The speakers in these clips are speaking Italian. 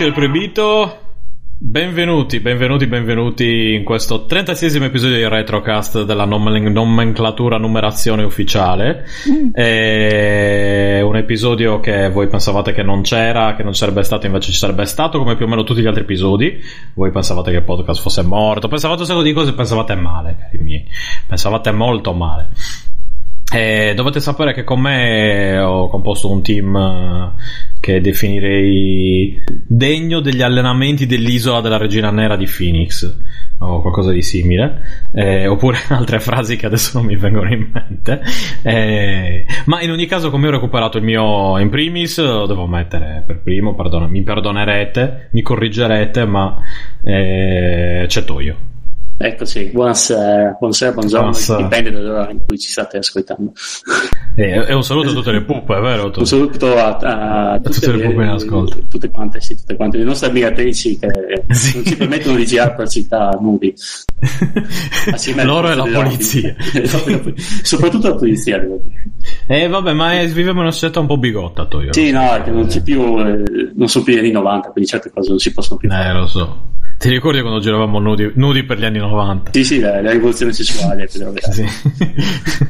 Amici del Proibito, benvenuti, benvenuti, benvenuti in questo 36esimo episodio di Retrocast della nomen- nomenclatura numerazione ufficiale. È un episodio che voi pensavate che non c'era, che non sarebbe stato, invece ci sarebbe stato, come più o meno tutti gli altri episodi. Voi pensavate che il podcast fosse morto, pensavate un sacco di cose, pensavate male, cari miei. Pensavate molto male. E dovete sapere che con me ho composto un team eh, che definirei degno degli allenamenti dell'isola della regina nera di Phoenix o qualcosa di simile, eh, oppure altre frasi che adesso non mi vengono in mente. Eh, ma in ogni caso, come ho recuperato il mio in primis, lo devo mettere per primo. Perdona, mi perdonerete, mi corrigerete, ma eh, c'è Toio. Eccoci, buonasera, buonasera, buongiorno, Buonasera. dipende dall'ora in cui ci state ascoltando. E, e un saluto a tutte le puppe, è vero? Un saluto a, a tutte le pupe in ascolto. tutte quante, sì, tutte quante le nostre ammiratrici che Sì. non ci permettono di girare per città nudi. Loro e la polizia. Soprattutto la polizia, devo dire. E vabbè, ma è, viviamo in una società un po' bigotta, Toio. Sì, no, che non c'è più, eh, non sono più anni 90, quindi certe cose non si possono più fare. Eh, lo so. Ti ricordi quando giravamo nudi, nudi per gli anni 90? Sì, sì, la, la rivoluzione sessuale, però, Sì.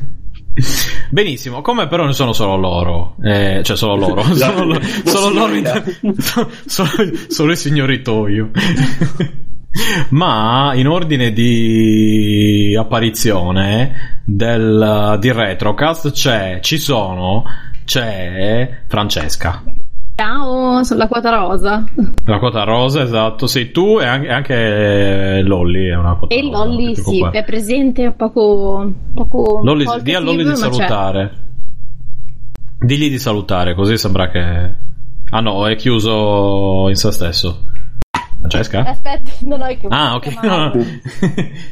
Benissimo, come però non sono solo loro, eh, cioè solo loro, solo, lo- solo loro, in- solo, solo i signori Toio. Ma in ordine di apparizione del, di Retrocast c'è, ci sono, c'è Francesca. Ciao, sono la quota rosa. La quota rosa, esatto. Sei tu e anche, anche Lolly è una quota E rosa, Lolly, non ti sì, è presente poco. poco Lolly, di a Lolly di ma c'è. salutare. Digli di salutare, così sembra che. Ah no, è chiuso in se stesso. Francesca? Aspetta, non ho il Ah, ok. No, no.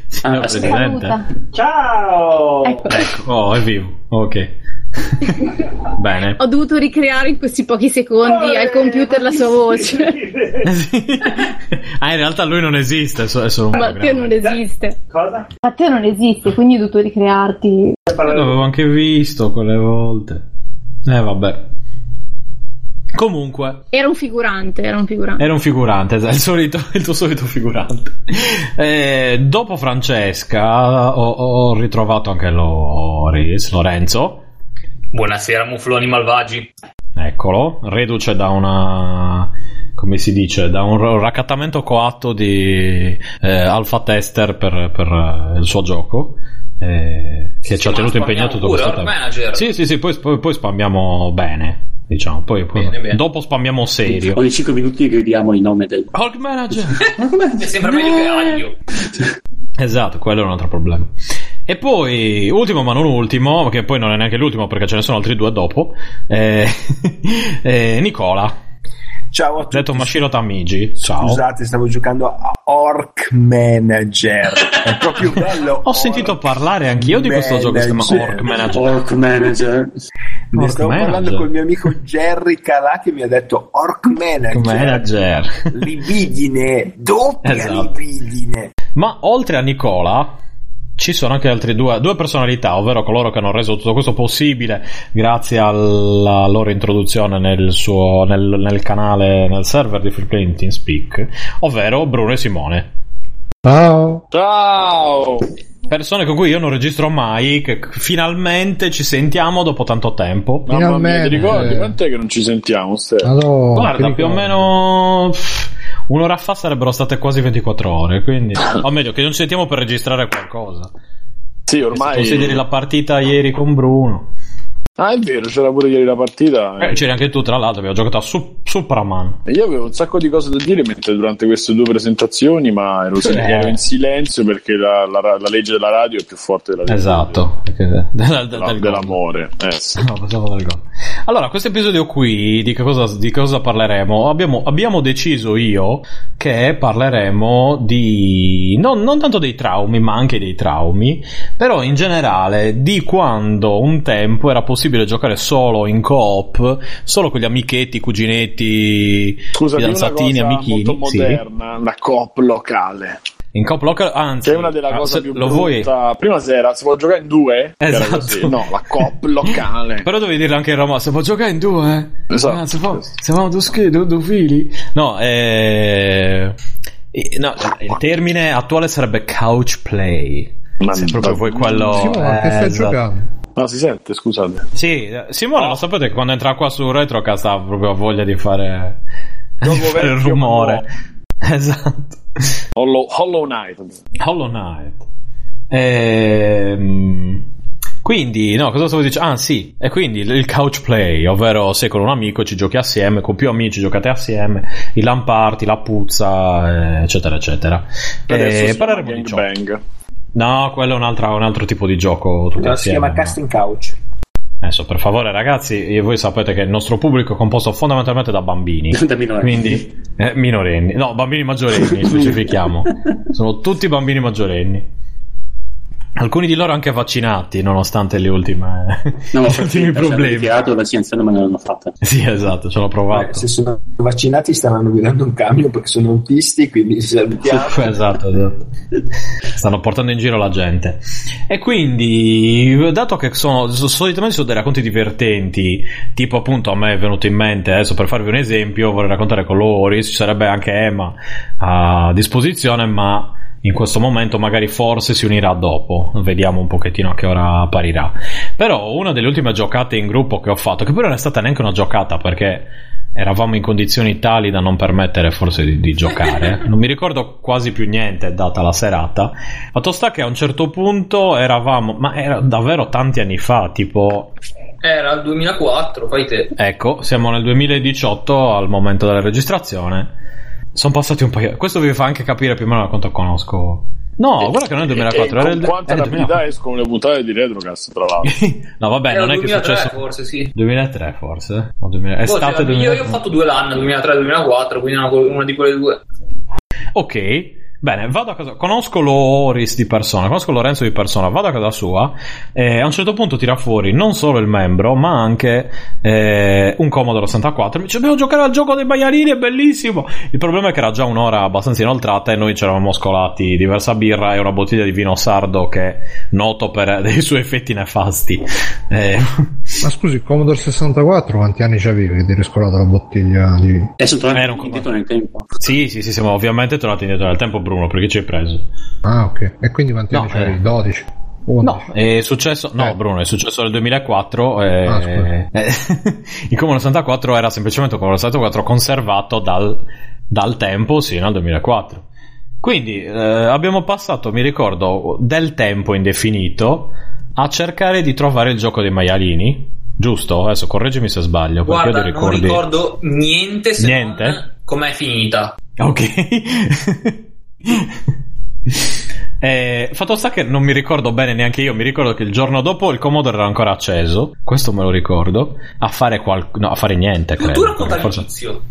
Signor Ah, Presidente. Saluta. Ciao! Ecco. Ecco, oh, è vivo. Ok. Bene. Ho dovuto ricreare in questi pochi secondi al computer la sua voce. Eh, ah, in realtà lui non esiste, è so- è solo un Matteo non esiste. Cosa? Matteo non esiste, quindi ho dovuto ricrearti. L'avevo anche visto quelle volte. Eh, vabbè. Comunque, Era un figurante, era un figurante. Era un figurante, esatto, il, solito, il tuo solito figurante. Eh, dopo Francesca ho, ho ritrovato anche Loris, Lorenzo, Buonasera, mufloni malvagi. eccolo, reduce da una, come si dice, da un raccattamento coatto di eh, alfa tester per, per, eh, il suo gioco. eh, che ci ha tenuto impegnato tutto questo tempo. Manager. Sì, sì, sì, poi, poi, poi spammiamo bene, diciamo, poi, poi- Bene, bene. dopo spammiamo serio. Ogni 5 minuti gridiamo il nome del... Org Manager! Mi sembra meglio che aglio. Esatto, quello è un altro problema. E poi, ultimo ma non ultimo, che poi non è neanche l'ultimo perché ce ne sono altri due dopo, eh, eh, Nicola, Ciao a tutti. detto Mashiro Tamigi. Ciao. Scusate, stavo giocando a Orc Manager. È proprio bello. Ho sentito parlare anch'io di questo gioco che si chiama. Orc Manager. Orc Manager. Ne Orc stavo Manager. parlando col mio amico Jerry Calà che mi ha detto Orc Manager. Manager. Libidine, doppia Esatto. libidine. Ma oltre a Nicola ci sono anche altre due, due personalità, ovvero coloro che hanno reso tutto questo possibile grazie alla loro introduzione nel, suo, nel, nel canale, nel server di Free Play TeamSpeak, ovvero Bruno e Simone. Ciao. Ciao! Persone con cui io non registro mai, che finalmente ci sentiamo dopo tanto tempo. Mamma Mamma mia, ti ricordi? Finalmente. Quant'è che non ci sentiamo? Allora, Guarda, più o meno pff, un'ora fa sarebbero state quasi 24 ore, quindi... O meglio, che non ci sentiamo per registrare qualcosa. Sì, Se ormai... consideri la partita ieri con Bruno. Ah, è vero, c'era pure ieri la partita. Eh, c'eri anche tu, tra l'altro, abbiamo giocato a Su- Supraman. E Io avevo un sacco di cose da dire mentre durante queste due presentazioni, ma ero, ero in silenzio perché la, la- la legge della radio è più forte della legge Esatto. Perché- del- della- del- dell'amore. Eh, sì. No, dal gol. Allora, questo episodio qui, di cosa, di cosa parleremo? Abbiamo, abbiamo deciso io che parleremo di, non, non tanto dei traumi, ma anche dei traumi, però in generale di quando un tempo era possibile giocare solo in coop, solo con gli amichetti, cuginetti, Scusa, fidanzatini, cosa amichini. molto sì. moderna, una coop locale. In coop local, anzi, Che è una delle ah, cose se più lo vuoi... brutta. Prima sera si può giocare in due? Che Esatto. così. No, la coop locale. Però devi dirlo anche in Roma, se può giocare in due, eh? Esatto. Ah, se, fa, se fanno due, schi- due, due fili. No, eh... eh, no, il termine attuale sarebbe couch play. Ma Se proprio vuoi quello... Simone, che eh, stai esatto. giocando? No, si sente, scusate. Sì, eh, Simone, lo sapete che quando entra qua su Retrocast ha proprio voglia di fare, di fare il rumore. Esatto. Hollow, Hollow Knight. Hollow Knight. Ehm, quindi, no, cosa stavo dicendo? Ah, sì, e quindi il couch play, ovvero se con un amico ci giochi assieme, con più amici giocate assieme, i lamparti, la puzza, eh, eccetera, eccetera. Adesso E si chiama parleremo di gioco. No, quello è un altro, un altro tipo di gioco tutti No, si chiama. Casting Couch. Adesso, per favore, ragazzi, voi sapete che il nostro pubblico è composto fondamentalmente da bambini. Da minorenni. Quindi, eh, minorenni. No, bambini maggiorenni, specifichiamo. Sono tutti bambini maggiorenni. Alcuni di loro anche vaccinati, nonostante le ultime, No, gli ultimi problemi. problemi. tirato la vaccinazione ma non l'hanno fatta. Sì, esatto, ce l'ho Eh, provato. se sono vaccinati stanno guidando un camion perché sono autisti, quindi ci salutiamo. esatto, esatto. Stanno portando in giro la gente. E quindi, dato che sono solitamente sono dei racconti divertenti, tipo appunto a me è venuto in mente, adesso per farvi un esempio, vorrei raccontare con Loris, ci sarebbe anche Emma a disposizione, ma in questo momento magari forse si unirà dopo, vediamo un pochettino a che ora apparirà. Però una delle ultime giocate in gruppo che ho fatto, che poi non è stata neanche una giocata perché eravamo in condizioni tali da non permettere forse di, di giocare. Non mi ricordo quasi più niente data la serata. Fatto sta che a un certo punto eravamo, ma era davvero tanti anni fa, tipo Era il 2004, fai te. Ecco, siamo nel 2018 al momento della registrazione. Sono passati un paio. Questo vi fa anche capire più o meno quanto conosco. No, guarda che non è il 2004, E era il, quanta era rapidità 2004. escono le puntate di Retrocast, tra l'altro. no, vabbè, Era non è che è 2003 successo. forse, sì. 2003 forse? O 2000... Boh, Estate cioè, 2003. io, io ho fatto due l'anno, 2003-2004, quindi una, una di quelle due. Ok, bene, vado a casa. Conosco Loris di persona, conosco Lorenzo di persona, vado a casa sua e a un certo punto tira fuori non solo il membro, ma anche eh, un Commodore 64. Mi dice: Devo giocare al gioco dei maialini, è bellissimo. Il problema è che era già un'ora abbastanza inoltrata e noi ci eravamo scolati diversa birra e una bottiglia di vino sardo che è noto per dei suoi effetti nefasti. Eh, Ma scusi, il Commodore 64 quanti anni c'avevi che ti eri scolato la bottiglia di... E sono tornati Era un indietro nel tempo. sì, sì, sì, siamo ovviamente tornati indietro nel tempo, Bruno, perché ci hai preso. Ah, ok. E quindi quanti No, anni eh. 12? 11? No, è successo. No, Eh. Bruno, è successo nel 2004. E... Ah, scusa. eh, il Commodore 64 era semplicemente un Commodore 64 conservato dal, dal tempo sino al 2004. Quindi eh, abbiamo passato, mi ricordo, del tempo indefinito a cercare di trovare il gioco dei maialini. Giusto? Adesso correggimi se sbaglio. Perché Guarda, io ti non ricordi. ricordo niente se Niente? non com'è finita. Ok. Eh, fatto sta che non mi ricordo bene neanche io, mi ricordo che il giorno dopo il Commodore era ancora acceso, questo me lo ricordo, a fare, qual- no, a fare niente, credo. tu racconta forse- l'inizio.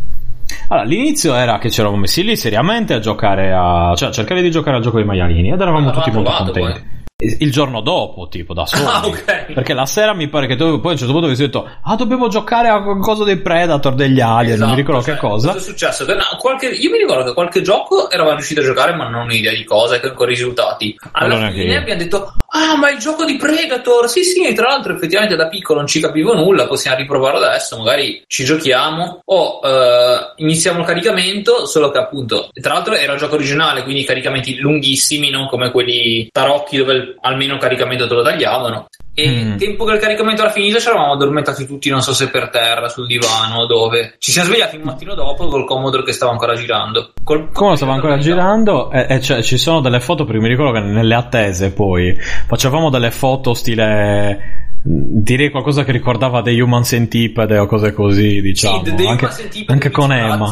Allora, l'inizio era che ci eravamo messi lì seriamente a giocare a... cioè a cercare di giocare al gioco dei maialini ed eravamo Ah, tutti molto contenti. Il giorno dopo, tipo, da soli. Ah, ok. Perché la sera mi pare che tu, poi a un certo punto avessi detto, ah, dobbiamo giocare a qualcosa dei Predator, degli Alien, non mi Esatto, ricordo cioè, che cosa. Cosa è successo? Che, no, qualche- io mi ricordo che qualche gioco eravamo riusciti a giocare, ma non ho idea di cosa e con i risultati. Alla neanche fine abbiamo detto: Ah, ma il gioco di Predator! Sì, sì, tra l'altro, effettivamente da piccolo non ci capivo nulla. Possiamo riprovarlo adesso. Magari ci giochiamo o eh, iniziamo il caricamento. Solo che, appunto, tra l'altro era il gioco originale, quindi caricamenti lunghissimi, non come quelli tarocchi dove almeno il caricamento te lo tagliavano. E Mm. il tempo che il caricamento era finito, ci eravamo addormentati tutti, non so se per terra, sul divano, dove. Ci siamo svegliati il mattino dopo col Commodore che stava ancora girando. Col, Come stavo ancora girando e, e cioè, ci sono delle foto perché mi ricordo che nelle attese poi facevamo delle foto stile direi qualcosa che ricordava dei Human Centipede o cose così diciamo Sì, de- dei anche, anche con Emma.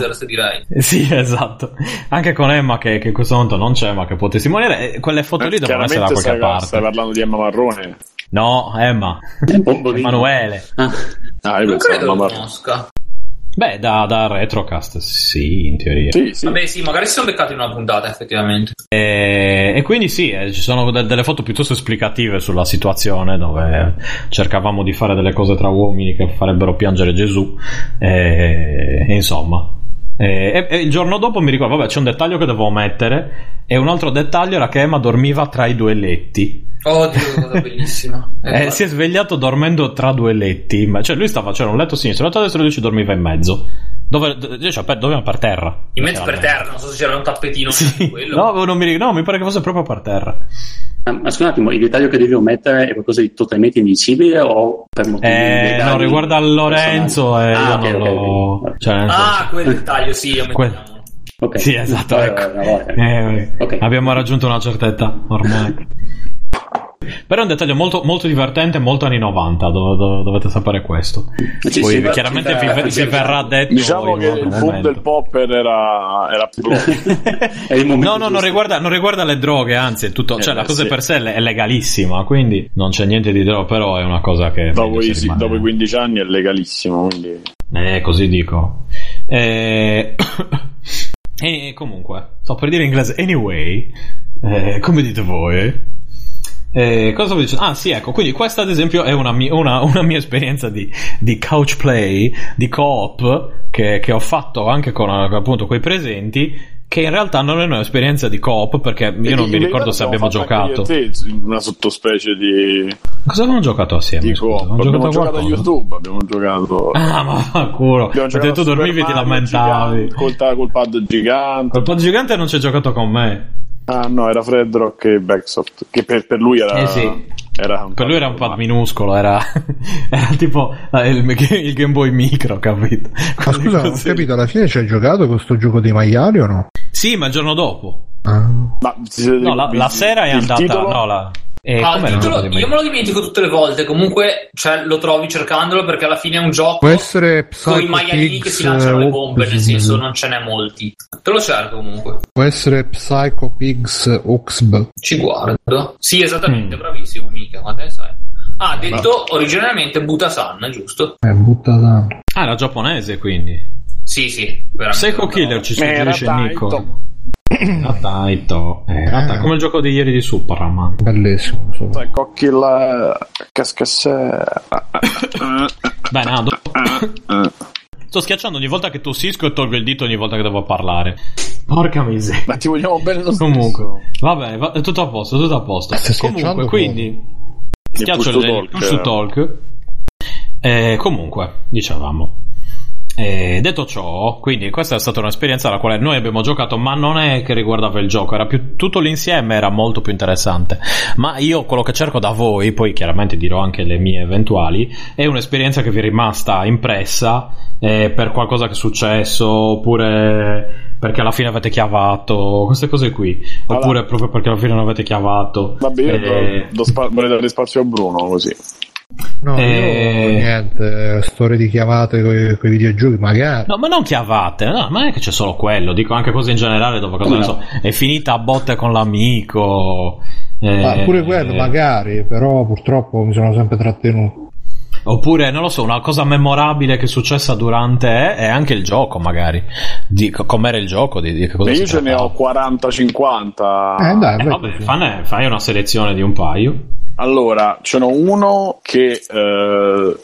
Eh, sì esatto anche con Emma che, che in questo momento non c'è ma che può testimoniare quelle foto lì devono essere da qualche stai, parte stai parlando di Emma Marrone. No Emma. Emanuele Ah, Ah, io Non pensavo credo lo conosca. beh da, da Retrocast sì in teoria Sì, sì. Vabbè, sì, magari si sono beccati in una puntata, effettivamente. E, e quindi sì, eh, ci sono de- delle foto piuttosto esplicative sulla situazione dove cercavamo di fare delle cose tra uomini che farebbero piangere Gesù. E, e insomma, E, e- e il giorno dopo mi ricordo, vabbè, c'è un dettaglio che dovevo mettere. E un altro dettaglio era che Emma dormiva tra i due letti. Oddio, che cosa bellissima. Eh, si è svegliato dormendo tra due letti. Ma, cioè, lui stava, c'era un letto sinistro, un letto destro e lui ci dormiva in mezzo. Dove, cioè, per, doveva per terra. in mezzo C'era per terra, non so se c'era un tappetino Sì. quello. No, non mi, no, mi pare che fosse proprio per terra. Ma scusa un attimo, il dettaglio che devo mettere è qualcosa di totalmente indicibile o per motivi Eh, no, riguarda Lorenzo e Ah, ok, non ok, lo... ok. Cioè, Ah, quel dettaglio, sì, Quel- mettiamo. Ok. Sì, esatto, ecco. eh, vabbè. Eh, Ok. Abbiamo raggiunto una certa età ormai. Però è un dettaglio molto, molto divertente, molto anni 90, dov- dov- dovete sapere questo. Sì, Poi sì, chiaramente sì, vi, sì, verrà detto Diciamo che il boom del popper era, era più È il momento No, no, non riguarda, non riguarda le droghe, anzi, è tutto, Eh, cioè la cosa sì. per sé è legalissima, quindi non c'è niente di droga, però è una cosa che... dopo, i, dopo i 15 anni è legalissimo. Quindi... Eh, così dico. Eh... e comunque, sto per dire in inglese anyway, eh, come dite voi? Eh, cosa stavo dicendo? Ah, sì, ecco. Quindi, questa, ad esempio, è una mia, una, una mia esperienza di, di couch play, di co-op, che, che ho fatto anche con appunto quei presenti. Che in realtà non è un'esperienza di co-op, perché io non mi ricordo se abbiamo giocato. Te, una sottospecie di, Cosa abbiamo giocato assieme? di co-op. Abbiamo giocato a giocato a? YouTube. Abbiamo giocato. Ah, ma fa culo. Perché tu dormivi e ti lamentavi. Col, pad gigante. Col pod gigante non ci hai giocato con me. Ah, no, era Fredrock e Backsoft. Che per, per lui era. Eh sì. era un Per lui era un pad minuscolo, era, era tipo eh, il, il Game Boy Micro, capito? Ma scusa, non ho capito, alla fine ci hai giocato con sto gioco dei maiali o no? Sì, ma il giorno dopo. Ah. Ma No, la, la sera è il andata. titolo? No, la. Eh, Ah, titolo- io me lo dimentico tutte le volte. Comunque, cioè, lo trovi cercandolo perché alla fine è un gioco Può essere con i Psycho maialini che si Pigs, lanciano le eh, bombe. Nel senso, non ce n'è molti. Te lo cerco comunque. Può essere Psycho Pigs Oxb. Ci guardo. Sì, esattamente, Mm. bravissimo, mica. Ma te sai. Ah, detto originariamente Butasan, giusto? È buttata. Ah, era giapponese quindi. Sì, sì. veramente Psycho una Killer ci suggerisce. Nico. Taito. Eh. Taito, come il gioco di ieri di Superman. Bellissimo. Sai, cocchi la cascasse. Beh, Nando. Sto schiacciando ogni volta che tossisco e tolgo il dito ogni volta che devo parlare. Porca miseria. Ma ti vogliamo bene lo stesso. Comunque, va bene, va- è tutto a posto, tutto a posto. Comunque, quindi schiaccio il, talk, push to eh. talk. Eh, comunque, dicevamo. Eh, detto ciò, quindi questa è stata un'esperienza alla quale noi abbiamo giocato, ma non è che riguardava il gioco, era più tutto l'insieme era molto più interessante. Ma io quello che cerco da voi, poi chiaramente dirò anche le mie eventuali, è un'esperienza che vi è rimasta impressa eh, per qualcosa che è successo, oppure perché alla fine avete chiavato, queste cose qui, oppure Allora. proprio perché alla fine non avete chiavato. Vabbè, io Eh, do, do spa- vorrei dare spazio a Bruno così. No, Eh. io niente, storie di chiamate con i videogiochi, magari. No, ma non chiavate, no, ma non è che c'è solo quello, dico anche cose in generale dove cosa ne no? so, è finita a botte con l'amico. eh, Ma pure quello, magari, però purtroppo mi sono sempre trattenuto. Oppure, non lo so, una cosa memorabile che è successa durante è anche il gioco, magari. Di co- com'era il gioco, di, di cosa E io ce ne ho 40-50. Eh, dai, Eh, vabbè, fane- fai una selezione di un paio. Allora, ce n'ho uno che eh,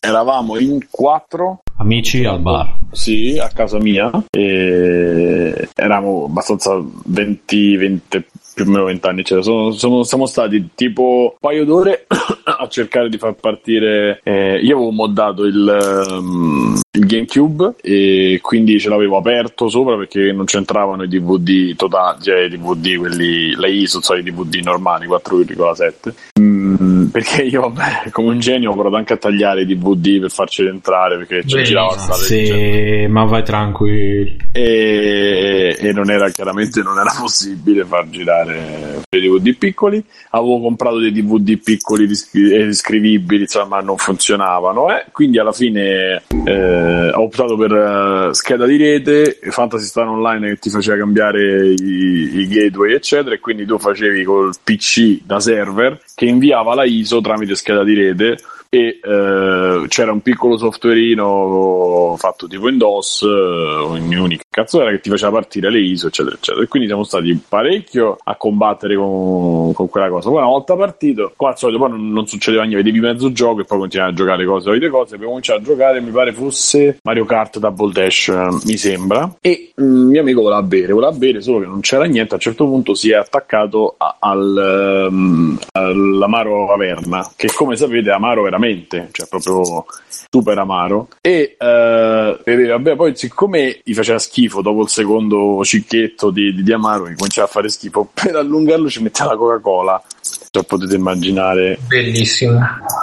eravamo in quattro, Amici al bar. sì, a casa mia, e eravamo abbastanza 20, 20 più o meno 20 anni, cioè sono, sono- siamo stati tipo un paio d'ore a cercare di far partire. eh, io avevo moddato il, ehm, il GameCube e quindi ce l'avevo aperto sopra perché non c'entravano i DVD totali, cioè i DVD, quelli, la ISO, cioè i DVD normali 4,7. Mm, perché io, vabbè, come un genio ho provato anche a tagliare i DVD per farceli entrare perché ci girava Sì, ma vai tranquillo. e, e non era chiaramente non era possibile far girare dei DVD piccoli avevo comprato dei DVD piccoli riscri- e riscrivibili insomma non funzionavano eh. quindi alla fine eh, ho optato per eh, scheda di rete Fantasy Star Online che ti faceva cambiare i, i gateway eccetera e quindi tu facevi col PC da server che inviava la ISO tramite scheda di rete e eh, c'era un piccolo softwareino fatto tipo in o in Unix, cazzo era che ti faceva partire le ISO, eccetera, eccetera. E quindi siamo stati parecchio a combattere con, con quella cosa. Poi una volta partito, qua al solito poi non, non succedeva niente, vedevi mezzo gioco e poi continuavi a giocare cose, solite cose. Abbiamo cominciato a giocare, mi pare fosse Mario Kart Double Dash, eh, mi sembra. E il mio amico voleva bere, voleva bere, solo che non c'era niente. A un certo punto si è attaccato a- al, ehm, all'amaro Averna, che come sapete amaro veramente, cioè proprio super amaro. E, eh, e vabbè, poi siccome gli faceva schifo dopo il secondo cicchetto di, di, di amaro, mi cominciava a fare schifo, per allungarlo ci metteva la Coca-Cola. Cioè, potete immaginare Bellissimo.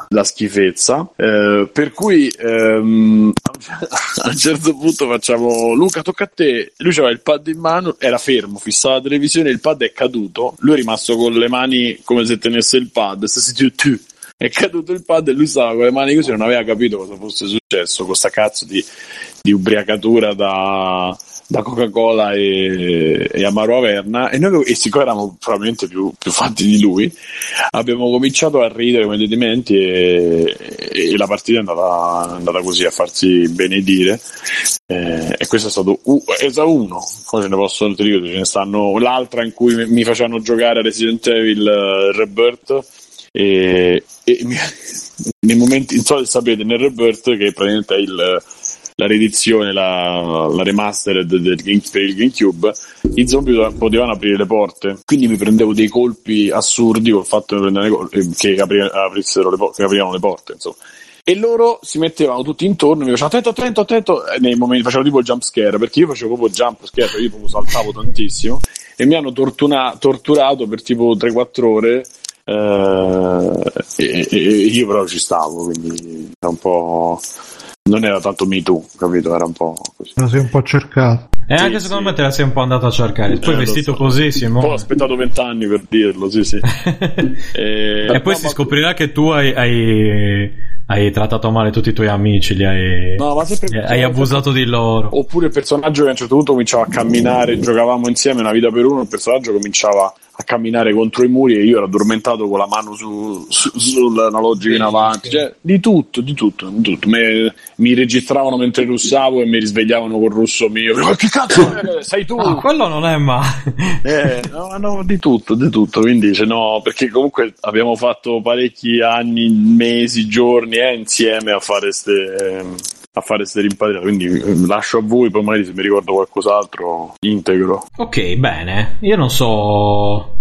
la schifezza. Eh, per cui ehm, a un certo punto facciamo Luca, tocca a te. Lui aveva il pad in mano, era fermo, fissava la televisione, il pad è caduto. Lui è rimasto con le mani come se tenesse il pad. Stessi tu, tu. È caduto il pad e lui stava con le mani così, non aveva capito cosa fosse successo. Questa cazzo di, di ubriacatura da, da Coca-Cola e, e Amaro Averna. E noi e siccome eravamo probabilmente più, più fatti di lui abbiamo cominciato a ridere come dei dementi e, e la partita è andata, andata così a farsi benedire. Eh, e questo è stato u- esa uno. Poi ce ne posso te dico, ce ne stanno l'altra in cui mi, facevano giocare Resident Evil uh, Rebirth e, e nei momenti non so se sapete nel Rebirth che praticamente è il la riedizione, la, la remastered del, del, per il GameCube, i zombie potevano aprire le porte. Quindi mi prendevo dei colpi assurdi col fatto che, che, apri, le, che aprivano le porte, insomma. E loro si mettevano tutti intorno, mi facevano attento, attento, attento, e nei momenti facevano tipo jump scare, perché io facevo proprio jump scare, io proprio saltavo tantissimo, e mi hanno tortuna, torturato per tipo 3-4 ore, eh, e, e, io però ci stavo, quindi era un po' non era tanto Me Too, capito? Era un po' così. La sei un po' cercato. E anche Sì, secondo sì. me te la sei un po' andato a cercare. Poi Eh, vestito so. così, Poi ho Simone. aspettato vent'anni per dirlo, sì, sì. E, E poi no, si ma- scoprirà che tu hai, hai, hai trattato male tutti i tuoi amici, li hai, No, ma sempre- hai abusato di loro. Oppure il personaggio che a un certo punto cominciava a camminare, giocavamo insieme una vita per uno, il personaggio cominciava a camminare contro i muri e io ero addormentato con la mano su, su, sull'analogico in avanti. Cioè, di tutto, di tutto, di tutto. Me- mi registravano mentre russavo e mi risvegliavano col russo mio. Ma che cazzo è? sei tu? Ah, quello non è male. Eh, no, no, di tutto, di tutto. Quindi dice no, perché comunque abbiamo fatto parecchi anni, mesi, giorni eh, insieme a fare ste, a fare ste rimpatriate. Quindi eh, lascio a voi, poi magari se mi ricordo qualcos'altro integro. Ok, bene. Io non so.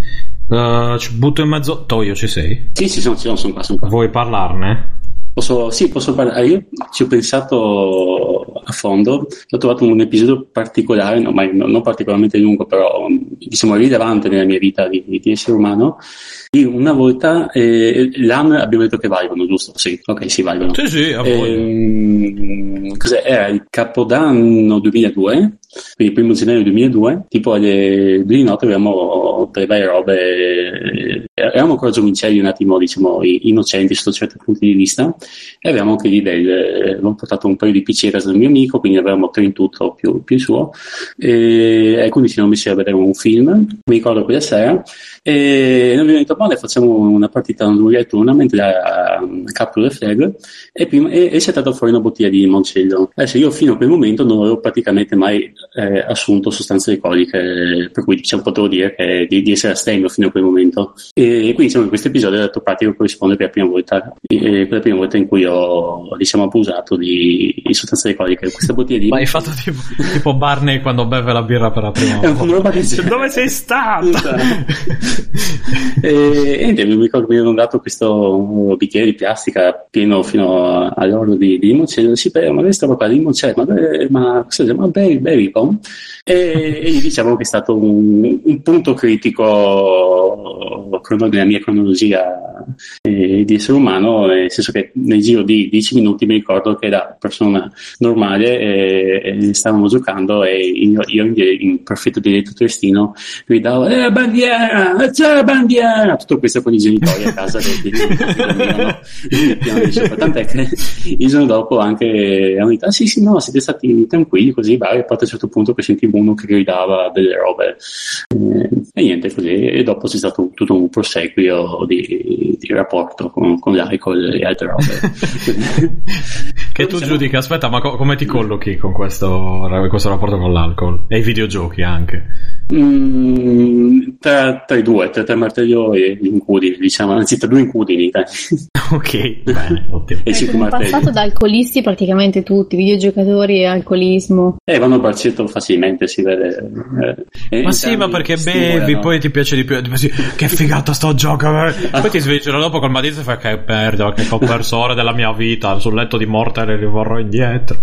eh, ci butto in mezzo. Toio, ci sei? Sì, sì, sono, sono, sono qua, sono qua. Vuoi parlarne? Posso, sì, posso parlare. Io ci ho pensato a fondo, ho trovato un episodio particolare, no, ma non non particolarmente lungo, però diciamo rilevante nella mia vita di, di essere umano. Io una volta, eh, l'anno abbiamo detto che valgono, giusto? Sì, ok, sì, valgono. Sì, sì, a voi. Ehm, cos'è? Era il capodanno 2002, quindi il primo gennaio 2002, tipo alle due di notte avevamo delle varie robe, eh, eravamo ancora giovincelli un attimo, diciamo, innocenti sotto certi punti di vista, e avevamo anche lì del, eh, abbiamo portato un paio di piceras del mio amico, quindi avevamo tre in tutto più, più il suo, e, e quindi ci siamo messi a vedere un film, mi ricordo quella sera, e noi abbiamo detto, ma facciamo una partita a un roulette tournament a, a Capture the Flag, e, prima, e, e si è dato fuori una bottiglia di Moncello. Adesso io fino a quel momento non avevo praticamente mai eh, assunto sostanze alcoliche, per cui diciamo, potevo dire che, di, di essere astemio fino a quel momento. E, quindi diciamo che questo episodio è dato pratico corrisponde per la prima volta, eh, per la prima volta in cui ho diciamo, abusato di, di sostanze alcoliche. Questa bottiglia di Ma hai fatto tipo, tipo Barney quando beve la birra per la prima volta. Dove sei stato? e, e niente, mi ricordo che mi hanno dato questo bicchiere di plastica pieno fino all'oro di, di limoncello. Si beve, ma questa roba di limoncello, ma, beh, ma cosa ma bevi, bevi, pom? E, e diciamo che è stato un, un punto critico crono- nella mia cronologia eh, di essere umano, nel senso che nel giro di 10 minuti mi ricordo che da persona normale eh, eh, stavamo giocando e io, io in, perfetto diritto trestino gridavo eh bandiera, c'è bandiera! Tutto questo con i genitori a casa piano di sopra tant'è che il giorno dopo anche hanno detto ah sì sì no siete stati tranquilli così vai. E poi a un certo punto che sentivo uno che gridava delle robe. Eh, e niente così. E dopo c'è stato tutto un proseguio di, il rapporto con, con l'alcol e altre robe. che tu giudichi, aspetta, ma co- come ti collochi con questo, questo rapporto con l'alcol? E i videogiochi anche? Mm, tra, tra i due, tra, tra martello e l'incudine, diciamo, anzi tra due incudini. dai. ok, bene, ottimo. e martelli. passato da alcolisti praticamente tutti, videogiocatori e alcolismo. Eh, vanno a braccetto facilmente, si vede. eh, Ma sì, ma perché bevi, poi ti piace di più. pensi, che figata sto gioco. eh." Poi ti svegli dopo col matito e fai che perdo, che ho perso ore della mia vita. Sul letto di morte le rivorrò indietro.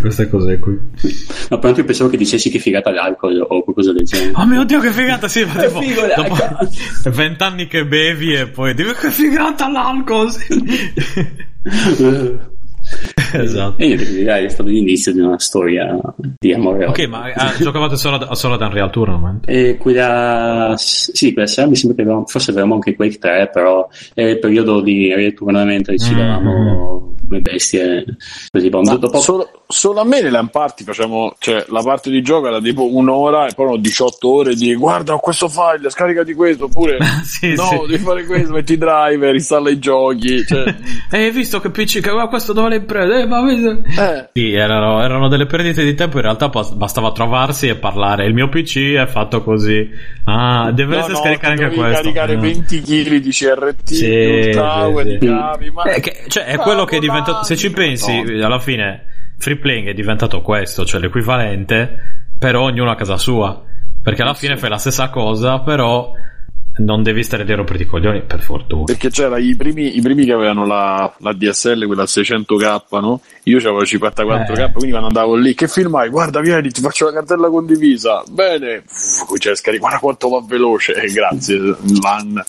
Queste cose qui. No, però io pensavo che dicessi che figata l'alcol o qualcosa del genere. Oh mio dio, che figata! Sì, ma tipo, figo, dopo raga. vent'anni che bevi e poi dico che figata l'alcol. Sì. esatto. E io direi è stato l'inizio di una storia di amore. Ok, ma ah, giocavate solo, a- solo ad Unreal Tournament? E quella, sì, quella sera mi sembra che avevamo, forse avevamo anche Quake 3, però era il periodo di ritornamento e ci Mm. davamo come bestie. Così, boh, Ma dopo, solo, solo a me nelle LAN party facciamo, cioè la parte di gioco era tipo un'ora e poi erano 18 ore di guarda ho questo file, scaricati questo, oppure Sì, no, sì. devi fare questo, metti i driver, installa i giochi, cioè, hai visto che PC che guarda, questo dove l'hai preso? Eh, ma eh, Sì, erano, erano delle perdite di tempo. In realtà bas- bastava trovarsi e parlare. Il mio PC è fatto così. Ah, dovreste no, no, scaricare anche questo. caricare Eh. 20 kg di CRT, Sì, di tower, sì, di sì. cavi, ma Eh, che- cioè, è quello che è diventato. Se ci pensi, alla fine, free playing è diventato questo, cioè l'equivalente, però ognuno a casa sua. Perché alla fine fai la stessa cosa, però non devi stare a romperti i coglioni, per fortuna. perché c'era i primi, i primi che avevano la, la DSL, quella 600k, no? Io avevo 54k, Eh. quindi quando andavo lì, che film hai? Guarda, vieni, ti faccio la cartella condivisa. Bene, Uff, c'è scarico, guarda quanto va veloce. Grazie, LAN.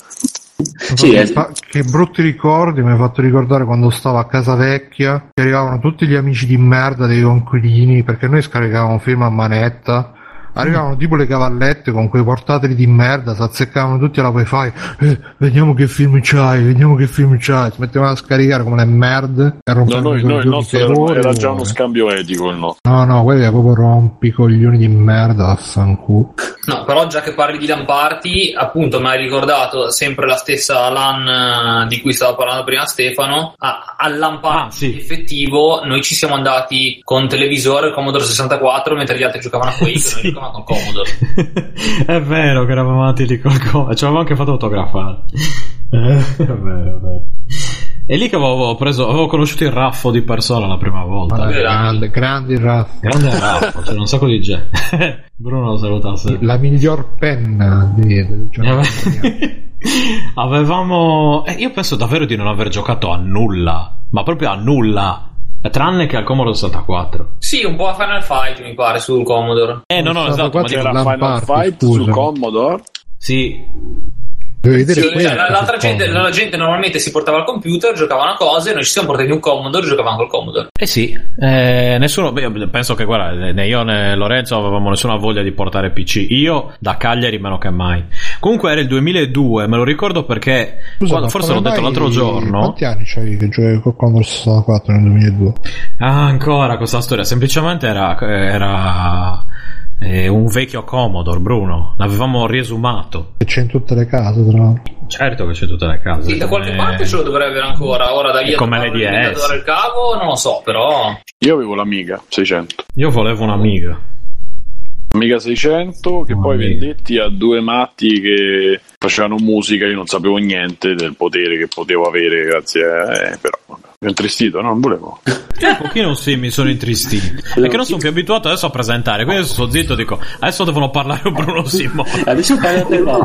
Sì, che, fa- che brutti ricordi mi hai fatto ricordare quando stavo a casa vecchia che arrivavano tutti gli amici di merda dei conquilini perché noi scaricavamo film a manetta arrivavano tipo le cavallette con quei portatili di merda si azzeccavano tutti alla wifi eh, vediamo che film c'hai vediamo che film c'hai si mettevano a scaricare come le merde e No, rompevano noi, i noi, il nostro per era, era già uno scambio etico il nostro. no no quelli proprio rompi coglioni di merda affanculo No, però già che parli di LAN party, appunto mi hai ricordato sempre la stessa LAN eh, di cui stava parlando prima Stefano, a, al LAN party Ah, sì. effettivo noi ci siamo andati con televisore Commodore 64 mentre gli altri giocavano a Quake Sì. Giocavamo con Commodore. è vero che eravamo andati lì col co- Ci avevamo anche fatto autografare. Eh, è vero, è vero. E lì che avevo preso, avevo conosciuto il raffo di persona la prima volta. Vabbè, Grande. grande grandi raff Grande raffo, c'era un sacco di gente. Bruno lo salutasse. la miglior penna di, giorno Avevamo. eh, io penso davvero di non aver giocato a nulla, ma proprio a nulla. Tranne che al Commodore 64. Sì, un po' a Final Fight mi pare sul Commodore. Eh, no, no, esatto. Ma LAN Final Fight scusa. su Commodore. sì, Sì, cioè, la- gente, cosa. la gente normalmente si portava il computer, giocavano a cose, noi ci siamo portati un Commodore e giocavamo col Commodore. Eh sì, eh, nessuno, beh, penso che guarda, né io né Lorenzo avevamo nessuna voglia di portare PC. Io da Cagliari meno che mai. Comunque era il 2002, me lo ricordo perché Scusa, quando- forse l'ho detto l'altro giorno. Quanti anni c'avevi che giocavi con Commodore 64 nel 2002? Ah, ancora questa storia. Semplicemente era, era eh, un vecchio Commodore, Bruno. L'avevamo riesumato. Che c'è in tutte le case, tra l'altro. Certo che c'è tutte le case. Sì, da qualche Eh, parte ce lo dovrebbe avere ancora. Ora da lì a Come le trovare il cavo, non lo so, però. Io avevo l'Amiga 600. Io volevo un'amiga. Amiga 600 che Oh, poi amiga. vendetti a due matti che facevano musica, io non sapevo niente del potere che potevo avere grazie a... Eh, però vabbè, mi ho intristito, no? Non volevo. Io un pochino sì, mi sono intristito. Perché non sono più abituato adesso a presentare. Quindi sto zitto e dico, adesso devono parlare con Bruno Simone. Adesso parlate no.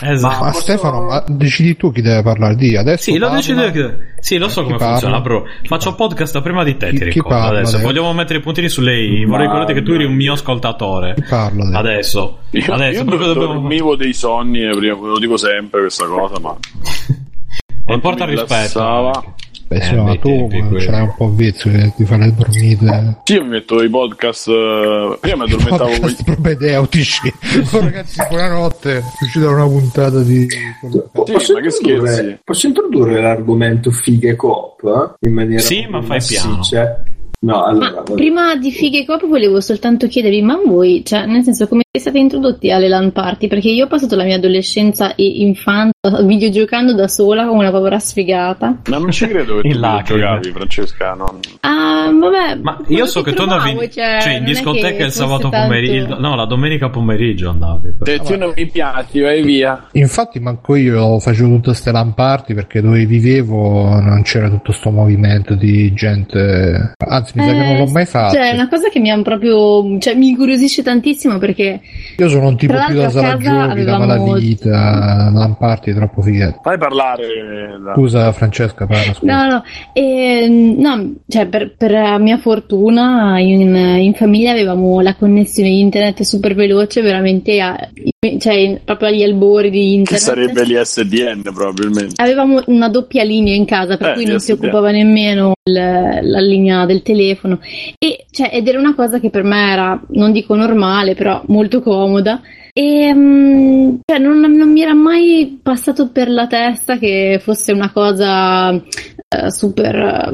Esatto. Ma Stefano, ma decidi tu chi deve parlare di adesso? Sì, lo parla- decido che... Sì, lo so Chi come parla? funziona, bro. Faccio podcast prima di te, Chi- ti ricordo parla adesso. adesso? Vogliamo mettere i puntini sulle i. Vorrei ricordare che tu eri un mio ascoltatore. Chi parla adesso? Adesso. Io, Adesso io proprio dobbiamo... dormivo dei sonni, eh, prima, lo dico sempre questa cosa, ma... E porta rispetto. rilassava. Beh, sì, Eh, ma tu tempi eh, quelli. ce l'hai un po' vizio che ti fai le dormite. Sì, io mi metto i podcast... eh, Io mi addormentavo... con- Podcast propedeutici. Ragazzi, buonanotte. È uscita una puntata di. Sì, ma che scherzi? Posso introdurre l'argomento fighe cop eh? in maniera Sì, ma fai massiccia? No, allora, prima di Fighe e Cop volevo soltanto chiedervi, ma voi, cioè, nel senso, come siete introdotti alle LAN party? Perché io ho passato la mia adolescenza e infanzia videogiocando da sola come una povera sfigata. Ma non ci credo che tu giocavi, Francesca. non- Ah, vabbè. Ma io so che tu andavi cioè, cioè, in discoteca il sabato pomeriggio, no, la domenica pomeriggio andavi. Se tu non mi piaci, vai via. Infatti, manco io facevo tutte queste lamparti perché dove vivevo non c'era tutto sto movimento di gente. Anzi, mi sa che non l'ho mai fatto. Cioè, è una cosa che mi ha proprio. Cioè, mi incuriosisce tantissimo perché. Io sono un tipo più da sala casa giochi, da avevamo- malavita, lamparti è troppo fighetto. Fai parlare. la- Scusa Francesca, parla, scusa. No, no, e, no, cioè per, per mia fortuna in, in famiglia avevamo la connessione internet super veloce, veramente a- cioè, proprio agli albori di Che internet. sarebbe l'ISDN probabilmente. Avevamo una doppia linea in casa, per Eh, cui non si occupava nemmeno il- la linea del telefono. E, cioè, ed era una cosa che per me era, non dico normale, però molto comoda. E mm, cioè, non, non mi era mai passato per la testa che fosse una cosa eh, super, eh,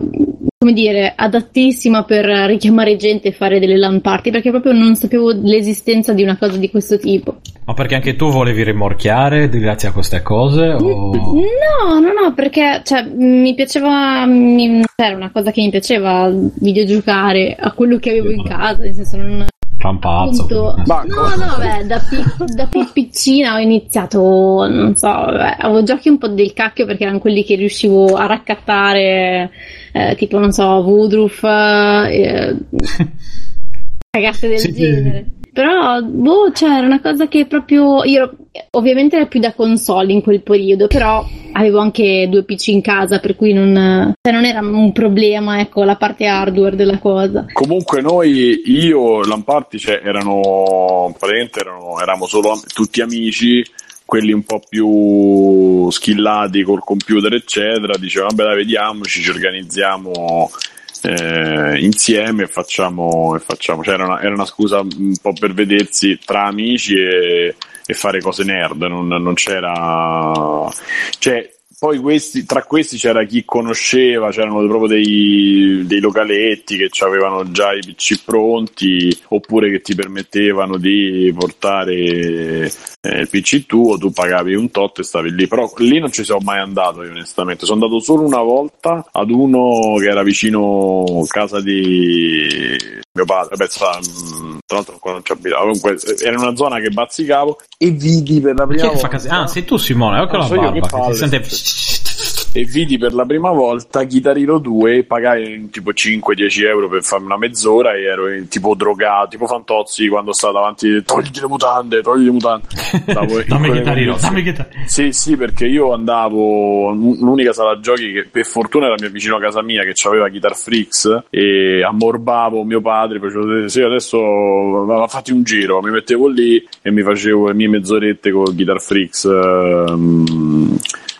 come dire, adattissima per richiamare gente e fare delle LAN party, perché proprio non sapevo l'esistenza di una cosa di questo tipo. Ma perché anche tu volevi rimorchiare grazie a queste cose? O... No, no, no, perché cioè, mi piaceva, mi- era una cosa che mi piaceva videogiocare a quello che avevo in casa, nel senso non... Rampazzo. appunto- Ma- no, no, beh, da, pi- da più piccina ho iniziato, non so, vabbè, avevo giochi un po' del cacchio perché erano quelli che riuscivo a raccattare, eh, tipo, non so, Woodruff, eh, cagate del Sì. genere. Però, boh, cioè, era una cosa che proprio. Io ovviamente era più da console in quel periodo, però avevo anche due PC in casa, per cui non, cioè, non era un problema, ecco, la parte hardware della cosa. Comunque noi, io, Lamparti, cioè, erano, praticamente erano, eravamo solo tutti amici, quelli un po' più skillati col computer, eccetera, dicevano, vabbè dai, vediamoci, ci organizziamo eh, insieme facciamo, e facciamo. Cioè, era, una, era una scusa un po' per vedersi tra amici e, e fare cose nerd, non, non c'era... Cioè, poi questi, tra questi c'era chi conosceva, c'erano proprio dei, dei localetti che avevano già i PC pronti oppure che ti permettevano di portare eh, il PC tuo, tu pagavi un tot e stavi lì. Però lì non ci sono mai andato io onestamente, sono andato solo una volta ad uno che era vicino casa di mio padre, Beh, sa, mh, tra l'altro qua non ci abitavo, comunque eh, era in una zona che bazzicavo. E vidi per la prima volta... Ah, sei tu Simone, ecco Ah, la so io, barba che che ti palle. sente... e vidi per la prima volta Guitar Hero 2 pagai tipo 5-10 euro per farmi una mezz'ora e ero in- tipo drogato tipo Fantozzi quando stava davanti togli le mutande togli le mutande in dammi condizioni. dammi chitarrino. sì sì perché io andavo l'unica sala giochi che per fortuna era mio vicino a casa mia che aveva Guitar Freaks e ammorbavo mio padre facevo sì adesso fatti un giro mi mettevo lì e mi facevo le mie mezz'orette con Guitar Freaks ehm,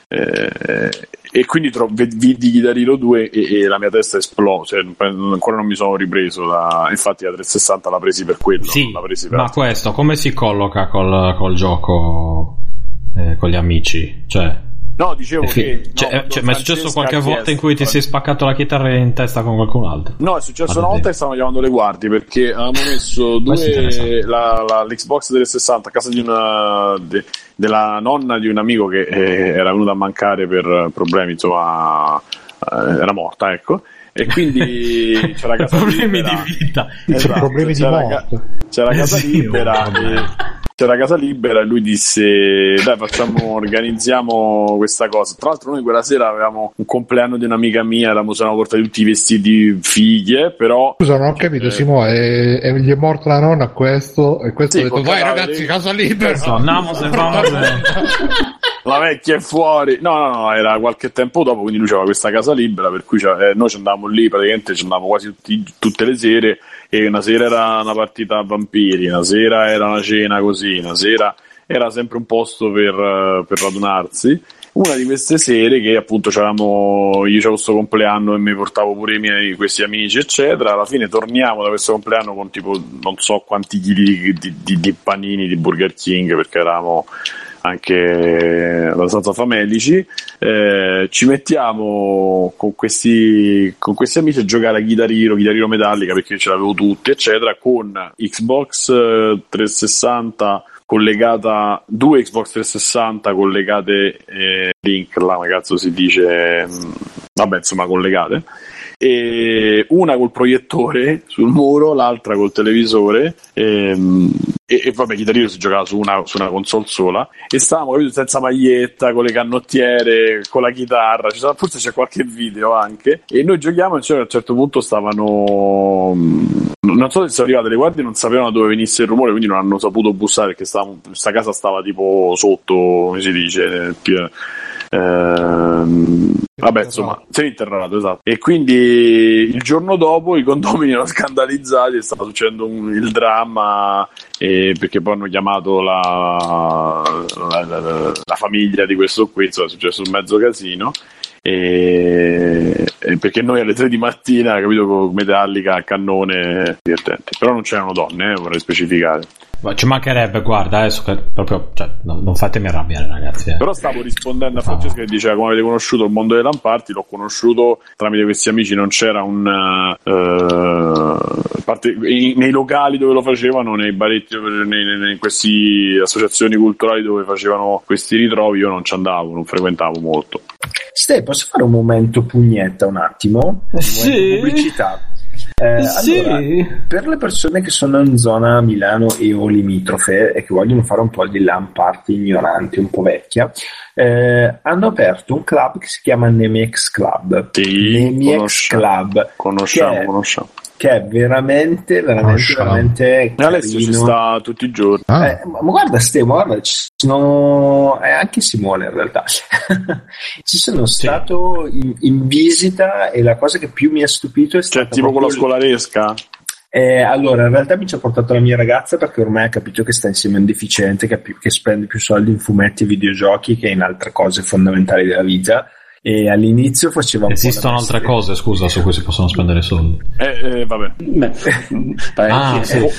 eh, e quindi tro- vidi Guitar Hero 2 e, e la mia testa esplose cioè, ancora non mi sono ripreso da- infatti la 360 la presi per quello Sì, presi per ma questo come si colloca col, col gioco eh, con gli amici? Cioè, no dicevo che cioè, no, eh, cioè, ma è successo qualche volta in cui ti eh. sei spaccato la chitarra in testa con qualcun altro? No, è successo una volta che stavano chiamando le guardie perché avevamo messo due, la, la- l'Xbox 360 a casa di una, de- della nonna di un amico che eh, era venuto a mancare per problemi, insomma, eh, era morta, ecco. E quindi c'era casa Problemi libera. di vita. Esatto, problemi di c'era, morte. c'era casa Sì, libera vabbè. e- c'era casa libera e lui disse dai facciamo organizziamo questa cosa tra l'altro noi quella sera avevamo un compleanno di un'amica mia eravamo, eravamo portati tutti i vestiti fighe però Scusa, non ho capito, Eh. Simone, e, e gli è morta la nonna a questo e questo Sì, ha detto cadavere. ragazzi, casa libera. Adesso andiamo se vamos. la vecchia è fuori no no no era qualche tempo dopo quindi lui aveva questa casa libera per cui eh, noi ci andavamo lì praticamente ci andavamo quasi tutti- tutte le sere e una sera era una partita a vampiri una sera era una cena così una sera era sempre un posto per, eh, per radunarsi. Una di queste sere che appunto c'eravamo io c'avevo questo compleanno e mi portavo pure i miei questi amici eccetera alla fine torniamo da questo compleanno con tipo non so quanti chili di, di- di panini di Burger King perché eravamo anche abbastanza famelici, eh, ci mettiamo con questi, con questi amici a giocare a Guitar Hero Metallica perché ce l'avevo tutti, eccetera, con Xbox eh, 360 collegata due Xbox 360 collegate eh, link là cazzo si dice mh, vabbè insomma collegate e una col proiettore sul muro l'altra col televisore ehm, e, e vabbè Guitar Hero si giocava su una, su una console sola. E stavamo capito, senza maglietta con le canottiere con la chitarra. Sarà- forse c'è qualche video anche. E noi giochiamo e cioè, a un certo punto stavano mh, non so se sono arrivate le guardie non sapevano dove venisse il rumore quindi non hanno saputo bussare perché stavamo, questa casa stava tipo sotto come si dice eh, più- ehm, vabbè insomma seminterrato esatto. E quindi il giorno dopo i condomini erano scandalizzati e stava succedendo un- il dramma eh, perché poi hanno chiamato la, la- la- la- famiglia di questo qui insomma è successo un mezzo casino e, e perché noi alle 3 di mattina capito con Metallica cannone divertenti. Però non c'erano donne eh, vorrei specificare Ma ci mancherebbe, guarda, adesso che proprio, cioè, no- non fatemi arrabbiare, ragazzi. eh. Però stavo rispondendo a Francesca che diceva come avete conosciuto il mondo dei lamparti, l'ho conosciuto tramite questi amici, non c'era un... a parte, in- nei locali dove lo facevano, nei baretti, in queste associazioni culturali dove facevano questi ritrovi, io non ci andavo, non frequentavo molto. Ste, posso fare un momento pugnetta un attimo? Un Sì. pubblicità. Eh, Sì. allora, per le persone che sono in zona Milano e o limitrofe e che vogliono fare un po' di LAN party ignoranti, un po' vecchia, eh, hanno aperto un club che si chiama Nemex Club. Sì, Nemex conosciamo. Club. Conosciamo, conosciamo. Che è veramente, veramente, Conosciamo. veramente. Alessio ci sta tutti i giorni. Ah, Eh, ma ma guarda, Ste, guarda, ci sono. eh, anche Simone in realtà. ci sono stato in, in visita e la cosa che più mi ha stupito è stata. Cioè, tipo con la scolaresca? Eh, allora, in realtà mi ci ha portato la mia ragazza perché ormai ha capito che sta insieme a un deficiente che, più- che spende più soldi in fumetti e videogiochi che in altre cose fondamentali della vita. E all'inizio faceva un Esistono altre cose, scusa, su cui si possono spendere soldi. Eh, eh, vabbè. Beh. Ah, sì. Eh,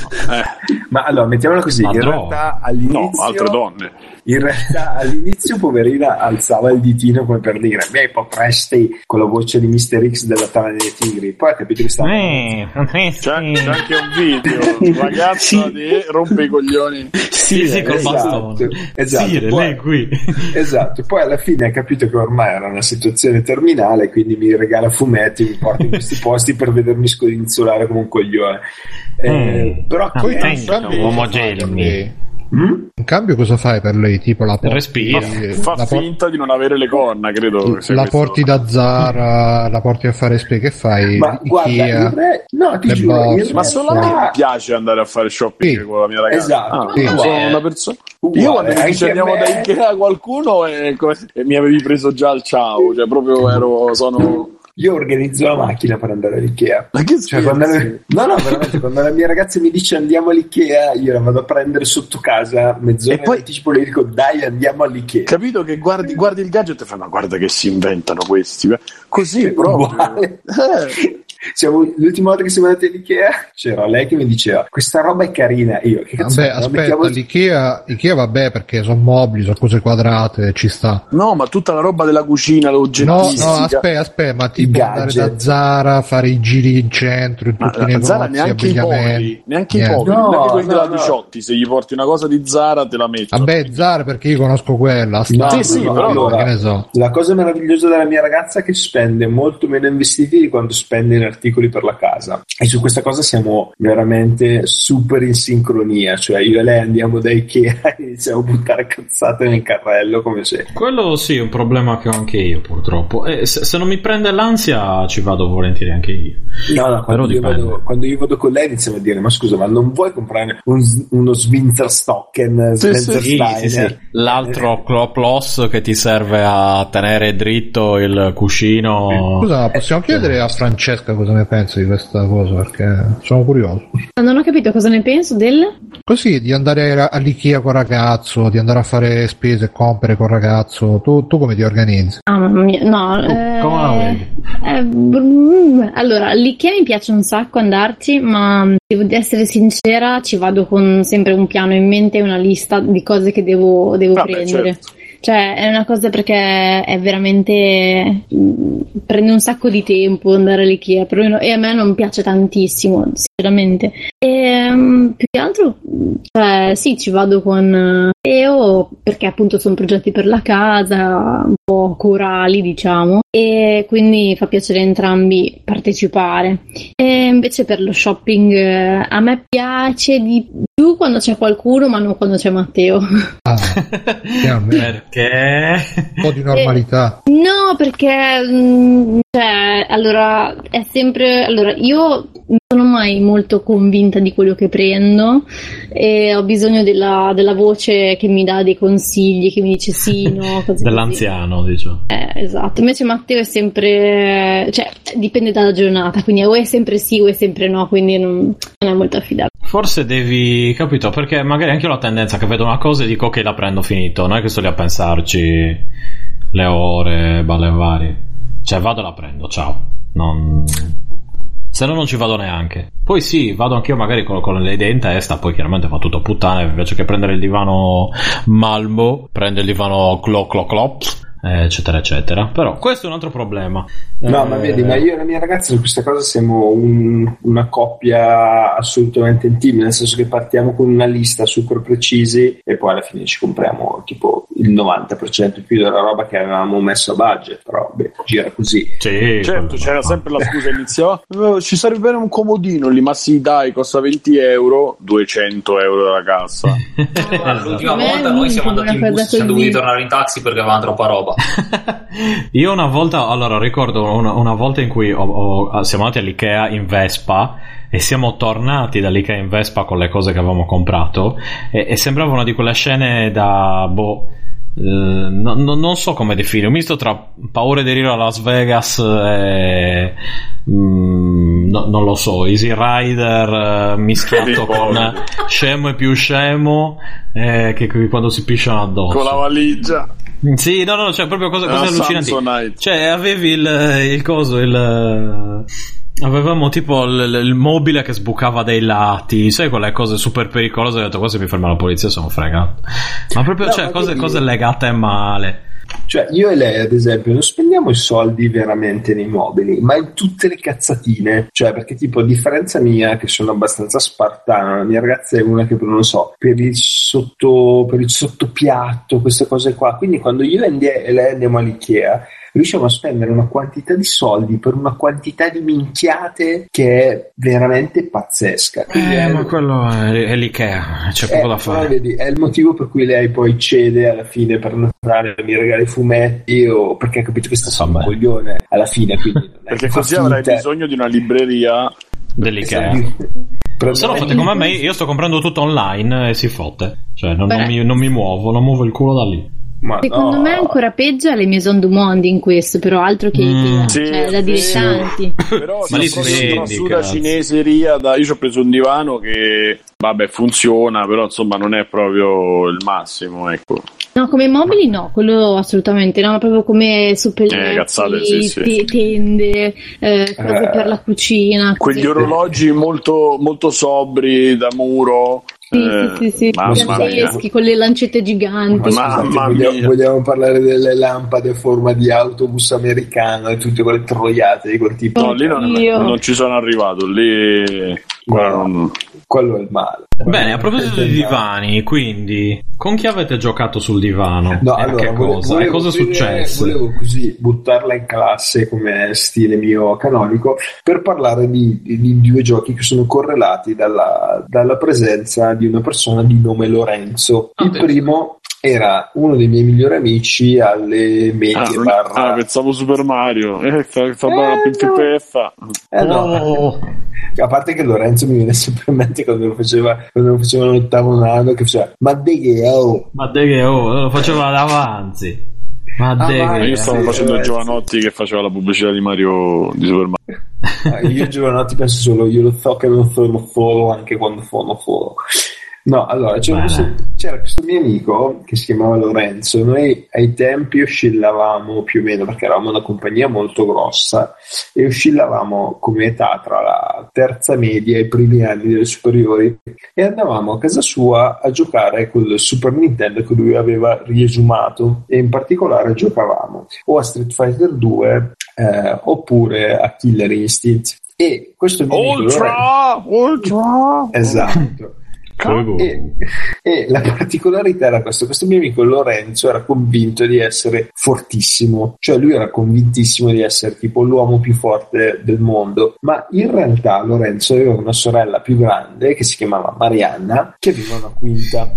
Ma allora, mettiamola così: Ma in droga. realtà all'inizio. no, altre donne. In realtà all'inizio poverina alzava il ditino come per dire mi potresti con la voce di Mr. X della Tana dei Tigri poi ha capito che stava Eh, C'è, c'è anche un video, ragazza Sì. di rompe i coglioni. Sì, sì, col esatto, bastone. esatto. Sì, Poi- lei qui. esatto poi alla fine ha capito che ormai era una situazione terminale quindi mi regala fumetti mi porta in questi posti per vedermi scodinzolare come un coglione Eh, Mm. però Ah, poi in cambio uomo cosa Mm? In cambio cosa fai per lei? Tipo la porti, Respira. Fa la, por- finta di non avere le corna, credo. la questo. porti da Zara, la porti a fare spray, che fai? ma guarda Ikea? in re- no ti giuro borse. Ma solo a me realtà- piace andare a fare shopping Sì. con la mia ragazza. Esatto. Ah, Sì. io sono una persona. Io Uguale, quando mi anche dice a andiamo me. da Ikea a qualcuno e, come- e mi avevi preso già il ciao, cioè proprio ero, sono... io organizzo la macchina per andare all'Ikea Ma che Cioè, quando la- no, no, veramente, quando la mia ragazza mi dice andiamo all'Ikea, io la vado a prendere sotto casa, mezz'ora E poi- in anticipo le dico dai andiamo all'Ikea. Capito che guardi, guardi il gadget e fai ma guarda che si inventano questi. Così proprio. Uguale. Eh. Siamo- l'ultima volta che siamo andati all'Ikea c'era lei che mi diceva questa roba è carina. Io che cazzo Vabbè, aspetta, mettiamo- l'Ikea, Ikea vabbè perché sono mobili, sono cose quadrate, ci sta. No, ma tutta la roba della cucina, No, l'oggettistica. no, aspetta, aspetta, ma tipo andare da Zara, fare i giri in centro, in Ma tutti i negozi, Zara neanche i poveri, neanche i poveri, No, neanche quelli no, della no. Diciotti, se gli porti una cosa di Zara te la metto. Vabbè, Zara perché io conosco quella. No, Sì, sì, no, però allora, che ne so. La cosa meravigliosa della mia ragazza è che spende molto meno in vestiti di quanto spende in articoli per la casa. E su questa cosa siamo veramente super in sincronia. Cioè, io e lei andiamo da Ikea e iniziamo a buttare cazzate nel carrello come se. Quello sì, è un problema che ho anche io, purtroppo. E se, se non mi prende l'ansia, ci vado volentieri anche io. No, no, quando, io vado, quando io vado con lei iniziamo a dire: Ma scusa, ma non vuoi comprare un, uno Swinterstocken, Sì, sì. Spencersteiner? L'altro Cloplos che ti serve a tenere dritto il cuscino. Scusa, possiamo chiedere a Francesca cosa ne pensi di questa cosa perché sono curioso. Non ho capito cosa ne penso del... Così di andare a- all'Ikea con ragazzo, di andare a fare spese e compere con ragazzo, tu, tu come ti organizzi? Ah, mamma mia, no. Tu eh, eh, mm, allora, all'Ikea mi piace un sacco andarci, ma devo essere sincera, ci vado con sempre un piano in mente e una lista di cose che devo, devo Vabbè, prendere. certo. Cioè, è una cosa perché è veramente. mm, prende un sacco di tempo andare all'IKEA però io- e a me non piace tantissimo, sinceramente. E mm, più che altro, cioè, sì, ci vado con eh, Teo perché appunto sono progetti per la casa, un po' corali, diciamo, e quindi fa piacere a entrambi partecipare. E invece per lo shopping eh, a me piace di più quando c'è qualcuno, ma non quando c'è Matteo. Ah. Perché? un po' di normalità. No, perché mm, cioè, allora è sempre allora io non sono mai molto convinta di quello che prendo e ho bisogno della, della voce che mi dà dei consigli, che mi dice sì, no, così. Dell'anziano, dicio. Eh, esatto, invece Matteo è sempre, cioè dipende dalla giornata, quindi o è sempre sì o è sempre no, quindi non, non è molto affidabile. Forse devi, capito? Perché magari anche io ho la tendenza che vedo una cosa e dico ok, la prendo finito. Non è che sto lì a pensarci le ore, balle varie. Cioè, vado e la prendo, ciao. Non... Se no non ci vado neanche. Poi sì, vado anch'io magari con, con le idee in testa, poi chiaramente fa tutto puttane, invece che prendere il divano Malmo, prende il divano clo clo clop, eccetera eccetera. Però questo è un altro problema. No, Eh, ma vedi, ma io e la mia ragazza su questa cosa siamo un- una coppia assolutamente intima, nel senso che partiamo con una lista super precisi e poi alla fine ci compriamo tipo il 90% in più della roba che avevamo messo a budget, però beh, gira così. Sì, Certo, c'era sempre la scusa iniziale. "Eh, ci sarebbe bene un comodino lì, ma sì, dai, costa 20 euro, 200 euro dalla cassa. Esatto. L'ultima volta noi siamo andati in bus siamo dovuti tornare in taxi perché avevamo troppa roba. Io una volta, allora ricordo una, una volta in cui ho- ho- siamo andati all'Ikea in Vespa e siamo tornati dall'Ikea in Vespa con le cose che avevamo comprato e, e sembrava una di quelle scene da boh. eh, no- no- non so come definire, un misto tra paure di rio a Las Vegas e mm, no- non lo so, Easy Rider eh, mischiato con scemo e più scemo eh, che, che quando si pisciano addosso. Con la valigia. Sì, no, no, cioè proprio cose, cose allucinanti. Cioè, avevi il, il coso, il. Avevamo tipo il, il mobile che sbucava dai lati, sai quelle cose super pericolose. Ho detto, qua se mi ferma la polizia sono fregato. Ma proprio, No, cioè, ma cose, cose legate male. Cioè, io e lei, ad esempio, non spendiamo i soldi veramente nei mobili, ma in tutte le cazzatine. Cioè, perché, tipo, a differenza mia, che sono abbastanza spartana, la mia ragazza è una che, non lo so, per il, sotto, per il sottopiatto, queste cose qua. Quindi, quando io e e lei andiamo all'IKEA, riusciamo a spendere una quantità di soldi per una quantità di minchiate che è veramente pazzesca. Quindi Eh, è- ma quello è, è l'Ikea, c'è eh, poco da però fare. vedi, è il motivo per cui lei poi cede alla fine per Natale mi regali i fumetti o perché ha capito che sta solo un coglione alla fine Perché così avrai bisogno di una libreria. Dell'Ikea. Prendere- Se lo fate come me, io sto comprando tutto online e si fotte. Cioè, non, non mi, non mi muovo, non muovo il culo da lì. Ma Secondo no. me ancora peggio le Maison du Monde in questo, però altro che Mm. Sì, cioè da sì. dilettanti. Però Ma lì si vende, da... io ci ho preso un divano che vabbè funziona, però insomma non è proprio il massimo, ecco. No, come mobili no, quello assolutamente no, ma proprio come suppelletti, Eh, cazzate, sì, sì. te- tende, eh, cose Eh. per la cucina. Quegli così. orologi molto, molto sobri da muro. Sì, eh, sì, sì, sì, giganteschi, con le lancette giganti. Ma- Scusate, Mamma vogliamo, vogliamo parlare delle lampade a forma di autobus americano e tutte quelle troiate di quel tipo No, lì non, Io. non ci sono arrivato, lì non- quello è il male Bene, a proposito di divani, quindi, con chi avete giocato sul divano? No, e allora, che cosa? volevo e cosa è successo? Volevo così buttarla in classe come stile mio canonico per parlare di, di- di due giochi che sono correlati dalla, dalla presenza di una persona di nome Lorenzo. Il Ok. primo era uno dei miei migliori amici alle medie Ah, barra- ah, pensavo Super Mario. Eh, fa, fa Eh, la no. PFF. Eh, no. Oh. A parte che Lorenzo mi viene sempre in mente quando lo faceva, quando lo faceva l'ottavo anno che faceva ma de che oh Ma de che oh, lo faceva davanti. Ma Ah, de- vai, Io stavo sì, facendo eh, Giovanotti che faceva la pubblicità di Mario di Super Mario. Ah, io giovanotti penso solo io lo so che non sono solo anche quando sono solo no allora c'era, questo, c'era questo mio amico che si chiamava Lorenzo. Noi ai tempi oscillavamo più o meno perché eravamo una compagnia molto grossa e oscillavamo come età tra la terza media e i primi anni delle superiori. E andavamo a casa sua a giocare col Super Nintendo che lui aveva riesumato e in particolare giocavamo o a Street Fighter 2 eh, oppure a Killer Instinct. E questo mio amico Lorenzo- Ultra! Ultra! esatto e, e la particolarità era questo: questo mio amico Lorenzo era convinto di essere fortissimo, cioè lui era convintissimo di essere tipo l'uomo più forte del mondo, ma in realtà Lorenzo aveva una sorella più grande che si chiamava Marianna, che aveva una quinta.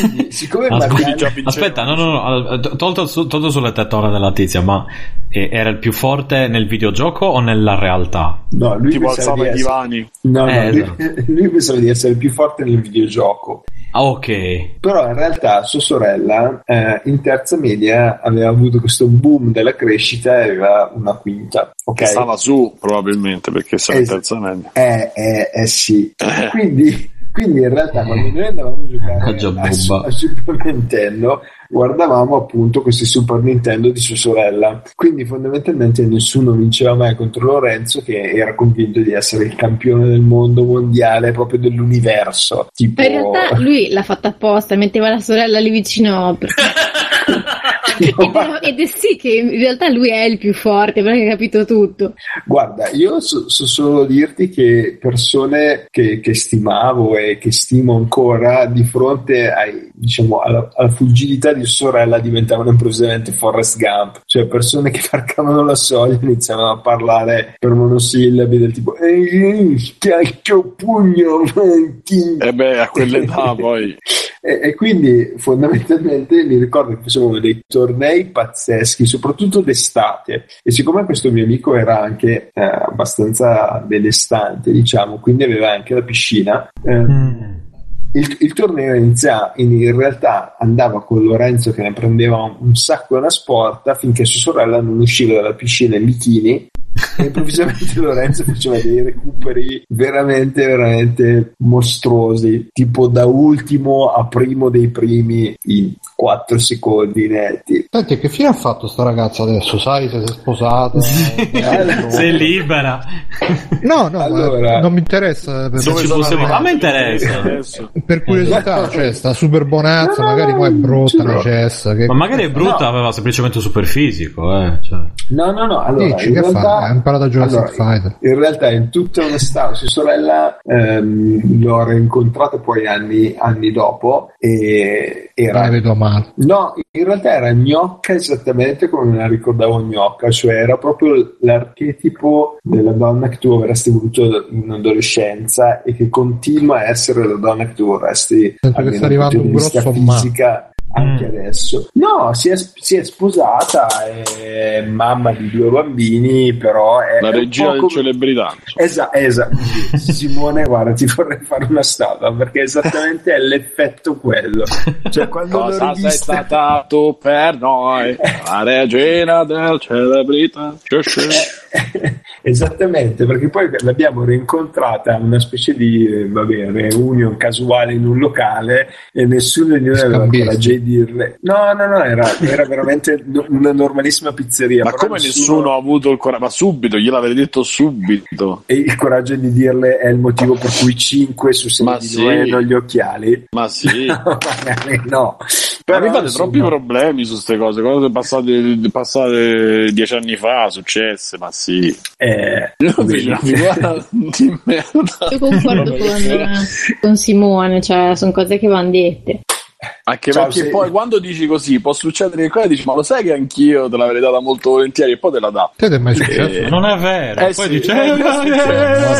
Quindi, siccome già vinceva. Aspetta, no, no, no, al- tolto, tolto sulle tettone della tizia, ma eh, era il più forte nel videogioco o nella realtà? no, lui Tipo pensava alzava di i essere, divani. no, no, Eh, lui, esatto. lui pensava di essere il più forte nel videogioco. Ah, ok. Però in realtà sua sorella eh, in terza media aveva avuto questo boom della crescita e aveva una quinta. Ok? Che stava su probabilmente perché stava in Es- terza media. Eh, eh, eh sì. Eh. Quindi, quindi in realtà quando noi andavamo a giocare a, a Super Nintendo guardavamo appunto questi Super Nintendo di sua sorella. Quindi fondamentalmente nessuno vinceva mai contro Lorenzo che era convinto di essere il campione del mondo mondiale proprio dell'universo. Tipo... Ma in realtà lui l'ha fatta apposta, metteva la sorella lì vicino. perché- ed, è, ed è sì che in realtà lui è il più forte perché ha capito tutto. Guarda, io so, so solo dirti che persone che, che stimavo e che stimo ancora di fronte ai, diciamo, alla, alla fuggilità di sorella diventavano improvvisamente Forrest Gump, cioè persone che varcavano la soglia e iniziavano a parlare per monosillabi del tipo ehi, cacchio pugno. E beh, a quell'età poi. E, e quindi fondamentalmente mi ricordo che facevamo dei tornei pazzeschi, soprattutto d'estate. E siccome questo mio amico era anche eh, abbastanza benestante, diciamo, quindi aveva anche la piscina, eh, il, il torneo inizia, in, in realtà andava con Lorenzo che ne prendeva un, un sacco da sporta finché sua sorella non usciva dalla piscina in bikini e improvvisamente Lorenzo faceva dei recuperi veramente veramente mostruosi tipo da ultimo a primo dei primi in 4 secondi netti Senti, che fine ha fatto sta ragazza adesso? Sai se si è sposata? Eh, Sei libera. No, no, Allora- non mi interessa. Per, Se ci fossimo- a me interessa. Adesso. per curiosità, cioè, sta super bonazza, No, no, magari no, poi è brutta, sì, una no. cessa. Che... Ma magari è brutta, aveva semplicemente super fisico, eh. Cioè. no no no allora Dici, in che realtà fa? Ha imparato a giocare a Street Fighter. in realtà in tutta onestà sua sorella ehm, l'ho rincontrata poi anni, anni dopo e era ne vedo male. No, in realtà era gnocca esattamente come me la ricordavo gnocca, cioè era proprio l'archetipo della donna che tu avresti voluto in adolescenza e che continua a essere la donna che tu vorresti Sento che sta arrivando un grosso ma. Anche Mm. adesso. No, si è, si è sposata, è mamma di due bambini, però è La regina del come- celebrità. Esatto, esatto. Simone, guarda, ti vorrei fare una statua perché esattamente è l'effetto quello. Cioè, quando l'ho Cosa sei rivista, stata tu per noi? La regina del celebrità. Sì. Eh, Esattamente, perché poi l'abbiamo rincontrata una specie di eh, va bene, reunion casuale in un locale e nessuno di noi aveva il Scambisti. Dirle. No, no, no, era, era veramente no- una normalissima pizzeria. Ma come nessuno ha avuto il coraggio? Ma subito, gliel'avrei detto subito. E il coraggio di dirle è il motivo per cui 5 su 6 Ma di sì. noi hanno gli occhiali. Ma sì. Magari no. Ma Però, mi fate insomma, troppi problemi su queste cose, cose passate, passate dieci anni fa, successe, ma sì. eh, Io feci vedi. una figura di merda. Io concordo con, con Simone, cioè sono cose che vanno dette. Anche Ciao, perché se- poi quando dici così può succedere che cosa dici ma lo sai che anch'io te l'avrei data molto volentieri e poi te la dà. Te è mai successo? Eh, Non è vero. Eh poi sì, dice, eh, eh, sì,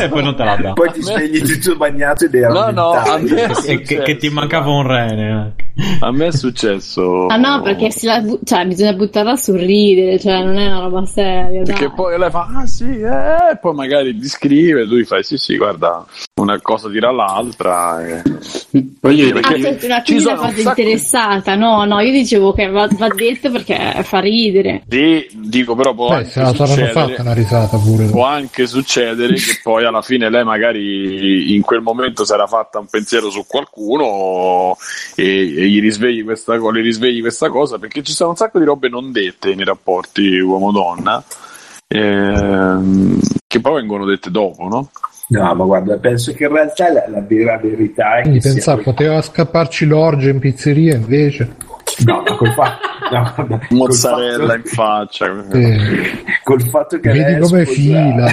eh, e poi non te la dà. Poi ti svegli tutto bagnato ed era No, no, a me- E che, che ti mancava un rene. A me è successo. Ah no, perché si la bu- cioè, bisogna buttarla a sorridere, cioè non è una roba seria. dai. Perché poi lei fa, ah sì, eh, e poi magari ti scrive, tu gli fai, sì, sì, guarda, una cosa tira l'altra. E... Voglio dire Ah, perché una ci sono parte sacco- interessata, no, no, io dicevo che va, va detto perché fa ridere. Sì, dico però Beh, anche se la saranno succedere- fatta una risata pure. può anche succedere che poi alla fine lei magari in quel momento si era fatta un pensiero su qualcuno e, e gli risvegli questa, co- le risvegli questa cosa perché ci sono un sacco di robe non dette nei rapporti uomo-donna ehm, che poi vengono dette dopo, no? No, ma guarda, penso che in realtà la, la vera verità è Quindi che sia pensavo, quel- poteva scapparci l'orgia in pizzeria invece. No, ma col fatto, no, guarda, Mozzarella fatto- in faccia. Eh, col fatto che lei vedi è come sposata- fila.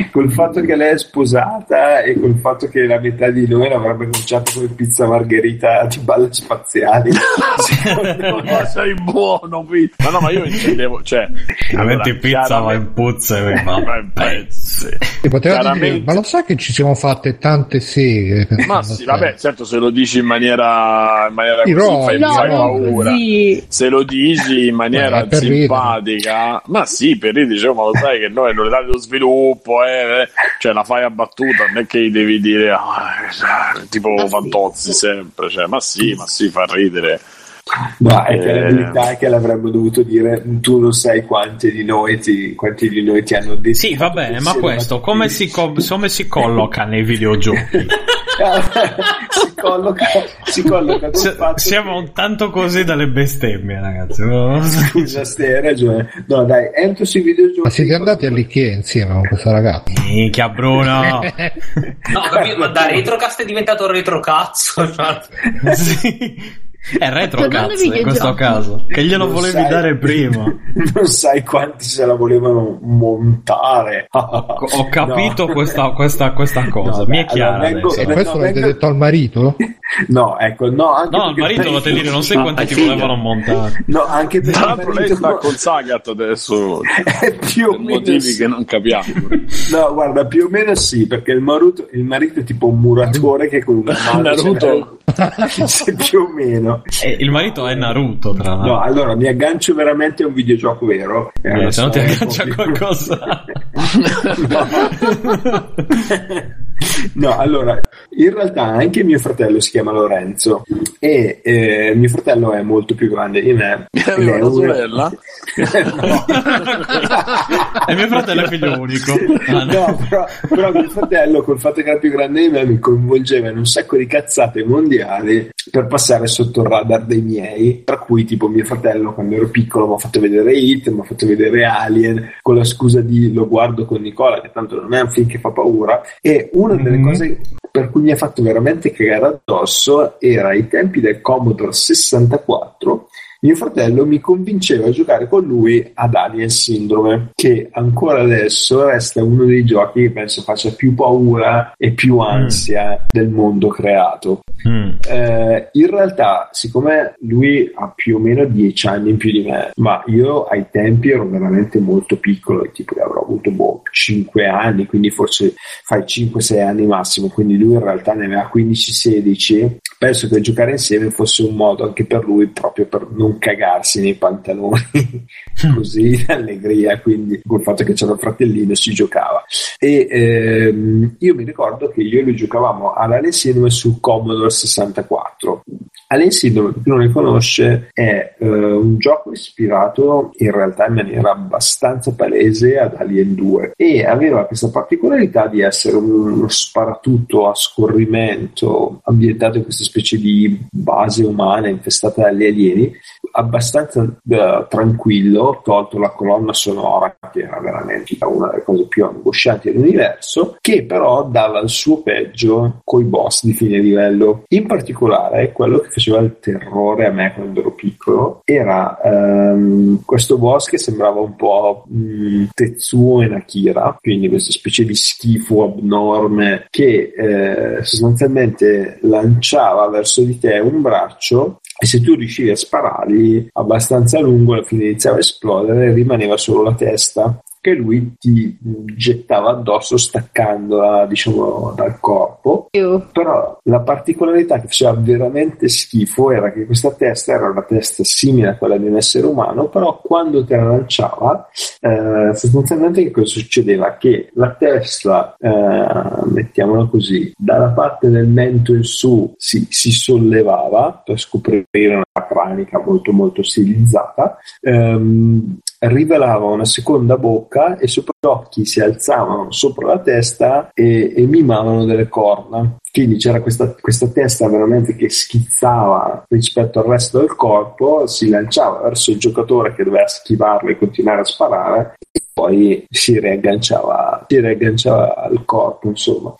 eh. col fatto che lei è sposata e col fatto che la metà di noi l'avrebbe conciato come pizza margherita di balle spaziali secondo me- Ma sei buono, Pete. Ma no, ma io intendevo, cioè, Veramente allora, pizza va in chiaramente- puzze, Ma ma in pezzi. E poteva dire, Chiaramente- ma lo sai che ci siamo fatte tante seghe? Ma sì, a te?" vabbè, certo, se lo dici in maniera, in maniera così, fai, No, fai paura. così. Se lo dici in maniera Eh, per simpatica, ma sì, per ridere, dicevo, ma lo sai che noi nell'età dello sviluppo, eh, eh, cioè la fai a battuta, non è che gli devi dire ah, eh, tipo Ma sì. Fantozzi sempre, cioè, ma sì, ma sì, fa ridere. No, è che la Eh. verità è che l'avremmo dovuto dire tu non sai quanti di noi ti, quanti di noi ti hanno detto Sì, va bene, ma questo come si, co- come si colloca nei videogiochi? si colloca si colloca fatto siamo che- un tanto così dalle bestemmie, ragazzi. So- scusa ste hai ragione no dai entro sui videogiochi Ma siete andati all'Ikea insieme con questa ragazza? Minchia, Bruno. No, capito, ma da retrocast è diventato retrocazzo. cioè. Sì. È retro cazzo in questo caso. Che glielo Non volevi sai- dare prima. non sai quanti se la volevano montare Ho, ho capito No. questa, questa, questa cosa. No, Mi è dai, chiara allora vengo-. E no, questo l'avete vengo- detto al marito? no ecco no anche No, il perché- marito lo te dire, non sai quanti ti volevano montare. no anche perché l'altro lei marito- sta con Sagat adesso è più o per meno motivi sì. che non capiamo. No, guarda, più o meno sì, perché il marito, il marito è tipo un muratore che con una mano Naruto. Più o meno. E il marito è Naruto, tra l'altro. No, allora mi aggancio veramente a un videogioco vero. Eh, una se non ti aggancia a qualcosa. no. No, allora, in realtà anche mio fratello si chiama Lorenzo e eh, mio fratello è molto più grande di me. Aveva una sorella? No. E mio fratello è figlio unico. Ah, no. No, però, però mio fratello, col fatto che era più grande di me, mi coinvolgeva in un sacco di cazzate mondiali per passare sotto il radar dei miei. Tra cui, tipo, mio fratello, quando ero piccolo, mi ha fatto vedere Hit, mi ha fatto vedere Alien, con la scusa di lo guardo con Nicola, che tanto non è un film che fa paura. E una delle Mhm. cose per cui mi ha fatto veramente cagare addosso era ai tempi del Commodore 64 mio fratello mi convinceva a giocare con lui ad Alien Syndrome, che ancora adesso resta uno dei giochi che penso faccia più paura e più ansia del mondo creato. Mm. Eh, in realtà, siccome lui ha più o meno 10 anni in più di me, ma io ai tempi ero veramente molto piccolo, tipo avrò avuto boh, 5 anni, quindi forse fai 5-6 anni massimo, quindi lui in realtà ne aveva 15-16. Penso che giocare insieme fosse un modo anche per lui proprio per non cagarsi nei pantaloni così allegria, quindi col fatto che c'era il fratellino si giocava. E ehm, io mi ricordo che io e lui giocavamo all'Alien Syndrome su Commodore 64. Per chi non ne conosce, è eh, un gioco ispirato in realtà in maniera abbastanza palese ad Alien 2 e aveva questa particolarità di essere uno sparatutto a scorrimento ambientato in questa specie di base umana infestata dagli alieni abbastanza eh, tranquillo, tolto la colonna sonora che era veramente una delle cose più angoscianti dell'universo, che però dava il suo peggio coi boss di fine livello. In particolare, quello che faceva il terrore a me quando ero piccolo era ehm, questo boss che sembrava un po' mh, Tetsuo e Nakira, quindi questa specie di schifo abnorme che eh, sostanzialmente lanciava verso di te un braccio e se tu riuscivi a sparargli abbastanza lungo alla fine iniziava a esplodere rimaneva solo la testa che lui ti gettava addosso staccandola diciamo dal corpo Io. però la particolarità che faceva veramente schifo era che questa testa era una testa simile a quella di un essere umano però quando te la lanciava eh, sostanzialmente che cosa succedeva? che la testa eh, mettiamola così dalla parte del mento in su si, si sollevava per scoprire una cranica molto molto stilizzata ehm, rivelava una seconda bocca e sopra gli occhi si alzavano sopra la testa e, e mimavano delle corna. Quindi c'era questa, questa testa veramente che schizzava rispetto al resto del corpo, si lanciava verso il giocatore che doveva schivarlo e continuare a sparare e poi si riagganciava, si riagganciava al corpo, insomma.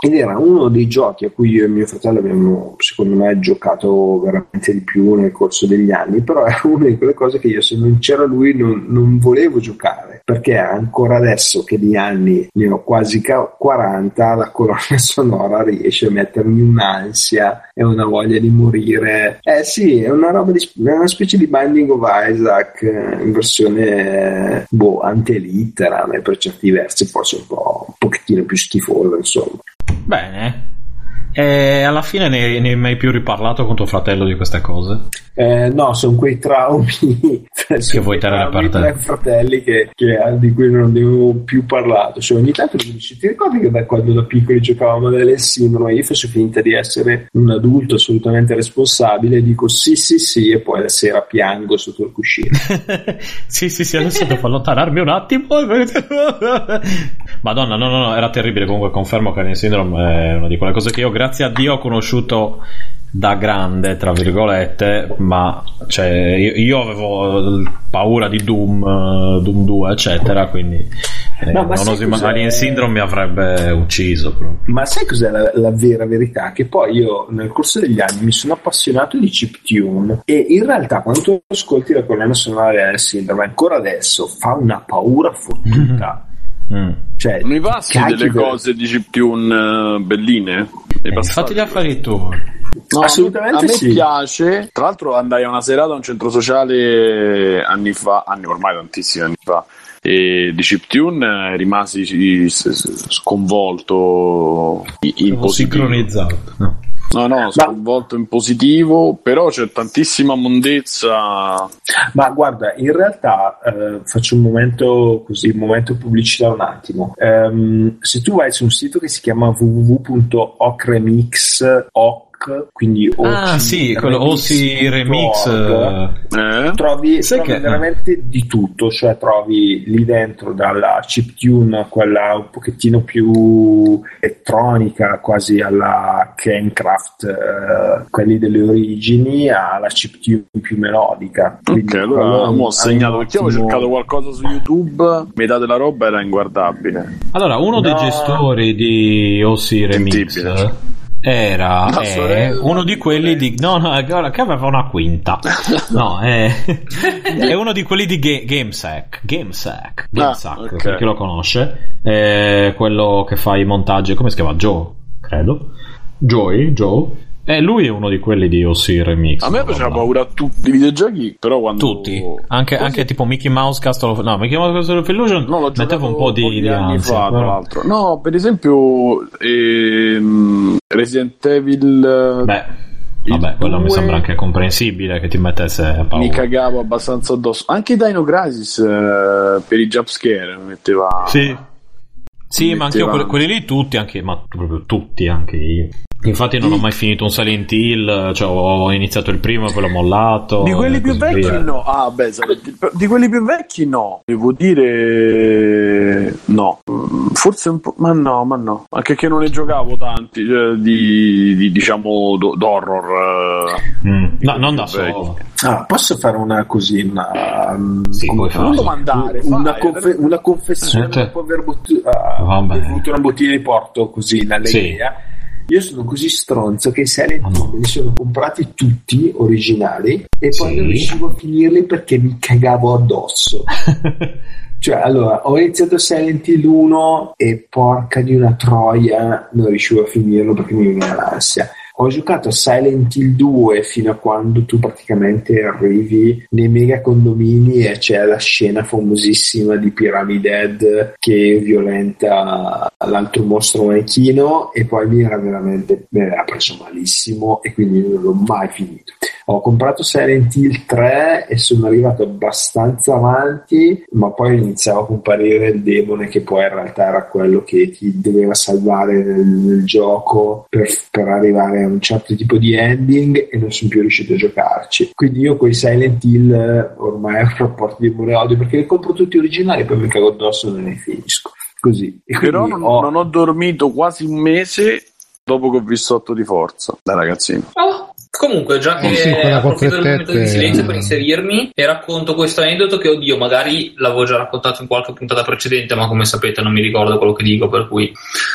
Ed era uno dei giochi a cui io e mio fratello abbiamo, secondo me, giocato veramente di più nel corso degli anni, però era una di quelle cose che io, se non c'era lui, non, non volevo giocare, perché ancora adesso che di anni ne ho quasi ca- 40, la colonna sonora riesce a mettermi un'ansia e una voglia di morire. Eh sì, è una roba di, è una specie di Binding of Isaac eh, in versione, boh, antelitteram e per certi versi forse un po' un pochettino più schifosa, insomma. Bene. E alla fine ne, ne hai mai più riparlato con tuo fratello di queste cose? Eh, no, sono quei traumi Che vuoi tenere per te. tra fratelli che, che- di cui non avevo più parlato. Cioè, ogni tanto mi dici, ti ricordi che da quando da piccoli giocavamo nelle sindrome io faccio finta di essere un adulto assolutamente responsabile e dico sì, sì, sì, e poi la sera piango sotto il cuscino. sì, sì, sì, adesso devo allontanarmi un attimo. Madonna, no, no, no, era terribile. Comunque confermo che Alien Syndrome è una di quelle cose che io, grazie a Dio, ho conosciuto da grande, tra virgolette, ma cioè, io, io avevo paura di Doom, eh, Doom 2, eccetera, quindi eh, No? Alien Syndrome mi avrebbe ucciso proprio. Ma sai cos'è la, la vera verità? Che poi io nel corso degli anni mi sono appassionato di chiptune e in realtà quando tu ascolti la colonna sonora di Alien Syndrome ancora adesso fa una paura fottuta. Mm. Cioè, Non mi passi delle per- cose di chiptune eh, belline? Eh, fatti gli affari tuoi. No, Assolutamente a me, a me sì. piace. Tra l'altro andai a una serata a un centro sociale anni fa, anni ormai tantissimi anni fa, e di chiptune eh, rimasi sconvolto sincronizzato. No. No, no, sconvolto in positivo, però c'è tantissima mondezza. Ma guarda, in realtà eh, faccio un momento così, un momento pubblicità un attimo. Ehm, se tu vai su un sito che si chiama www.ocremix, oc, quindi Ah, OC sì, quello OC Remix. eh, trovi, Sai trovi che- veramente di tutto, cioè trovi lì dentro dalla chiptune, quella un pochettino più elettronica, quasi alla Kencraft, eh, quelli delle origini, alla chiptune più melodica. Ok, Quindi allora quello mo ho segnato perché avevo ottimo- cercato qualcosa su YouTube, metà della roba era inguardabile. Allora, uno dei No. gestori di OC Remix Sentibile. Era è sorella. uno di quelli di no no che aveva una quinta no è, è uno di quelli di Ga- GameSack GameSack GameSack ok. per chi lo conosce è quello che fa i montaggi come si chiama Joe credo Joey Joe e lui è uno di quelli di OC Remix A me faceva paura tutti i videogiochi, però quando... tutti anche, Così- anche tipo Mickey Mouse Castle of no Mickey Mouse Castle of Illusion No, l'ho metteva un po' di, di anni ansia fa, tra però- l'altro. No, per esempio ehm, Resident Evil eh, Beh, il vabbè, quello mi due sembra anche comprensibile che ti mettesse a paura. mi cagavo abbastanza addosso. Anche Dino Crisis eh, per i jumpscare mi metteva... Sì. Sì, Mi ma anche io metteva- quelli, quelli lì tutti, anche, ma proprio tutti, anche io. Infatti non ho mai finito un Silent Hill, cioè ho iniziato il primo e poi l'ho mollato. Di quelli più vecchi via. no. Ah, beh, di quelli più vecchi no. Devo dire no. Mm, Forse un po', ma no, ma no. Anche che non ne giocavo tanti eh, di, di, diciamo do- d'horror. eh. Mm. No, non da solo. Ah, posso fare una così, una, um, Sì, come Non domandare, una, fai, confe- una confessione Eh, cioè- dopo aver, bottu- ah, Vabbè. aver avuto una bottiglia di porto così in allegria. Io sono così stronzo che i Silent Hill me li sono comprati tutti originali e poi Sì. non riuscivo a finirli perché mi cagavo addosso. Cioè, allora, ho iniziato Silent Hill 1 e porca di una troia, non riuscivo a finirlo perché mi veniva l'ansia. Ho giocato Silent Hill 2 fino a quando tu praticamente arrivi nei mega condomini e c'è la scena famosissima di Pyramid Head che violenta l'altro mostro manichino e poi mi era veramente me l'ha preso malissimo e quindi non l'ho mai finito. Ho comprato Silent Hill 3 e sono arrivato abbastanza avanti, ma poi iniziava a comparire il demone che poi in realtà era quello che ti doveva salvare nel, nel gioco per, per arrivare a un certo tipo di ending e non sono più riuscito a giocarci. Quindi io con i Silent Hill eh, ormai ho un rapporto di amore e odio perché li compro tutti originali e poi mi cago addosso e non ne finisco. Così. E Però non ho- non ho dormito quasi un mese dopo che ho visto 8 di forza da ragazzino. Oh, Comunque, già che Eh sì, approfitto del momento di silenzio per inserirmi e racconto questo aneddoto che, oddio, magari l'avevo già raccontato in qualche puntata precedente, ma come sapete non mi ricordo quello che dico, per cui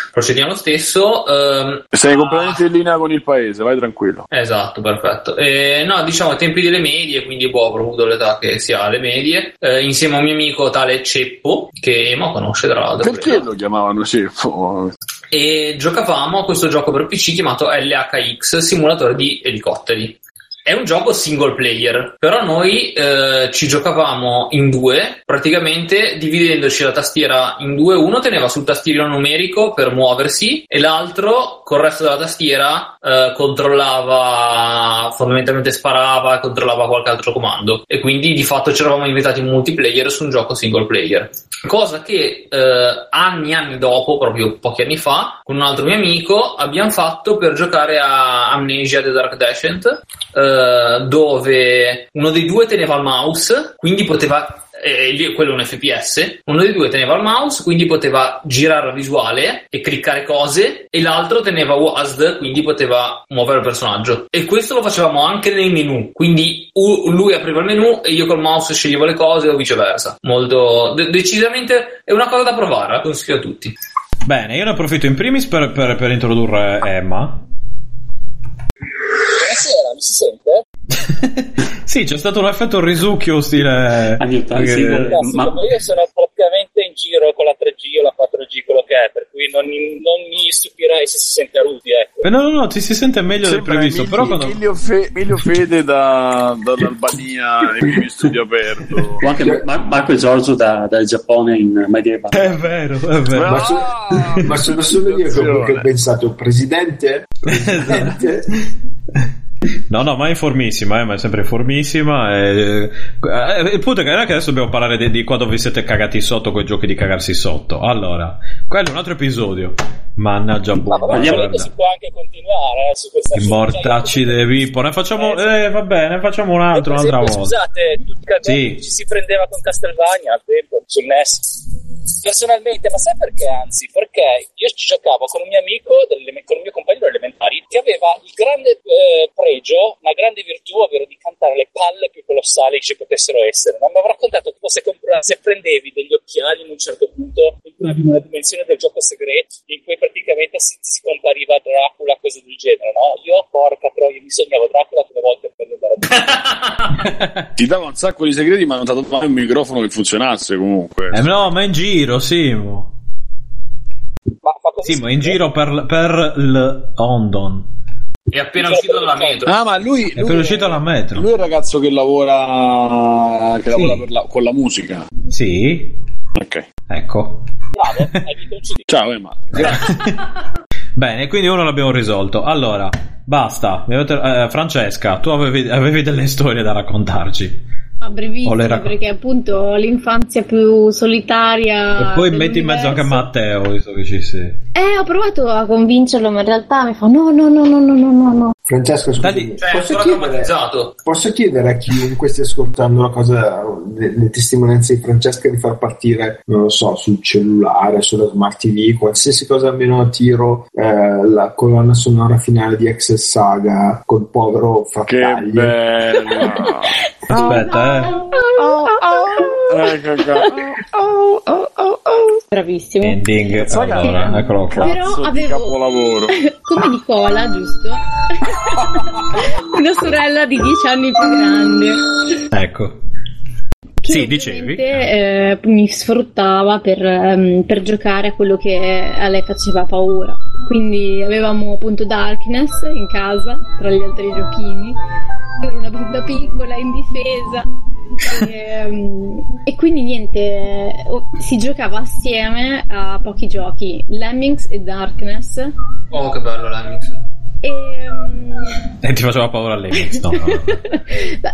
procediamo lo stesso. Ehm, Sei ah, completamente in linea con il paese, vai tranquillo. Esatto, perfetto. Eh, no, diciamo ai tempi delle medie, quindi boh, avrò avuto l'età che si ha alle medie, eh, insieme a un mio amico tale Ceppo, che Emo conosce tra l'altro. Perché lo chiamavano Ceppo? E giocavamo a questo gioco per PC chiamato LHX Simulatore di elicotteri. È un gioco single player, però noi eh, ci giocavamo in due, praticamente dividendoci la tastiera in due. Uno teneva sul tastierino numerico per muoversi e l'altro col resto della tastiera eh, controllava, fondamentalmente sparava controllava qualche altro comando. E quindi di fatto ci eravamo inventati un multiplayer su un gioco single player. Cosa che eh, anni anni dopo, proprio pochi anni fa, con un altro mio amico abbiamo fatto per giocare a Amnesia The Dark Descent, eh, dove uno dei due teneva il mouse, quindi poteva eh, lì- quello è un FPS, uno dei due teneva il mouse, quindi poteva girare la visuale e cliccare cose, e l'altro teneva WASD, quindi poteva muovere il personaggio. E questo lo facevamo anche nei menu, quindi lui apriva il menu e io col mouse sceglievo le cose o viceversa. Molto, de- decisamente è una cosa da provare, la consiglio a tutti. Bene, io ne approfitto in primis per, per- per introdurre Emma. Si sente? sì, c'è stato un effetto risucchio stile... Anni 80, sì, perché- ma- ma io sono praticamente in giro con la 3G o la 4G, quello che è, per cui non, non mi stupirei se si sente a Rudy, ecco. Eh, No, no, no, ti si sente meglio del Sembra previsto, Emilio, però quando... Emilio Fe- Emilio Fede da- dall'Albania nei primi studi aperto. O anche Mar- Marco e Giorgio da- dal Giappone in Medieval. È vero, è vero. Ma, so- Ah, ma sono solo io che ho- pensato, presidente? Presidente? No, no, ma è informissima, eh, ma è sempre informissima. E... eh, Il punto è che non è che adesso dobbiamo parlare di, di quando vi siete cagati sotto con i giochi di cagarsi sotto. Allora, quello è un altro episodio. Mannaggia, Ma buona Andiamo- volendo si può anche continuare eh, su questa mortacci dei Vippo. Ne facciamo. Eh, va bene, ne facciamo un altro un'altra volta. Scusate, Sì. ci si prendeva con Castlevania al tempo sul NES. Personalmente, ma sai perché? Anzi, perché io ci giocavo con un mio amico, con un mio compagno elementari, che aveva il grande eh, pregio, una grande virtù, ovvero di cantare le palle più colossali che ci potessero essere. Non mi aveva raccontato tipo se, compra- se prendevi degli occhiali in un certo punto, in una dimensione del gioco segreto, in cui praticamente si, si compariva Dracula, cose del genere, no? Io, porca troia, mi sognavo Dracula le volte per andare Ti dava un sacco di segreti, ma non ti ha dato mai un microfono che funzionasse comunque. Eh, no, ma in giro, Simo. Ma così Simo, in giro per, per London. È appena uscito dalla metro. Ah, ma lui, È per uscito alla metro. Lui è il ragazzo che lavora, che Sì. lavora per la- con la musica. Sì, Ok. ecco. Bravo. Ciao Emma. Grazie. Bene, quindi uno l'abbiamo risolto. Allora, basta. Eh, Francesca, tu avevi, avevi delle storie da raccontarci. Ah, brevissimo, O le rac- perché appunto ho l'infanzia più solitaria. e poi metti in mezzo anche a. Matteo, visto che ci sei. Eh, ho provato a convincerlo, ma in realtà mi fa no, no, no, no, no, no, no, no. Francesco, scusami, Cioè, è posso chiedere, posso chiedere a chiunque stia ascoltando la cosa, le, le testimonianze di Francesca di far partire, non lo so, sul cellulare, sulla smart TV, qualsiasi cosa almeno a tiro, eh, la colonna sonora finale di Excel Saga col povero che Frattaglia. bella. Aspetta, eh. Ecco qua. Bravissimo. Ending. Allora, eccolo qua. Però avevo- capolavoro. Come Nicola, giusto? Una sorella di 10 anni più grande. Ecco. che Sì, dicevi. eh, mi sfruttava per, ehm, per giocare a quello che a lei faceva paura. Quindi avevamo appunto Darkness in casa, tra gli altri giochini, per una bimba piccola, indifesa. E, ehm, e quindi niente, si giocava assieme a pochi giochi, Lemmings e Darkness. Oh, che bello l'Amix. E, ehm, E ti faceva paura lei. No, no, no.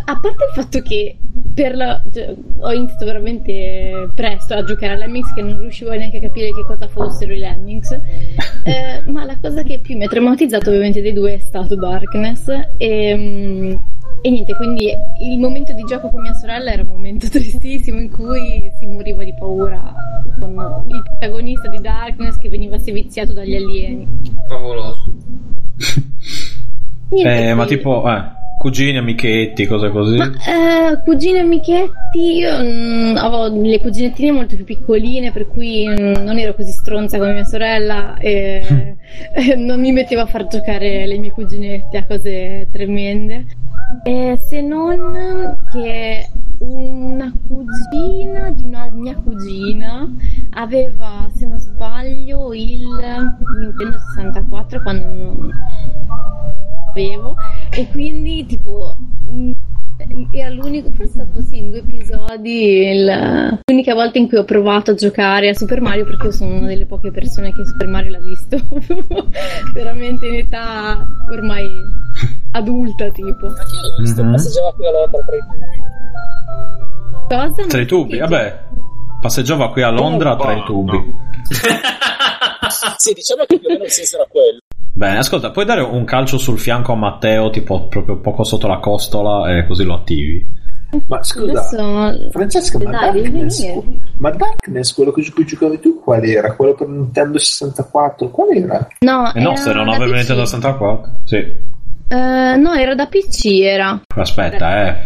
A parte il fatto che per la, cioè, ho iniziato veramente presto a giocare a Lemmings che non riuscivo neanche a capire che cosa fossero i Lemmings eh, ma la cosa che più mi ha traumatizzato ovviamente dei due è stato Darkness e, mm, e niente quindi il momento di gioco con mia sorella era un momento tristissimo in cui si moriva di paura con il protagonista di Darkness che veniva seviziato dagli alieni Favoloso. Eh, ma tipo, eh, cugini, amichetti, cose così. Ma eh, cugine e amichetti, io mm, avevo le cuginettine molto più piccoline, per cui mm, non ero così stronza come mia sorella e, e non mi mettevo a far giocare le mie cuginette a cose tremende. Eh, se non che una cugina di una mia cugina aveva, sbaglio, il Nintendo 64 quando non avevo e quindi tipo mh, era l'unico forse è stato sì in due episodi il- l'unica volta in cui ho provato a giocare a Super Mario perché io sono una delle poche persone che Super Mario l'ha visto veramente in età ormai adulta tipo Anch'io l'ho visto, Mhm. passeggiava qui a Londra tra i tubi. cosa Tra i tubi, vabbè. Passeggiava qui a Londra tra i tubi. Sì, diciamo che più o meno il senso era quello. Bene, ascolta, puoi dare un calcio sul fianco a Matteo, tipo proprio poco sotto la costola, e così lo attivi. Ma scusa, adesso Francesca, ma Dai, Darkness, ma Darkness, quello che cui giocavi tu, qual era? Quello per Nintendo 64? Qual era? no, E no, era se non avevi. Nintendo 64. Sì. Eh, no era da PC era Aspetta, eh.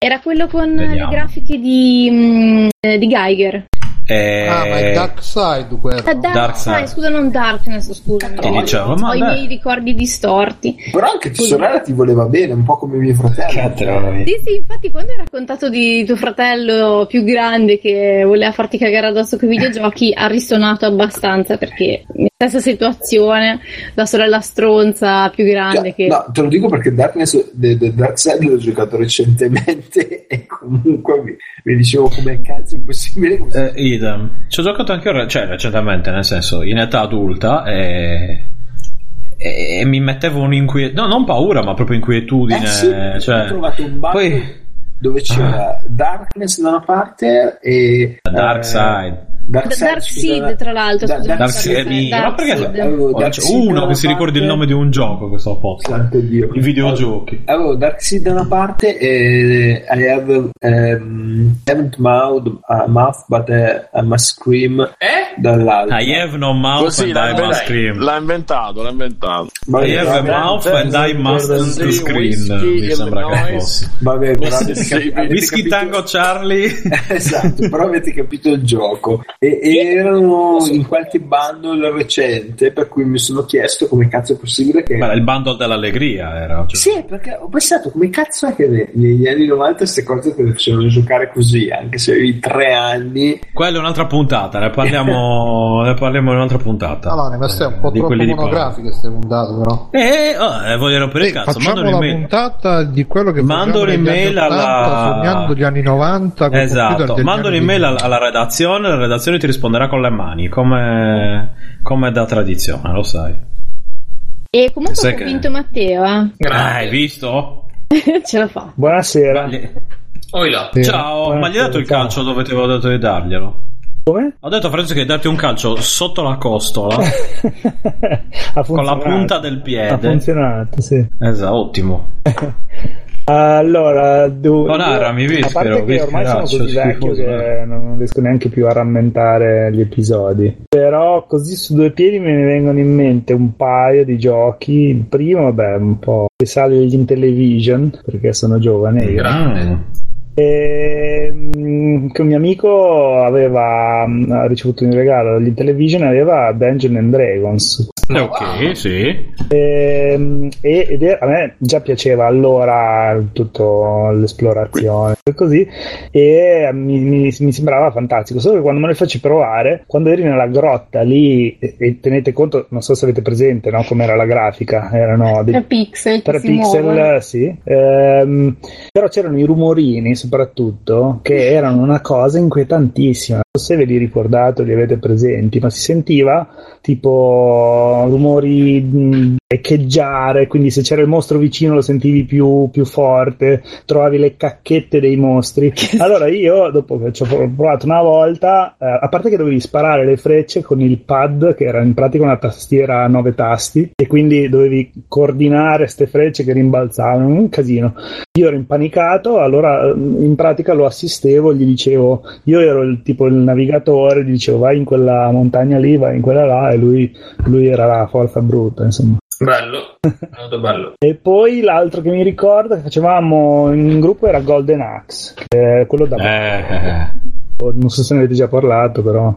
Era quello con Vediamo. le grafiche di, mm, eh, di Geiger Eh, Ah, ma è Dark Side quello. Eh, Dark, Dark Side, scusa, non Darkness, scusa. Ti no. dicevo, Ho i miei ricordi distorti. Però anche tua sorella ti voleva bene, un po' come mio fratello. Sì, sì, infatti quando hai raccontato di tuo fratello più grande che voleva farti cagare addosso con i videogiochi ha risonato abbastanza perché stessa situazione, la sorella stronza più grande Cioè, che... No, te lo dico perché Darkness, The, The Dark Side l'ho giocato recentemente e comunque mi, mi dicevo come cazzo è possibile Eh, idem. Ci ho giocato anche io, cioè recentemente, nel senso, in età adulta e, e, e mi mettevo un'inquietudine, no, non paura, ma proprio inquietudine. Eh sì, cioè, ho trovato un bug poi dove c'era Darkness da una parte e Dark eh, Side. Dark, Da- Dark scusa, Seed, tra l'altro, Da- scusa, Dark Dark Seed. Seed, minchia, ma Dark perché Seed. Avevo Dark c'è Seed uno che si ricordi il parte- nome di un gioco questo posto Santo Dio. i videogiochi Avevo Dark Seed da una parte e I have um, haven't mouth, uh, mouth but uh, I must scream Eh? dall'altra. I have no mouth Così and I must scream l'ha inventato, l'ha inventato. Vabbè, I have a vabbè, mouth and I must scream mi sembra che fosse vabbè, però Whisky Tango Charlie esatto, però avete capito il gioco e, erano in qualche bundle recente per cui mi sono chiesto come cazzo è possibile che Beh, il bundle dell'allegria era cioè. Sì, perché ho pensato come cazzo è che ne- negli anni 90 queste cose te le facevano giocare così, anche se avevi tre anni. quella è un'altra puntata ne parliamo ne parliamo in un'altra puntata Allora, queste è un po' Di troppo quelli di monografiche queste puntate, però. Eh, oh, eh, voglio rompere il cazzo, mando Facciamo la un'email. puntata di quello che Mando un'email anni 80, alla- sognando gli anni 90 col computer Esatto, mando un'email 2000. alla, alla redazione, la redazione ti risponderà con le mani, come, come da tradizione, lo sai. E comunque Sai ho che- vinto Matteo, eh. Ah, hai visto? Ce la fa. Buonasera. Gli- Oi là. Sì. Ciao, ma gli hai dato il calcio dove ti avevo detto di darglielo? Come? Ho detto a Francesco di darti un calcio sotto la costola ha con la punta del Ha piede. funzionato, sì. Esatto, ottimo. Allora, du- Oh, narra, mi a parte che ormai sono così vecchio che non riesco neanche più a rammentare gli episodi. Però così su due piedi me ne vengono in mente un paio di giochi. Il primo, vabbè, un po' risale in television, perché sono giovane io. Mm. E, mm, che un mio amico aveva mm, ha ricevuto in regalo dagli Intellivision aveva Dungeons and Dragons Eh, ok, sì. Ehm, E, ed era- a me già piaceva allora tutto l'esplorazione e così e mi, mi- mi sembrava fantastico solo che quando me lo feci provare quando eri nella grotta lì e, e tenete conto non so se avete presente no, com'era la grafica erano dei 3 pixel che 3 si muovono. pixel, sì. Ehm, però c'erano i rumorini soprattutto che erano una cosa inquietantissima. So se ve li ricordate o li avete presenti, ma si sentiva tipo rumori echeggiare, quindi se c'era il mostro vicino lo sentivi più, più forte, trovavi le cacchette dei mostri. Allora io, dopo che ci ho provato una volta, eh, a parte che dovevi sparare le frecce con il pad, che era in pratica una tastiera a nove tasti, e quindi dovevi coordinare queste frecce che rimbalzavano, un casino. Io ero impanicato, allora eh, in pratica lo assistevo, gli dicevo, io ero il tipo il navigatore, gli dicevo vai in quella montagna lì, vai in quella là, e lui, lui era la forza brutta, insomma. Bello, molto bello. E poi l'altro che mi ricordo che facevamo in gruppo era Golden Axe, che è quello da Eh, non so se ne avete già parlato, però.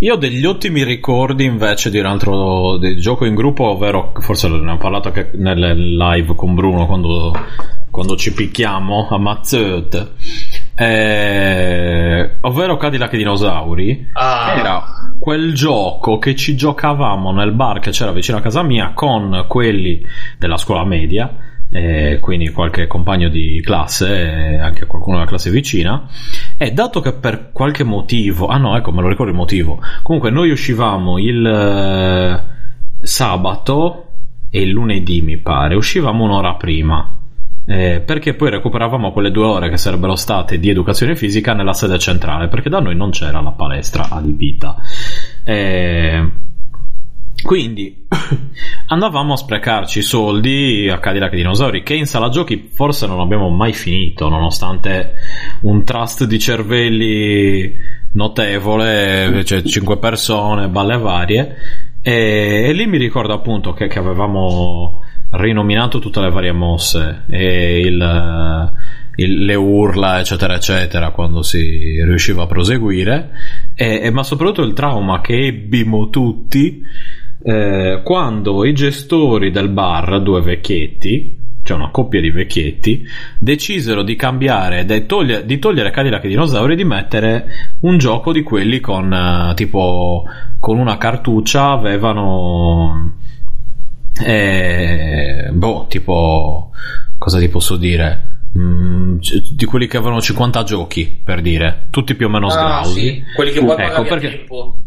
Io ho degli ottimi ricordi invece di un altro di gioco in gruppo, ovvero forse ne ho parlato anche nel live con Bruno quando, quando ci picchiamo a Mazzot, eh, ovvero Cadillac e Dinosauri. Ah, Era quel gioco che ci giocavamo nel bar che c'era vicino a casa mia con quelli della scuola media, eh, quindi qualche compagno di classe e anche qualcuno della classe vicina. E dato che per qualche motivo, ah no, ecco, me lo ricordo il motivo. Comunque, noi uscivamo il eh, sabato e il lunedì, mi pare, uscivamo un'ora prima. Eh, perché poi recuperavamo quelle due ore che sarebbero state di educazione fisica nella sede centrale, perché da noi non c'era la palestra adibita. Eh, quindi andavamo a sprecarci soldi a Cadillac Dinosauri, che in sala giochi forse non abbiamo mai finito, nonostante un trust di cervelli notevole, cioè 5 persone, balle varie. E, e lì mi ricordo appunto che, che avevamo rinominato tutte le varie mosse e il, il- le urla, eccetera, eccetera, quando si riusciva a proseguire, e, e- ma soprattutto il trauma che ebbimo tutti eh, quando i gestori del bar, due vecchietti, cioè una coppia di vecchietti, decisero di cambiare, de- toglie- di togliere Cadillac e Dinosauri e di mettere un gioco di quelli con eh, tipo con una cartuccia avevano eh, boh, tipo cosa ti posso dire? Mm, di quelli che avevano 50 giochi per dire, tutti più o meno ah, sgrausi. sì, quelli che puoi Ecco, perché- tempo.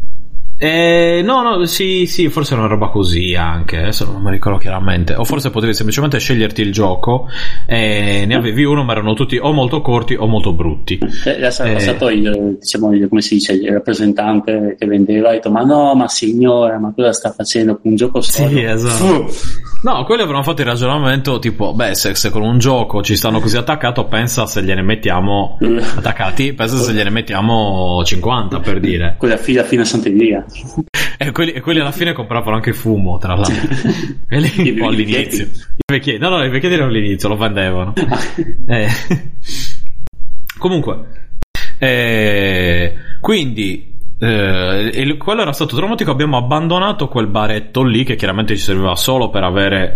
Eh, no, no, sì, sì, forse era una roba così anche, adesso non mi ricordo chiaramente. O forse potevi semplicemente sceglierti il gioco e ne avevi uno, ma erano tutti o molto corti o molto brutti. Eh, Era stato Eh. passato il, diciamo, il- come si dice, il rappresentante che vendeva, ha detto ma no, ma signora, ma cosa sta facendo? Un gioco Sì, solo? esatto. No, quelli avevano fatto il ragionamento tipo, beh, se, se con un gioco ci stanno così attaccato, pensa se gliene mettiamo attaccati, pensa se gliene mettiamo 50 per dire. Quella fila fino a Sant'Elia. E quelli, e quelli alla fine compravano anche fumo, tra l'altro. Quelli un po' all'inizio. I vecchietti, no, no, i vecchietti erano all'inizio, lo vendevano. Eh. Comunque, eh, quindi eh, quello era stato traumatico. Abbiamo abbandonato quel baretto lì che chiaramente ci serviva solo per avere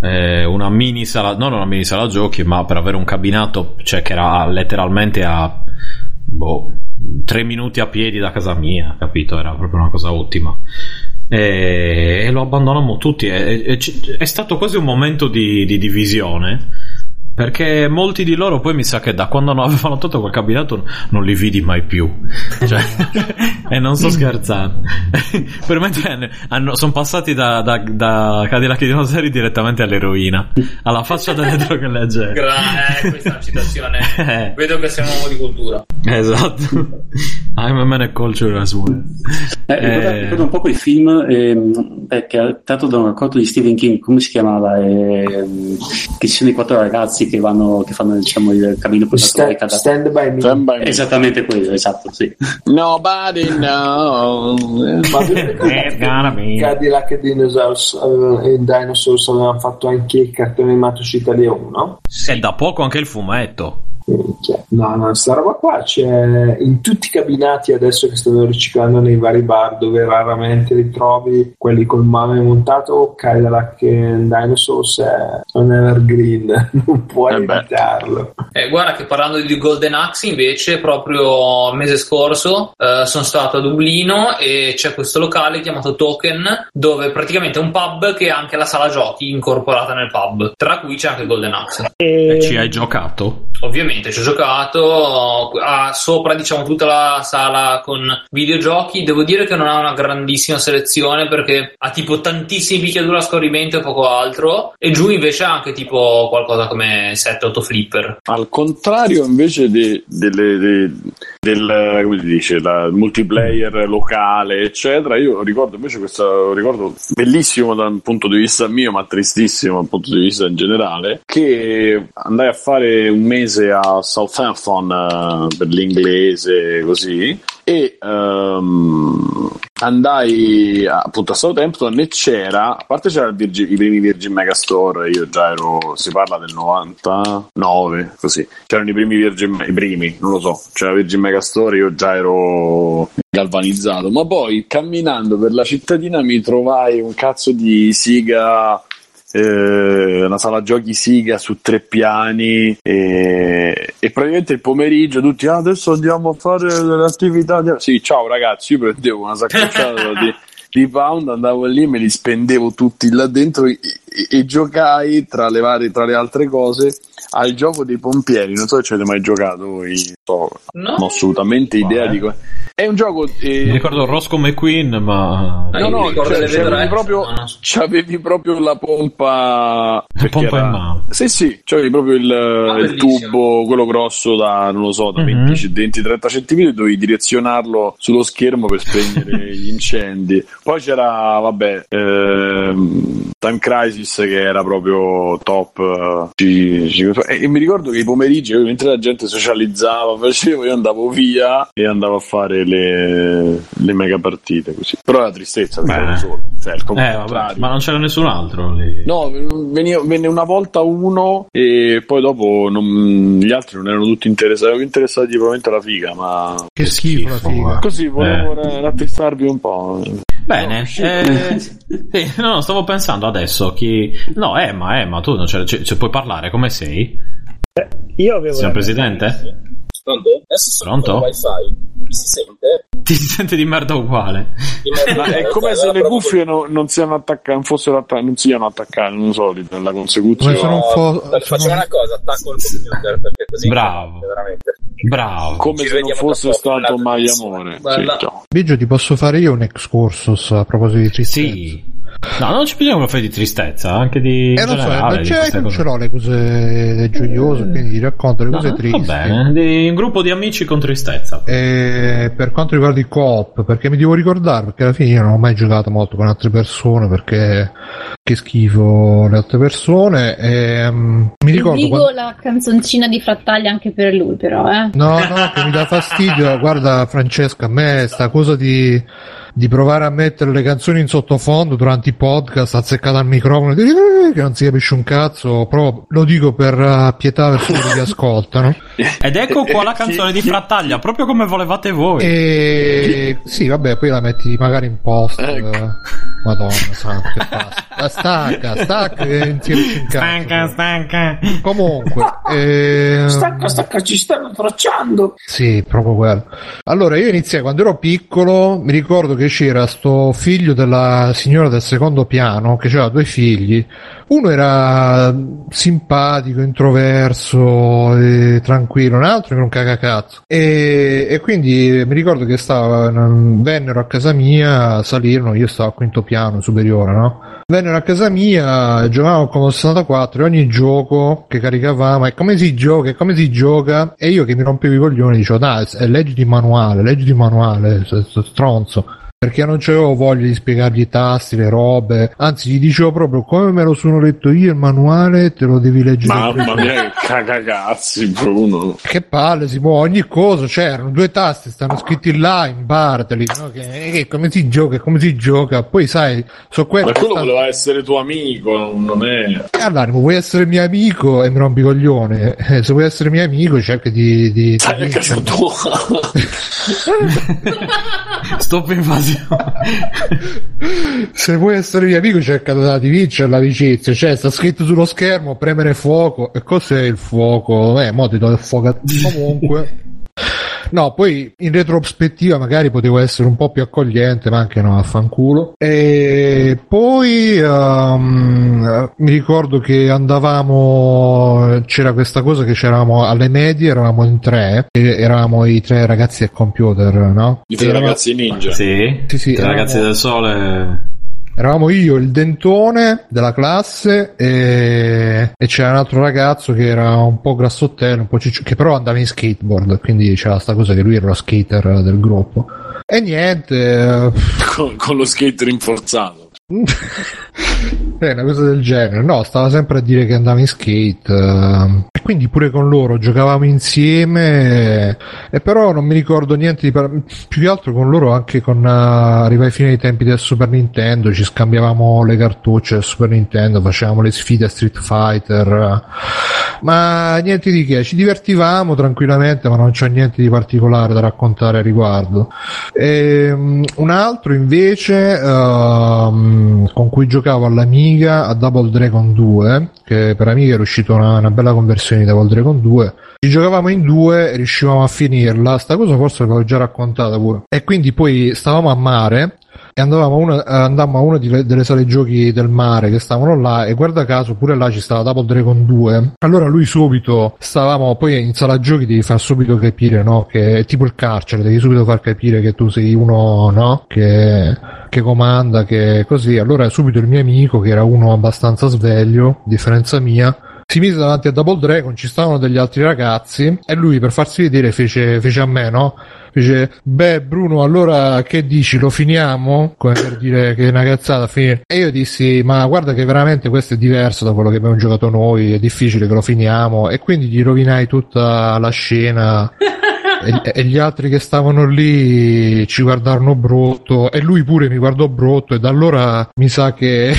eh, una mini sala, non una mini sala giochi, ma per avere un cabinato, cioè che era letteralmente a boh, tre minuti a piedi da casa mia, capito? Era proprio una cosa ottima. E, e lo abbandonammo tutti. E- e- è stato quasi un momento di, di divisione. Perché molti di loro poi mi sa che da quando non avevano tolto quel cabinato non li vidi mai più. Cioè, e non sto scherzando. per me hanno- sono passati da, da, da Cadillac e dinosauri direttamente all'eroina. Alla faccia delle droghe leggere. Gra- eh, questa è una citazione. Eh. Vedo che sei un uomo di cultura. Esatto. I'm a man of culture as well. Eh, ricorda, Eh. ricorda un po' quei film ehm, perché tratto da un racconto di Stephen King, come si chiamava? Ehm, che ci sono i quattro ragazzi che vanno, che fanno diciamo, il cammino per la Sta- troia stand by me. Stand by me. Esattamente quello, esatto, sì. Nobody knows. Ma Cadillac e Dinosaurs avevano- e Dinosaurs avevano fatto anche il cartone animato su Italia 1? E da poco anche il fumetto. No, no, sta roba qua c'è in tutti i cabinati adesso che stanno riciclando nei vari bar dove raramente li trovi, quelli col mame montato, Cadillac and Dinosaurs è un evergreen, non puoi Eh evitarlo. Eh, guarda che parlando di Golden Axe invece proprio il mese scorso eh, sono stato a Dublino e c'è questo locale chiamato Token dove praticamente è un pub che ha anche la sala giochi incorporata nel pub tra cui c'è anche Golden Axe E ci E... hai giocato? ovviamente ci ho giocato ha sopra diciamo tutta la sala con videogiochi. Devo dire che non ha una grandissima selezione perché ha tipo tantissimi picchiaduro a scorrimento e poco altro. E giù invece ha anche tipo qualcosa come 7-8 flipper. Al contrario, invece, de- delle- de- del come si dice, la multiplayer locale, eccetera, io ricordo invece questo ricordo bellissimo dal punto di vista mio, ma tristissimo dal punto di vista in generale, che andai a fare un mese a Southampton eh, per l'inglese, così, e ehm, andai appunto a Southampton e c'era, a parte c'era Virgin- i primi Virgin Megastore, io già ero, si parla del 99, così, c'erano i primi Virgin, i primi, non lo so, c'era Virgin Megastore, io già ero galvanizzato, ma poi camminando per la cittadina mi trovai un cazzo di siga eh, una sala giochi Siga su tre piani e, e praticamente il pomeriggio tutti "Ah, adesso andiamo a fare delle attività andiamo-" sì ciao ragazzi io prendevo una saccocciata di, di pound andavo lì me li spendevo tutti là dentro e, giocai tra le varie tra le altre cose al gioco dei pompieri non so se ci avete mai giocato voi so, No. non ho assolutamente idea No, eh. di co- è un gioco eh, Mi ricordo Roscoe McQueen, ma... Ah, No, no, cioè, c'avevi, proprio, c'avevi proprio la pompa. perché pompa in mano. Sì, sì, c'avevi proprio il, il bellissimo. tubo, quello grosso da, non lo so, da Mhm. 20, 20-30 cm, dovevi direzionarlo sullo schermo per spegnere gli incendi. Poi c'era, vabbè, ehm, Time Crisis che era proprio top. eh, ci- ci- e, e mi ricordo che i pomeriggi, mentre la gente socializzava, facevo, io andavo via e andavo a fare le, le mega partite così. Però la tristezza, ero solo. Cioè, il Eh, vabbè, ma non c'era nessun altro lì. No, veniva- venne una volta uno e poi dopo non- gli altri non erano tutti interessati, erano interessati probabilmente alla figa, ma Che schifo la figa. così volevo Eh. ra- rattrissarvi un po'. Bene, eh, sì, no, stavo pensando adesso chi... No, Emma, Emma, tu non c'è, c'è- c'è- puoi parlare, come sei? Io avevo Signor Presidente? Pronto? Adesso sono Pronto? con il wifi. Mi si sente? Ti senti di merda uguale? Di merda. Ma è come se le cuffie no- non siano attaccate, non fossero attaccate, non siano attaccate, non so, la consecuzione. Sono un po'. Dai, Facciamo sono- una cosa, attacco il computer perché così Bravo. veramente. Bravo. come Ci se non fosse stato mai amore. Sì. Biggio, ti posso fare io un excursus a proposito di tristezza? Sì. No, non ci bisogna fare di tristezza, anche di Eh, non so, non, c'è, non cose. ce l'ho le cose gioiose, quindi ti racconto le No, cose va tristi. bene, di un gruppo di amici con tristezza. E per quanto riguarda i co-op, perché mi devo ricordare, perché alla fine io non ho mai giocato molto con altre persone, perché che schifo le altre persone. E, mm, mi ricordo Dico quando- la canzoncina di Frattaglia anche per lui, però, eh. No, no, che mi dà fastidio. Guarda, Francesca, a me sta cosa di, di provare a mettere le canzoni in sottofondo durante i podcast azzeccata al microfono, di- eh, che non si capisce un cazzo. Però lo dico per eh, pietà verso quelli che ascoltano. Ed ecco qua la canzone di Frattaglia, proprio come volevate voi. E sì, vabbè, poi la metti magari in post. Ecco. Eh. Madonna santa, che passa. Stacca, stacca, che non si riesce in Stanca, stanca. Comunque, ehm, Stacca, stacca, ci stanno tracciando. Sì, proprio quello. Allora, io iniziai quando ero piccolo, mi ricordo che c'era sto figlio della signora del secondo piano, che aveva due figli. Uno era simpatico, introverso, e tranquillo, un altro era un cagacazzo. E, e quindi mi ricordo che stava, vennero a casa mia, salirono, io stavo al quinto piano superiore, no? Vennero a casa mia, giocavamo con lo 64 e ogni gioco che caricavamo è come si gioca, è come si gioca e io che mi rompevo i coglioni dicevo dai, leggiti il manuale, leggiti il manuale, stronzo. Perché non c'avevo voglia di spiegargli i tasti, le robe, anzi gli dicevo proprio come me lo sono letto io il manuale, te lo devi leggere. Mamma mia, che cagacazzi, Bruno. Che palle, si può, ogni cosa, c'erano due tasti, stanno scritti là, imparteli, no? che, che come si gioca, come si gioca, poi sai, so quello... Ma quello sta- voleva essere tuo amico, non- è... E allora, vuoi essere mio amico e mi rompi coglione, Eh, se vuoi essere mio amico cerca di... di, di Stai a casa tua. Stop invasione. Se vuoi essere mio amico cerca di vincere l'amicizia, cioè sta scritto sullo schermo premere fuoco e cos'è il fuoco? Eh, mo ti do il fuoco comunque. No, poi in retrospettiva magari potevo essere un po' più accogliente, ma anche no, affanculo. E poi ehm, mi ricordo che andavamo, c'era questa cosa che c'eravamo alle medie, eravamo in tre, e eravamo i tre ragazzi del computer, no? I tre Eravamo- ragazzi ninja. Sì, Sì, sì, Tre ragazzi eravamo- del sole. Eravamo io, il dentone della classe e, e c'era un altro ragazzo che era un po' grassottello, un po' ciccio, che però andava in skateboard, quindi c'era sta cosa che lui era lo skater del gruppo. E niente, eh, Con, con lo skate rinforzato. è una cosa del genere. No, stava sempre a dire che andava in skate. eh, e quindi pure con loro giocavamo insieme. E però non mi ricordo niente di par- più che altro con loro anche con eh, arriva ai fine dei tempi del Super Nintendo. Ci scambiavamo le cartucce del Super Nintendo, facevamo le sfide a Street Fighter. eh. Ma niente di che, ci divertivamo tranquillamente, ma non c'è niente di particolare da raccontare a riguardo. Ehm, un altro invece ehm, con cui giocavo all'Amiga a Double Dragon 2, che per Amiga era uscita una, una bella conversione di Double Dragon 2. Ci giocavamo in due riuscivamo a finirla. Sta cosa forse l'avevo già raccontata pure. E quindi poi stavamo a mare e andavamo a una, andammo a una di- delle sale giochi del mare che stavano là e guarda caso pure là ci stava Double Dragon 2 allora lui subito stavamo poi in sala giochi devi far subito capire no? Che è tipo il carcere devi subito far capire che tu sei uno no? Che, che comanda che così. Allora subito il mio amico che era uno abbastanza sveglio a differenza mia si mise davanti a Double Dragon, ci stavano degli altri ragazzi e lui per farsi vedere fece, fece a me, no? Fece, beh Bruno, allora che dici, lo finiamo? Come per dire che è una cazzata finire. E io dissi, ma guarda che veramente questo è diverso da quello che abbiamo giocato noi, è difficile che lo finiamo. E quindi gli rovinai tutta la scena. e, e gli altri che stavano lì ci guardarono brutto e lui pure mi guardò brutto e da allora mi sa che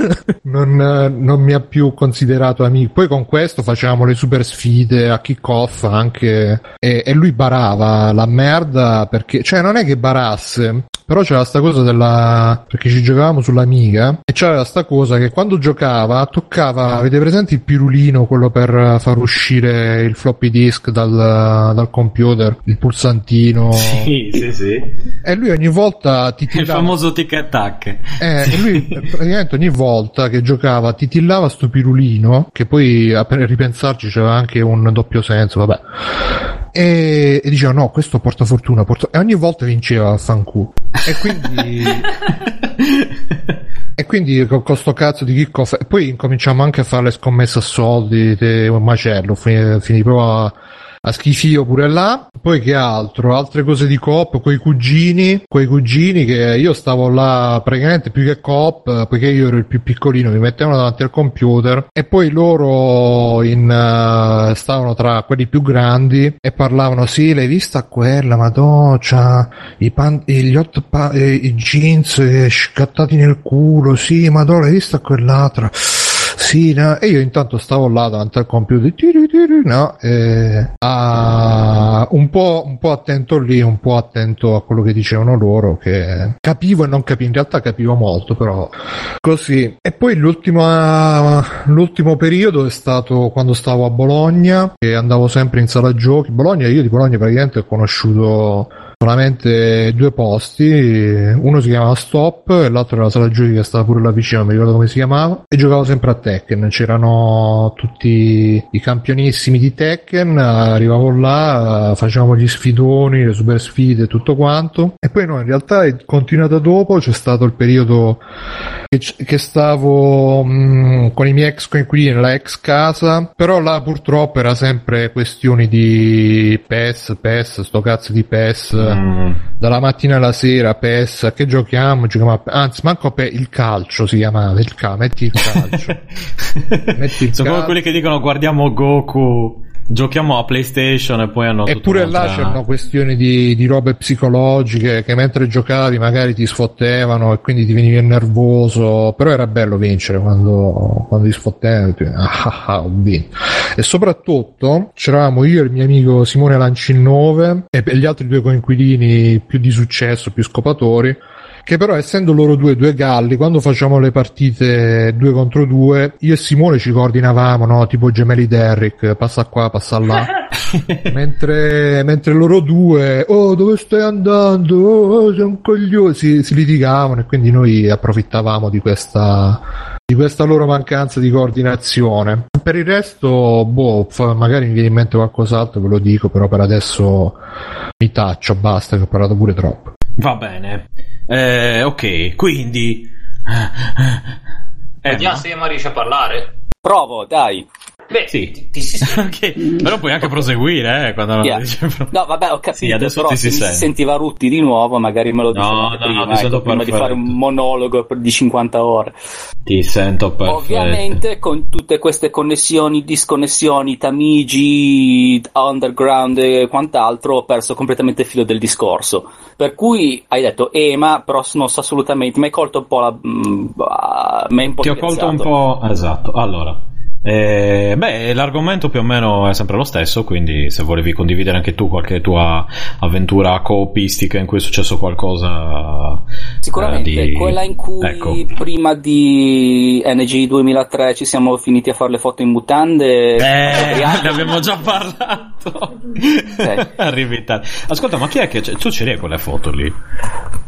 non, non mi ha più considerato amico. Poi con questo facevamo le super sfide a kick off anche e, e lui barava la merda perché, cioè non è che barasse, però c'era sta cosa della perché ci giocavamo sull'amiga e c'era sta cosa che quando giocava toccava avete presente il pirulino quello per far uscire il floppy disk dal, dal computer il pulsantino Sì, sì, sì. e lui ogni volta ti Il famoso tic e tac. eh, e lui praticamente ogni volta che giocava titillava sto pirulino, che poi a per ripensarci c'era anche un doppio senso, vabbè. E, e diceva no, questo porta fortuna, porta... e ogni volta vinceva a fanculo. E quindi... E quindi con questo cazzo di kick off, e poi incominciamo anche a fare le scommesse a soldi, te- un macello, finì, finì proprio a, a schifio pure là. Poi che altro? Altre cose di coop, coi cugini, coi cugini che io stavo là praticamente più che coop, poiché io ero il più piccolino, mi mettevano davanti al computer e poi loro in, eh, stavano tra quelli più grandi e parlavano, sì, l'hai vista quella, madonna, i, pan- gli hot pa- eh, i jeans eh, scattati nel culo, sì, madonna, l'hai vista quell'altra? Sì, no? e io intanto stavo là davanti al computer, tiri, tiri, no? E, ah, un, po', un po' attento lì, un po' attento a quello che dicevano loro, che capivo e non capivo, in realtà capivo molto, però così. E poi l'ultimo periodo è stato quando stavo a Bologna, e andavo sempre in sala giochi. Bologna, io di Bologna praticamente ho conosciuto solamente due posti, uno si chiamava Stop e l'altro era la sala giochi che stava pure là vicino, mi ricordo come si chiamava, e giocavo sempre a Tekken, c'erano tutti i campionissimi di Tekken, arrivavo là, facevamo gli sfidoni, le super sfide tutto quanto, e poi no, in realtà è continuata dopo, c'è stato il periodo che, che stavo mh, con i miei ex coinquilini nella ex casa, però là purtroppo era sempre questioni di PES, PES, sto cazzo di PES, Mm. Dalla mattina alla sera, PES, che giochiamo? Giochiamo a... Anzi, manco pe- il calcio si chiamava, il ca- metti il calcio. Metti il Sono come cal- quelli che dicono guardiamo Goku, giochiamo a PlayStation e poi hanno Eppure là un'altra- c'erano questioni di, di robe psicologiche che mentre giocavi magari ti sfottevano e quindi ti venivi nervoso, però era bello vincere quando, quando ti sfottevano, tu- ah, ah, ah, ho vinto. E soprattutto c'eravamo io e il mio amico Simone Lancinove e gli altri due coinquilini più di successo, più scopatori, che però essendo loro due due galli, quando facciamo le partite due contro due, io e Simone ci coordinavamo, no? tipo gemelli Derrick, passa qua, passa là. mentre, mentre loro due, oh dove stai andando? Oh, sei un coglione, si, si litigavano e quindi noi approfittavamo di questa, di questa loro mancanza di coordinazione. Per il resto, boh, magari mi viene in mente qualcos'altro, ve lo dico, però per adesso mi taccio, basta, che ho parlato pure troppo. Va bene. Eh, ok, quindi... Vediamo Emma? se Emma riesce a parlare. Provo, dai. Beh, Sì. ti, ti si Ok, Però puoi anche proseguire, eh, quando Yeah. dice No, vabbè, ho capito, Sì, adesso però ti se si sente. si sentiva Rutti di nuovo, magari me lo No, dicevate no, prima, no, ecco, prima di fare un monologo di 50 ore. Ti sento perfetto. Ovviamente con tutte queste connessioni, disconnessioni, Tamigi, Underground e quant'altro ho perso completamente il filo del discorso. Per cui hai detto Ema, però non so assolutamente, mi hai colto un po' la... hai un po' Ti ho colto un po'... Esatto, allora... eh, beh, l'argomento più o meno è sempre lo stesso, quindi se volevi condividere anche tu qualche tua avventura coopistica in cui è successo qualcosa... Sicuramente, eh, di- quella in cui Ecco. prima di NG 2003 ci siamo finiti a fare le foto in mutande. Eh, ne abbiamo già parlato. Ok. Arrivi in tardi. Ascolta, ma chi è che c'è? Tu ce l'hai quelle foto lì?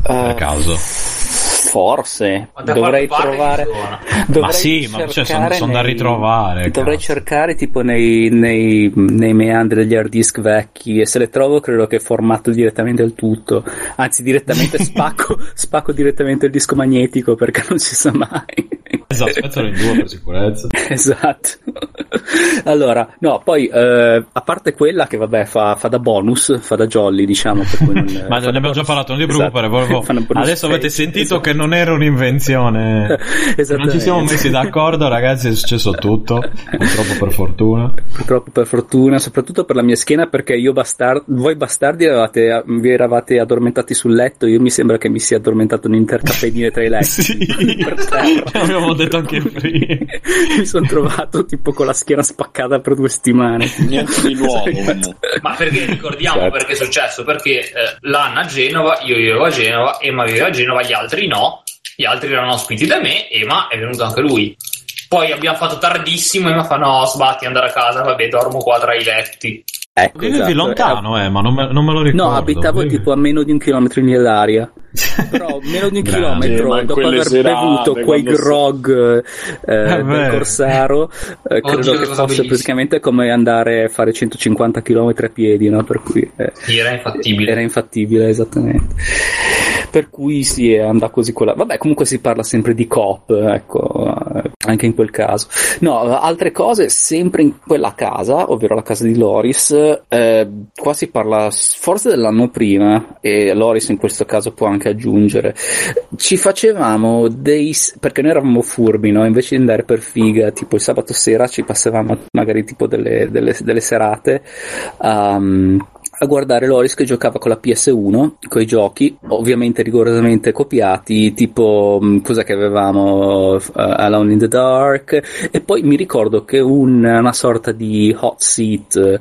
Per Eh, caso? Forse Ma dovrei trovare. sono? dovrei Ma sì, ma cioè, son- cercare son da nei- ritrovare, Dovrei cazzo. cercare tipo nei, nei, nei meandri degli hard disk vecchi e se le trovo credo che formato direttamente il tutto. Anzi, direttamente spacco, spacco direttamente il disco magnetico perché non si sa mai. Esatto, spezzalo in due per sicurezza. Esatto. Allora, no, poi eh, a parte quella che vabbè fa, fa da bonus, fa da jolly, diciamo. Per cui non, Ma ne abbiamo già parlato, non ti Esatto. preoccupare. un bonus Adesso avete sentito esatto. che non era un'invenzione. Non ci siamo messi d'accordo, ragazzi. È successo tutto. Purtroppo, per fortuna. Purtroppo per fortuna, soprattutto per la mia schiena, perché io bastard- voi bastardi eravate, vi eravate addormentati sul letto, io mi sembra che mi sia addormentato in intercapedine tra i letti. Sì, l'abbiamo detto anche prima. mi sono trovato tipo con la schiena spaccata per due settimane. Niente di nuovo. Ma perché ricordiamo Certo. perché è successo? Perché eh, l'Anna a Genova, io vivevo a Genova, Emma viveva a Genova, gli altri no, gli altri erano ospiti da me, Emma è venuto anche lui. Poi abbiamo fatto tardissimo, Emma fa no, sbatti andare a casa, vabbè dormo qua tra i letti. Ecco, Vivevi esatto. lontano, eh, ma non me, non me lo ricordo. No, abitavo Vivevi- tipo a meno di un chilometro in d'aria. Però meno di un chilometro, dopo aver bevuto quei si- grog eh, del beh. Corsaro, eh, credo che fosse praticamente come andare a fare 150 km a piedi, no? Per cui eh, Sì, Era infattibile. era infattibile, esattamente. Per cui sì, è andata così quella. Vabbè, comunque si parla sempre di coop, ecco, eh, anche in quel caso. No, altre cose, sempre in quella casa, ovvero la casa di Loris, eh, qua si parla forse dell'anno prima, e Loris in questo caso può anche aggiungere. Ci facevamo dei. perché noi eravamo furbi, no? Invece di andare per figa, tipo il sabato sera ci passavamo magari tipo delle, delle- delle serate. um, a guardare Loris che giocava con la PS1, con i giochi, ovviamente rigorosamente copiati, tipo mh, cosa che avevamo, uh, Alone in the Dark, e poi mi ricordo che un- una sorta di hot seat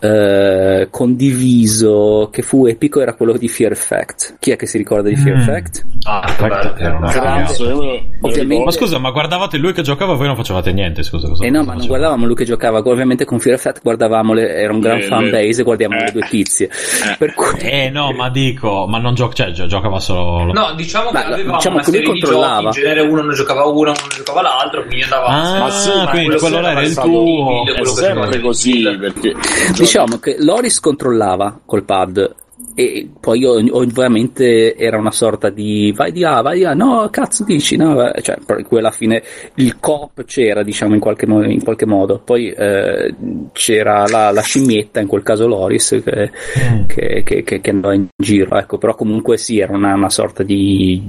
eh, condiviso che fu epico era quello di Fear Effect. Chi è che si ricorda di Fear Mm. Effect? Ah, bello. Era una. Cazzo, lo Ovviamente-. Ma scusa, ma guardavate lui che giocava voi non facevate niente? Scusa, cosa Eh no, ma non guardavamo lui che giocava, ovviamente con Fear Effect guardavamo, le, era un gran Le- fan le- base guardiamo eh. le due tizie. Per cui... Eh no, ma dico, ma non gioca, cioè gio- giocava solo. No, diciamo che Ma, diciamo una che lui serie di controllava. giochi, in genere uno non giocava uno, uno non giocava l'altro, quindi andava Ah, Ma sì, quindi quello quello era il tuo. È quello che sempre così perché Diciamo che Loris controllava col pad e poi ov- ovviamente era una sorta di vai di là, vai di là, no, cazzo dici, no, cioè, per cui alla fine il coop c'era, diciamo, in qualche, mo- in qualche modo, poi eh, c'era la, la scimmietta, in quel caso Loris, che, che, che, che- che andava in giro, ecco, però comunque sì, era una, una sorta di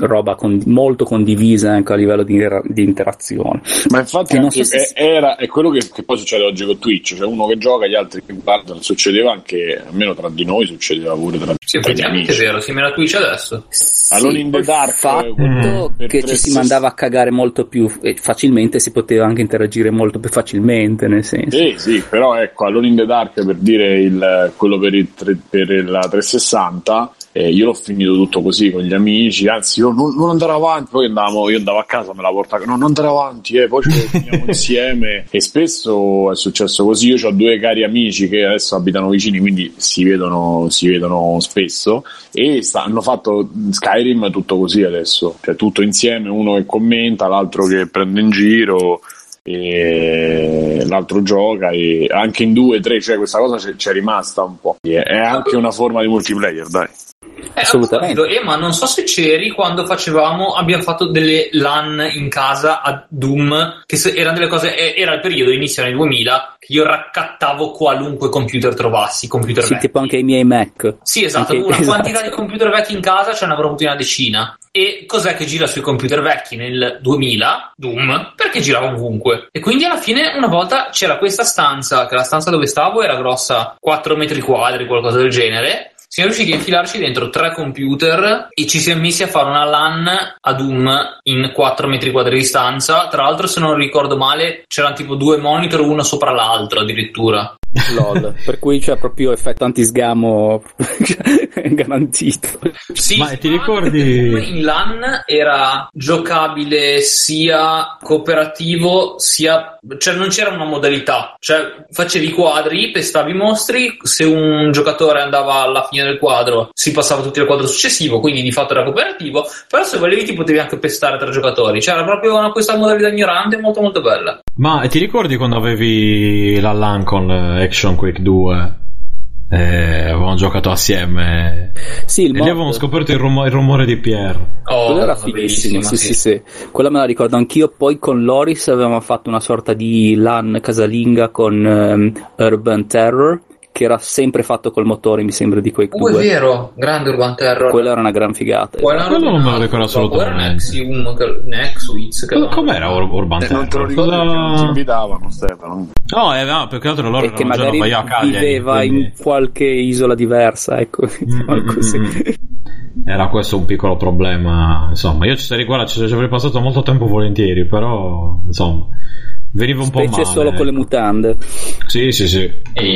roba con- molto condivisa anche a livello di, di interazione. Ma infatti so se- è, era, è quello che, che poi succede oggi con Twitch, cioè uno che gioca, gli altri che guardano, succedeva anche, almeno tra di noi, succedeva pure tra, Sì, effettivamente è vero, si mena Twitch adesso. Alone in the Dark, fatto eh, che ci si mandava a cagare molto più eh, facilmente, si poteva anche interagire molto più facilmente, nel senso. Sì, sì, però ecco, Alone in the Dark per dire il, quello per, il, per la 360, eh, io l'ho finito tutto così con gli amici, anzi io non, non andare avanti, poi andavamo, io andavo a casa, me la portavo, no, non andare avanti, eh, poi ci finiamo insieme e spesso è successo così, io ho due cari amici che adesso abitano vicini, quindi si vedono, si vedono spesso e sta- hanno fatto Skyrim tutto così adesso, cioè tutto insieme, uno che commenta, l'altro che prende in giro e l'altro gioca e anche in due, tre, cioè questa cosa c'è, c'è rimasta un po'. È anche una forma di multiplayer, dai. Eh, Assolutamente. capito, eh, ma non so se c'eri quando facevamo, abbiamo fatto delle LAN in casa a Doom, che erano delle cose, eh, era il periodo, inizio anni 2000, che io raccattavo qualunque computer trovassi, computer Sì, vecchi. tipo anche i miei Mac. Sì, esatto, Anche- una esatto. quantità di computer vecchi in casa ce ne avrò avuti una decina. E cos'è che gira sui computer vecchi nel 2000? Doom, perché girava ovunque. E quindi alla fine una volta c'era questa stanza, che la stanza dove stavo era grossa 4 metri quadri, qualcosa del genere. Siamo riusciti a infilarci dentro tre computer e ci siamo messi a fare una LAN a Doom in 4 metri quadri di stanza. Tra l'altro, se non ricordo male, c'erano tipo due monitor uno sopra l'altro addirittura. LOL. per cui c'è proprio effetto antisgamo garantito. Sì, Ma ti ricordi- in LAN era giocabile sia cooperativo sia cioè non c'era una modalità cioè facevi i quadri pestavi i mostri se un giocatore andava alla fine del quadro si passava tutti al quadro successivo quindi di fatto era cooperativo però se volevi ti potevi anche pestare tra giocatori c'era proprio una- questa modalità ignorante molto molto bella Ma ti ricordi quando avevi la LAN con eh, Action Quake 2? Eh, avevamo giocato assieme Sì, il e lì mod- avevamo scoperto il, rumo- il rumore di Pierre. oh, Quello era fighissimo, sì, sì, sì. Quella me la ricordo anch'io. Poi con Loris avevamo fatto una sorta di LAN casalinga con ehm, Urban Terror, che era sempre fatto col motore, mi sembra, di Quake Uh, è 2. vero, grande Urban Terror. Quella era una gran figata. L'hanno Quello non me lo ricordo. Era assolutamente. Nexium, che- Nexwitz, che Co- Com'era Ur- Urban Eh, non te lo Terror? ricordi Cosa- perché non ti invitavano, Stefano. No, eh, no, più che altro loro E che magari vai a Cagliari, viveva in quindi qualche isola diversa, ecco, Mm, così. mm, mm. Era questo un piccolo problema. Insomma, io ci sarei, guarda, ci ci avrei passato molto tempo volentieri, però, insomma, veniva un po' Specie male. solo con le ecco. mutande. Sì, sì, sì. E...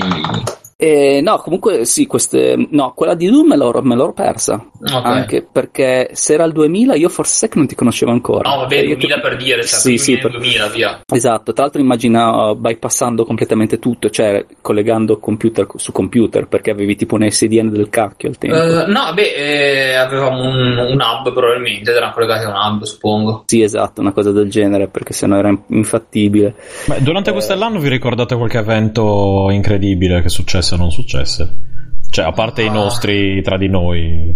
Eh, no, comunque sì, queste, no, quella di Doom me l'ho, me l'ho persa. Ok. Anche perché se era il 2000 io forse che non ti conoscevo ancora. No, vabbè, Cioè, io 2000 ti- per dire, cioè, Sì, sì, per- 2000, via. Esatto, tra l'altro immaginavo bypassando completamente tutto, cioè collegando computer su computer, perché avevi tipo un SDN del cacchio al tempo. Eh, no, beh, eh, avevamo un, un hub probabilmente, erano collegati a un hub, suppongo. Sì, esatto, una cosa del genere, perché sennò era infattibile. Ma durante quest'anno vi ricordate qualche evento incredibile che successe o non successe? Cioè, a parte i Ah. nostri tra di noi,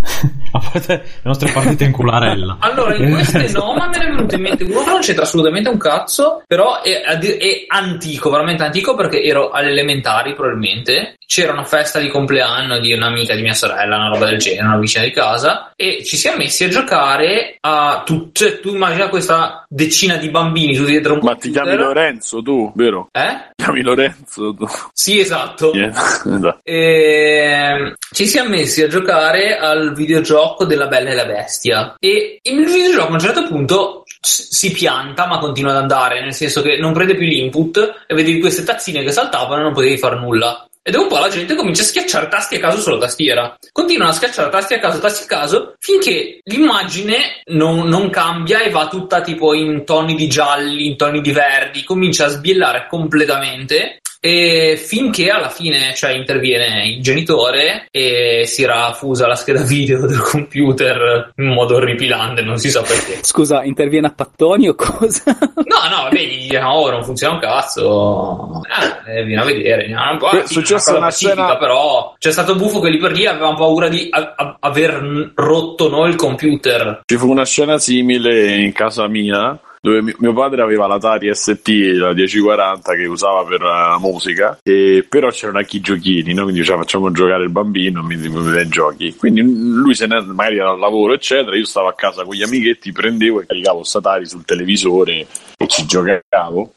a parte le nostre partite in cularella. Allora, in queste no, ma me ne è venuto in mente uno che non c'entra assolutamente un cazzo, però è, è antico, veramente antico, perché ero alle elementari probabilmente. C'era una festa di compleanno di un'amica di mia sorella, una roba del genere, una vicina di casa, e ci siamo messi a giocare a tutte. Tu immagina questa decina di bambini tutti dietro un Ma ti chiami computer. Lorenzo tu, vero? Eh? Ti chiami Lorenzo tu. Sì, esatto. Niente. Esatto. E ci siamo messi a giocare al videogioco della Bella e la Bestia. E il videogioco a un certo punto si pianta, ma continua ad andare, nel senso che non prende più l'input e vedevi queste tazzine che saltavano e non potevi fare nulla. E dopo un po' la gente comincia a schiacciare tasti a caso sulla tastiera. Continuano a schiacciare tasti a caso, tasti a caso, finché l'immagine non, non cambia e va tutta tipo in toni di gialli, in toni di verdi, comincia a sbiellare completamente. E finché alla fine cioè, interviene il genitore e si raffusa la scheda video del computer in modo orripilante, non si sa perché. Scusa, interviene a pattoni o cosa? No, no, vabbè, gli dicono, oh, non funziona un cazzo. Eh, vieni a vedere. Vieni a... È successa una scena- però c'è stato buffo che lì per lì avevamo paura di a- a- aver rotto noi il computer. Ci fu una scena simile in casa mia dove mi- mio padre aveva l'Atari ST, la 1040 che usava per la musica, e però c'erano anche i giochini, no? quindi diceva facciamo giocare il bambino, mi, dai giochi. Quindi lui se ne, magari era al lavoro, eccetera, io stavo a casa con gli amichetti, prendevo e caricavo Satari sul televisore e ci giocavo.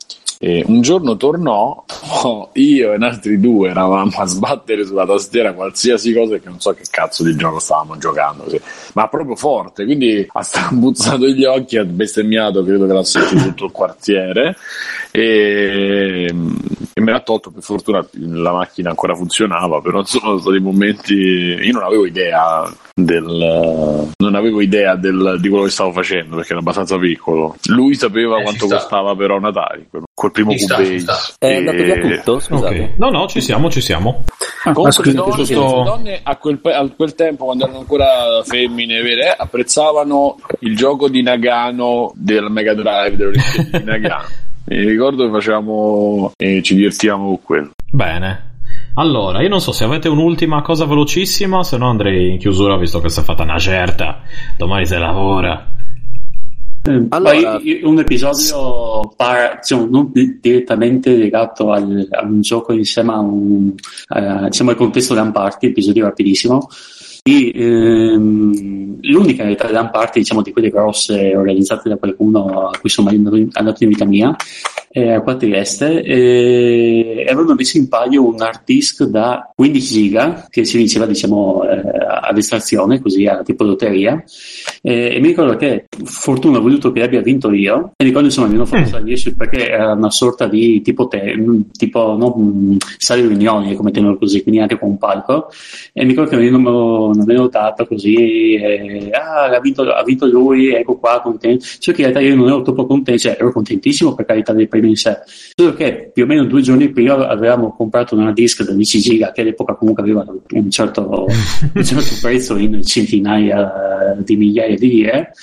E un giorno tornò, oh, io e altri due eravamo a sbattere sulla tastiera qualsiasi cosa che non so che cazzo di gioco stavamo giocando, sì. ma proprio forte, quindi ha strambuzzato gli occhi, ha bestemmiato, credo che l'ha sentito tutto il quartiere e, e me l'ha tolto, per fortuna la macchina ancora funzionava, però insomma sono stati momenti, io non avevo idea del, non avevo idea del- di quello che stavo facendo perché era abbastanza piccolo. Lui sapeva Eh, quanto costava per un Atari, quel primo Cubase. ci sta. È andato via E- tutto? Scusate. Ok. No, no, ci siamo, ci siamo. Comunque scusi, le donne, questo- le donne a, quel, a quel tempo, quando erano ancora femmine vere, eh, apprezzavano il gioco di Nagano del Mega Drive di Nagano. Mi ricordo che facevamo e ci divertivamo con quello. Bene. Allora, io non so se avete un'ultima cosa velocissima, se no andrei in chiusura visto che si è fatta una certa. Domani si lavora. Eh, Allora- poi un episodio par- diciamo, non di- direttamente legato al, a un gioco insieme a un, eh, diciamo, al contesto LAN Party, episodio rapidissimo. E, ehm, l'unica realtà LAN Party, diciamo, di quelle grosse organizzate da qualcuno a cui sono mai andato in, vita mia, eh, qua a Trieste, e avevano messo in palio un hard disk da 15 giga che si diceva, diciamo, eh, ad estrazione, così a tipo lotteria. Eh, e mi ricordo che fortuna ha voluto che abbia vinto io e mi ricordo insomma mi hanno fatto salire su perché era una sorta di tipo te, tipo no, mh, sale riunioni come tengono così quindi anche con un palco e mi ricordo che mi hanno, mi hanno dato così e, ah ha vinto, ha vinto lui ecco qua contento solo che in realtà io non ero troppo contento cioè ero contentissimo per carità dei premi in sé. Solo che più o meno due giorni prima avevamo comprato una disc da 10 giga che all'epoca comunque aveva un certo, un certo prezzo in centinaia di migliaia di lire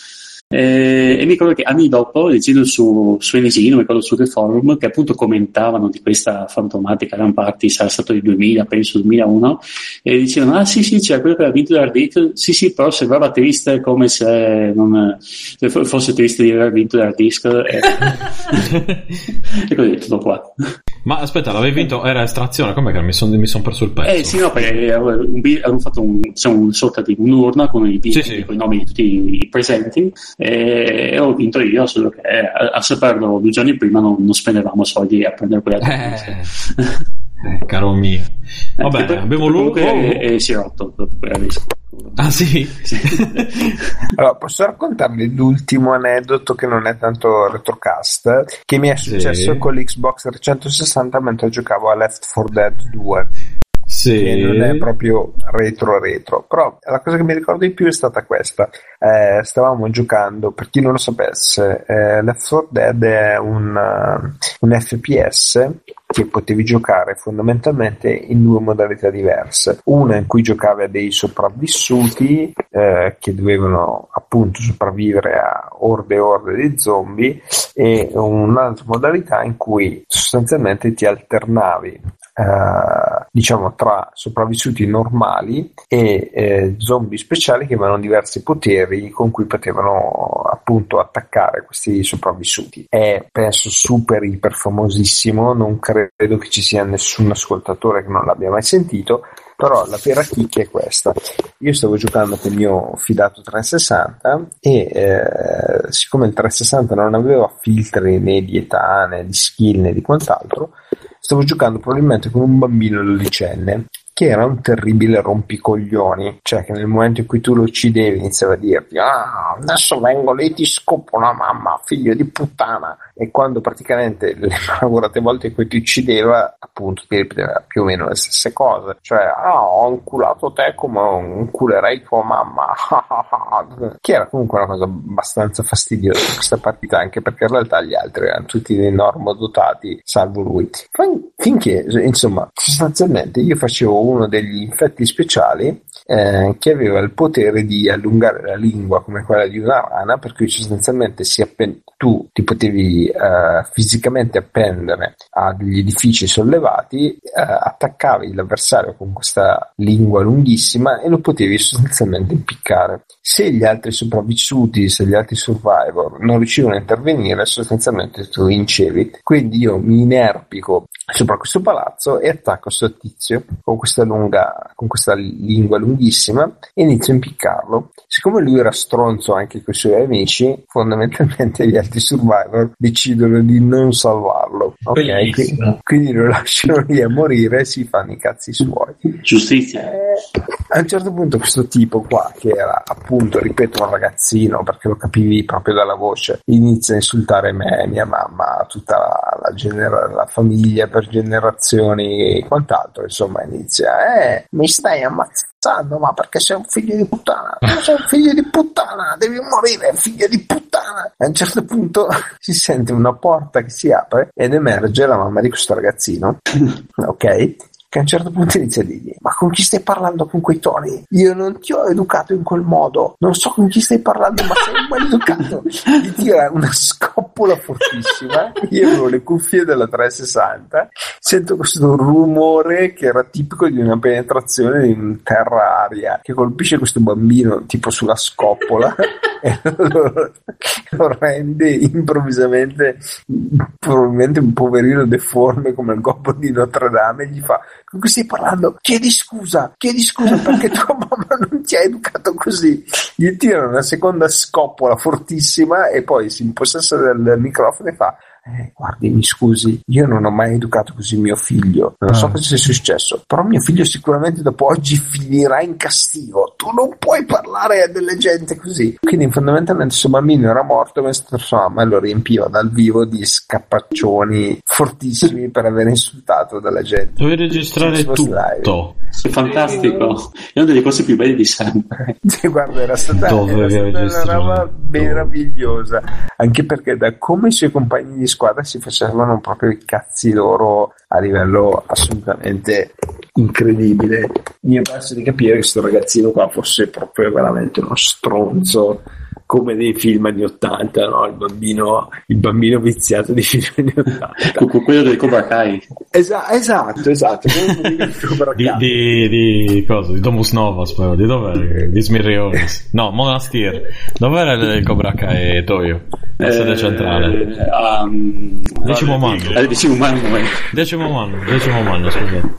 eh, e mi ricordo che anni dopo, leggendo su, su NG, non mi ricordo su che forum, che appunto commentavano di questa fantomatica LAN party, sarà stato il 2000, penso 2001, e dicevano, ah sì sì, c'era quello che aveva vinto l'Hard sì sì, però sembrava triste come se non se fo- fosse triste di aver vinto l'Hard Disk. E, e così, tutto qua. Ma aspetta, l'avevi vinto? Era estrazione? Com'è che mi sono perso il pezzo? Eh sì, no, perché eh, hanno fatto un, diciamo, una sorta di un'urna con i, Sì, sì, con i nomi di tutti i presenti e ho vinto io, solo che eh, a, a saperlo due giorni prima non, non spendevamo soldi a prendere quella Eh, eh, caro mio. Va Eh, bene, poi- abbiamo lungo. si è rotto. Ah sì? Allora, posso raccontarvi l'ultimo aneddoto che non è tanto retrocast, che mi è successo Sì. con l'Xbox 360 mentre giocavo a Left 4 Dead 2, Sì. che non è proprio retro retro, però la cosa che mi ricordo di più è stata questa. Eh, stavamo giocando, per chi non lo sapesse, eh, Left 4 Dead è un, eh, un FPS che potevi giocare fondamentalmente in due modalità diverse. Una in cui giocavi a dei sopravvissuti eh, che dovevano appunto sopravvivere a orde e orde di zombie e un'altra modalità in cui sostanzialmente ti alternavi eh, diciamo tra sopravvissuti normali e eh, zombie speciali che avevano diversi poteri con cui potevano appunto attaccare questi sopravvissuti è penso super iper famosissimo non credo che ci sia nessun ascoltatore che non l'abbia mai sentito però la vera chicca è questa. Io stavo giocando con il mio fidato 360 e eh, siccome il 360 non aveva filtri né di età né di skill né di quant'altro stavo giocando probabilmente con un bambino dodicenne che era un terribile rompicoglioni, cioè che nel momento in cui tu lo uccidevi iniziava a dirti ah adesso vengo lì ti scopo la mamma figlio di puttana. E quando praticamente le lavorate volte in cui ti uccideva appunto ti ripeteva più o meno le stesse cose cioè ah ho inculato te come inculerei tua mamma. Che era comunque una cosa abbastanza fastidiosa questa partita anche perché in realtà gli altri erano tutti dei normodotati salvo lui. Fin- finché insomma sostanzialmente io facevo uno degli infetti speciali eh, che aveva il potere di allungare la lingua come quella di una rana, per cui sostanzialmente appen- tu ti potevi eh, fisicamente appendere a degli edifici sollevati, eh, attaccavi l'avversario con questa lingua lunghissima e lo potevi sostanzialmente impiccare. Se gli altri sopravvissuti, se gli altri survivor non riuscivano a intervenire, sostanzialmente tu vincevi. Quindi io mi inerpico sopra questo palazzo e attacco questo tizio con questa lunga, con questa lingua lunghissima e inizio a impiccarlo. Siccome lui era stronzo anche con i suoi amici, fondamentalmente gli altri survivor decidono di non salvarlo. Ok, quindi, quindi lo lasciano lì a morire e si fanno i cazzi suoi. Giustizia. Eh, a un certo punto questo tipo qua, che era appunto, ripeto, un ragazzino, perché lo capivi proprio dalla voce, inizia a insultare me, mia mamma, tutta la, la, genera- la famiglia per generazioni e quant'altro, insomma inizia, eh, mi stai ammazzando, ma perché sei un figlio di puttana, tu sei un figlio di puttana, devi morire, figlio di puttana. A un certo punto si sente una porta che si apre ed emerge la mamma di questo ragazzino, ok? che a un certo punto inizia a dirgli ma con chi stai parlando con quei toni? Io non ti ho educato in quel modo, non so con chi stai parlando ma sei maleducato. Gli tira una scoppola fortissima, io avevo le cuffie della 360, sento questo rumore che era tipico di una penetrazione in terra-aria che colpisce questo bambino tipo sulla scoppola e lo, lo rende improvvisamente probabilmente un poverino deforme come il gobbo di Notre Dame e gli fa con cui stai parlando? Chiedi scusa, chiedi scusa perché tua mamma non ti ha educato così. Gli tira una seconda scoppola fortissima e poi si impossessa del microfono e fa eh, guardi, mi scusi, io non ho mai educato così mio figlio, non so Ah. cosa sia successo, però mio figlio sicuramente dopo oggi finirà in castigo, tu non puoi parlare a delle gente così. Quindi fondamentalmente questo bambino era morto, sua mamma lo riempiva dal vivo di scappaccioni fortissimi per aver insultato della gente. Dovevi registrare sì, live. È fantastico. È una delle cose più belle di sempre. Sì, guarda, era stata, Dove era stata una roba meravigliosa, anche perché da come i suoi compagni di squadra si facevano proprio i cazzi loro a livello assolutamente incredibile. Mi è perso di capire che questo ragazzino qua fosse proprio veramente uno stronzo come nei film anni 80, no? il, bambino, il bambino viziato di film anni 80. Con quello del Cobra Kai. Esa- esatto, esatto. di Di, di, cosa? Di Domus Novas, però. Di dov'era? Di Smirrionis. No, Monastir. Dov'era il Cobra Kai Toyo? La sede centrale. Eh, um, Decimo manno. al decimo anno. eh. Decimo anno, decimo anno, scusate.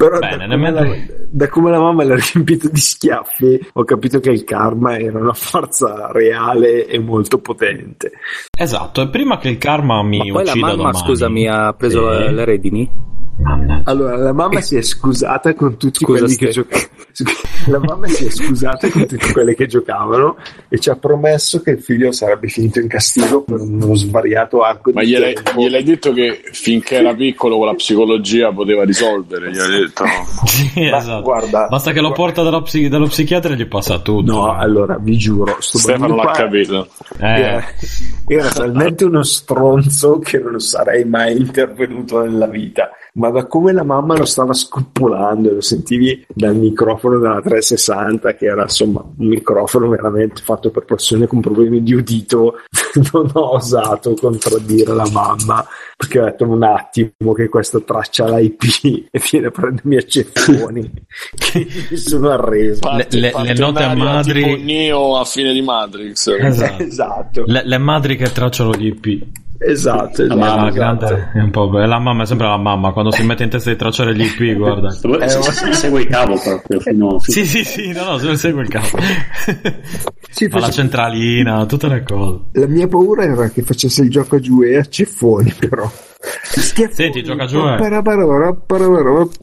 Però Bene, da, nemmeno- come la, da come la mamma l'ha riempito di schiaffi, ho capito che il karma era una forza reale e molto potente. Esatto, e prima che il karma mi Ma poi la uccida mamma, domani... scusami, ha preso Sì. le, redini? Mannaggia. Allora, la mamma si è scusata con tutti Scusa, quelli che Ste. giocavano. La mamma si è scusata con tutti quelli che giocavano e ci ha promesso che il figlio sarebbe finito in castigo per uno svariato arco Ma di gliel'hai, tempo. gliel'ai detto che finché era piccolo con la psicologia poteva risolvere? Gliel'hai detto? Sì, Ma esatto. guarda- Basta che lo porta dallo, psi- dallo psichiatra e gli passa tutto. No, allora vi giuro, sto Stefano l'ha qua capito. Eh, era, era talmente uno stronzo che non sarei mai intervenuto nella vita. Ma da come la mamma lo stava scoppolando, lo sentivi dal microfono della 360, che era insomma un microfono veramente fatto per persone con problemi di udito, non ho osato contraddire la mamma, perché ho detto un attimo che questo traccia l'IP e viene a prendermi a ceffoni. che mi sono arreso. Le- le- le note a madri- Tipo Neo a fine di Matrix. Esatto. Esatto. le, le madri che tracciano gli IP. Esatto, La esatto. Ah, mamma, grande, è un po' be- la mamma è sempre la mamma quando si mette in testa di tracciare gli IP, guarda. Eh, se- se- segue il cavo proprio fino, fino Sì, sì, sì, no, no, se segue il capo. Sì, Fa la centralina, tutte le cose. La mia paura era che facesse il gioco a giù e a ceffoni, però. Schiaffoni, Senti, gioca giù, eh.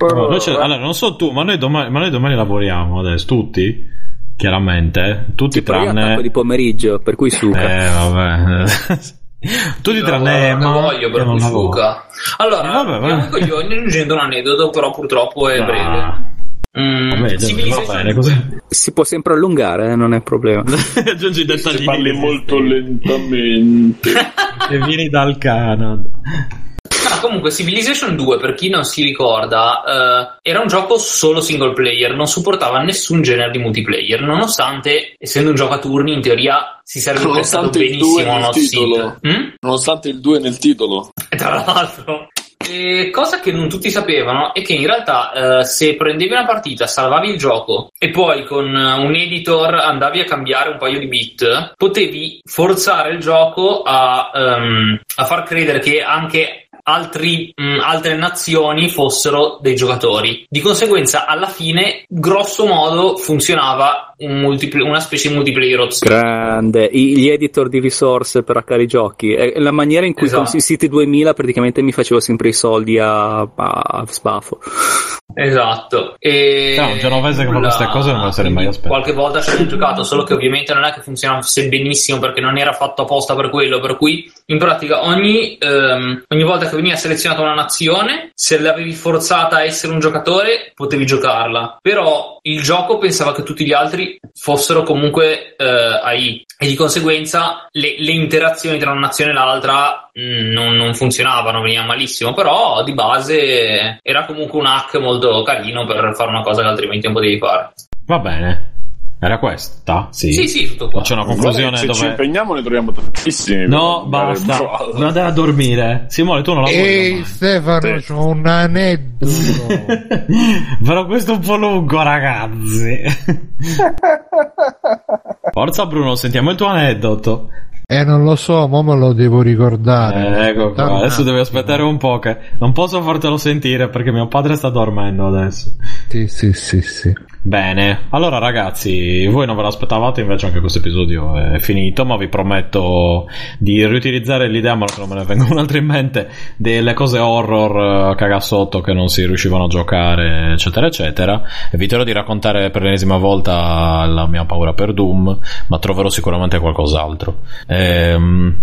No, allora, non so tu, ma noi, domani, ma noi domani lavoriamo adesso, tutti, chiaramente, tutti Sì, tranne... di pomeriggio, per cui suca. Eh, vabbè. Tutti tranne non Emma. voglio per che non cui suca. Allora, vabbè, vabbè. coglioni aggiungendo un aneddoto, però purtroppo è Ah, breve. Mm, vabbè, va Civilization bene. Si può sempre allungare, eh, non è problema. Aggiungi i dettagli. parli molto lentamente. E vieni dal Canada. Comunque, Civilization 2, per chi non si ricorda, eh, era un gioco solo single player, non supportava nessun genere di multiplayer, nonostante, essendo un gioco a turni, in teoria si sarebbe prestato Nonostante il 2 benissimo a nel titolo. Mm? Nonostante il 2 nel titolo. E tra l'altro, e cosa che non tutti sapevano è che in realtà eh, se prendevi una partita, salvavi il gioco e poi con eh, un editor andavi a cambiare un paio di bit, potevi forzare il gioco a, ehm, a far credere che anche altri, mh, altre nazioni fossero dei giocatori. Di conseguenza, alla fine, grosso modo, funzionava un multipl- una specie di multiplayer opzione. Grande, I- gli editor di risorse per hackare i giochi. È la maniera in cui Esatto. con i siti 2000 praticamente mi facevo sempre i soldi a, a sbafo. Esatto. E No, un genovese che fa queste cose non me lo sarei mai aspettato. Qualche volta ci ho giocato, solo che ovviamente non è che funzionasse benissimo perché non era fatto apposta per quello. Per cui, in pratica, ogni, ehm, ogni volta che veniva selezionata una nazione, se l'avevi forzata a essere un giocatore, potevi giocarla. Però il gioco pensava che tutti gli altri fossero comunque eh, AI e di conseguenza le, le interazioni tra una nazione e l'altra mh, non, non funzionavano, veniva malissimo. Però di base era comunque un hack molto carino per fare una cosa che altrimenti non potevi fare. Va bene. Era questa? Sì. Sì, sì, tutto qua. C'è una conclusione se ci dove... impegniamo ne troviamo tantissimi. No, basta. Vado a dormire. Simone, tu non la vuoi Ehi. Stefano, Sì. c'ho un aneddoto. Però questo è un po' lungo, ragazzi. Forza Bruno, sentiamo il tuo aneddoto. Eh, non lo so, ma me lo devo ricordare. Eh, ecco qua. Adesso devi aspettare un po' che non posso fartelo sentire perché mio padre sta dormendo adesso. Sì, sì, sì, sì. Bene, allora ragazzi, voi non ve l'aspettavate, invece anche questo episodio è finito, ma vi prometto di riutilizzare l'idea, ma non me ne vengono altre in mente, delle cose horror eh, cagassotto che non si riuscivano a giocare, eccetera, eccetera. Eviterò di raccontare per l'ennesima volta la mia paura per Doom, ma troverò sicuramente qualcos'altro. Ehm,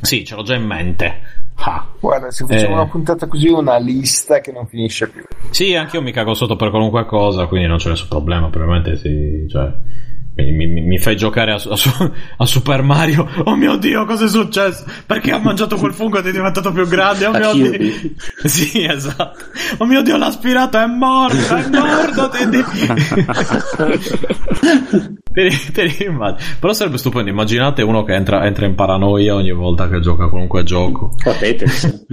sì, ce l'ho già in mente. Ah. Guarda, se facciamo Eh. una puntata così, una lista che non finisce più. Sì, anche io mi cago sotto per qualunque cosa, quindi non c'è nessun problema, probabilmente sì, cioè, mi, mi- mi fai giocare a, a a Super Mario, oh mio dio, cosa è successo? Perché ho mangiato quel fungo ed è diventato più grande, oh mio dio. Sì, esatto. Oh mio dio, l'ha aspirato, è morto, è morto, ti immagini. Però sarebbe stupendo, immaginate uno che entra, entra in paranoia ogni volta che gioca qualunque gioco. A Tetris.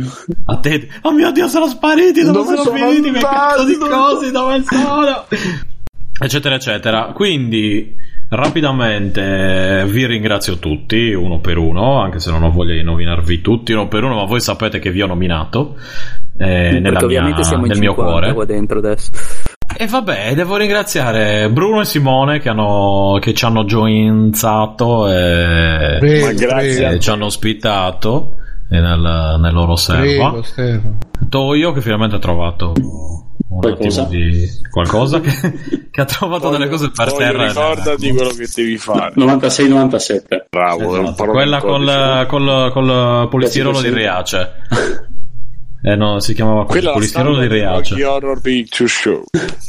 A te, oh mio dio, sono spariti, dove, Dove sono, sono finiti andati? cazzo di cosi, dove sono? eccetera, eccetera. Quindi, rapidamente, vi ringrazio tutti, uno per uno, anche se non ho voglia di nominarvi tutti uno per uno, ma voi sapete che vi ho nominato. eh, nella mia- ovviamente siamo in nel mio 50 cuore. qua dentro adesso. E vabbè, devo ringraziare Bruno e Simone che, hanno, che ci hanno joinzato e, Prego, e ci hanno ospitato nel, nel loro prego, Stefano. Toio che finalmente ha trovato un Qualcosa? attimo di qualcosa che, che ha trovato delle cose per terra. Ricordati quello che devi fare. 96-97. Bravo, è un Esatto, quella col, col, col polistirolo di. Riace. Eh no, si chiamava così, polistirolo di di Riace. Horror Picture Show.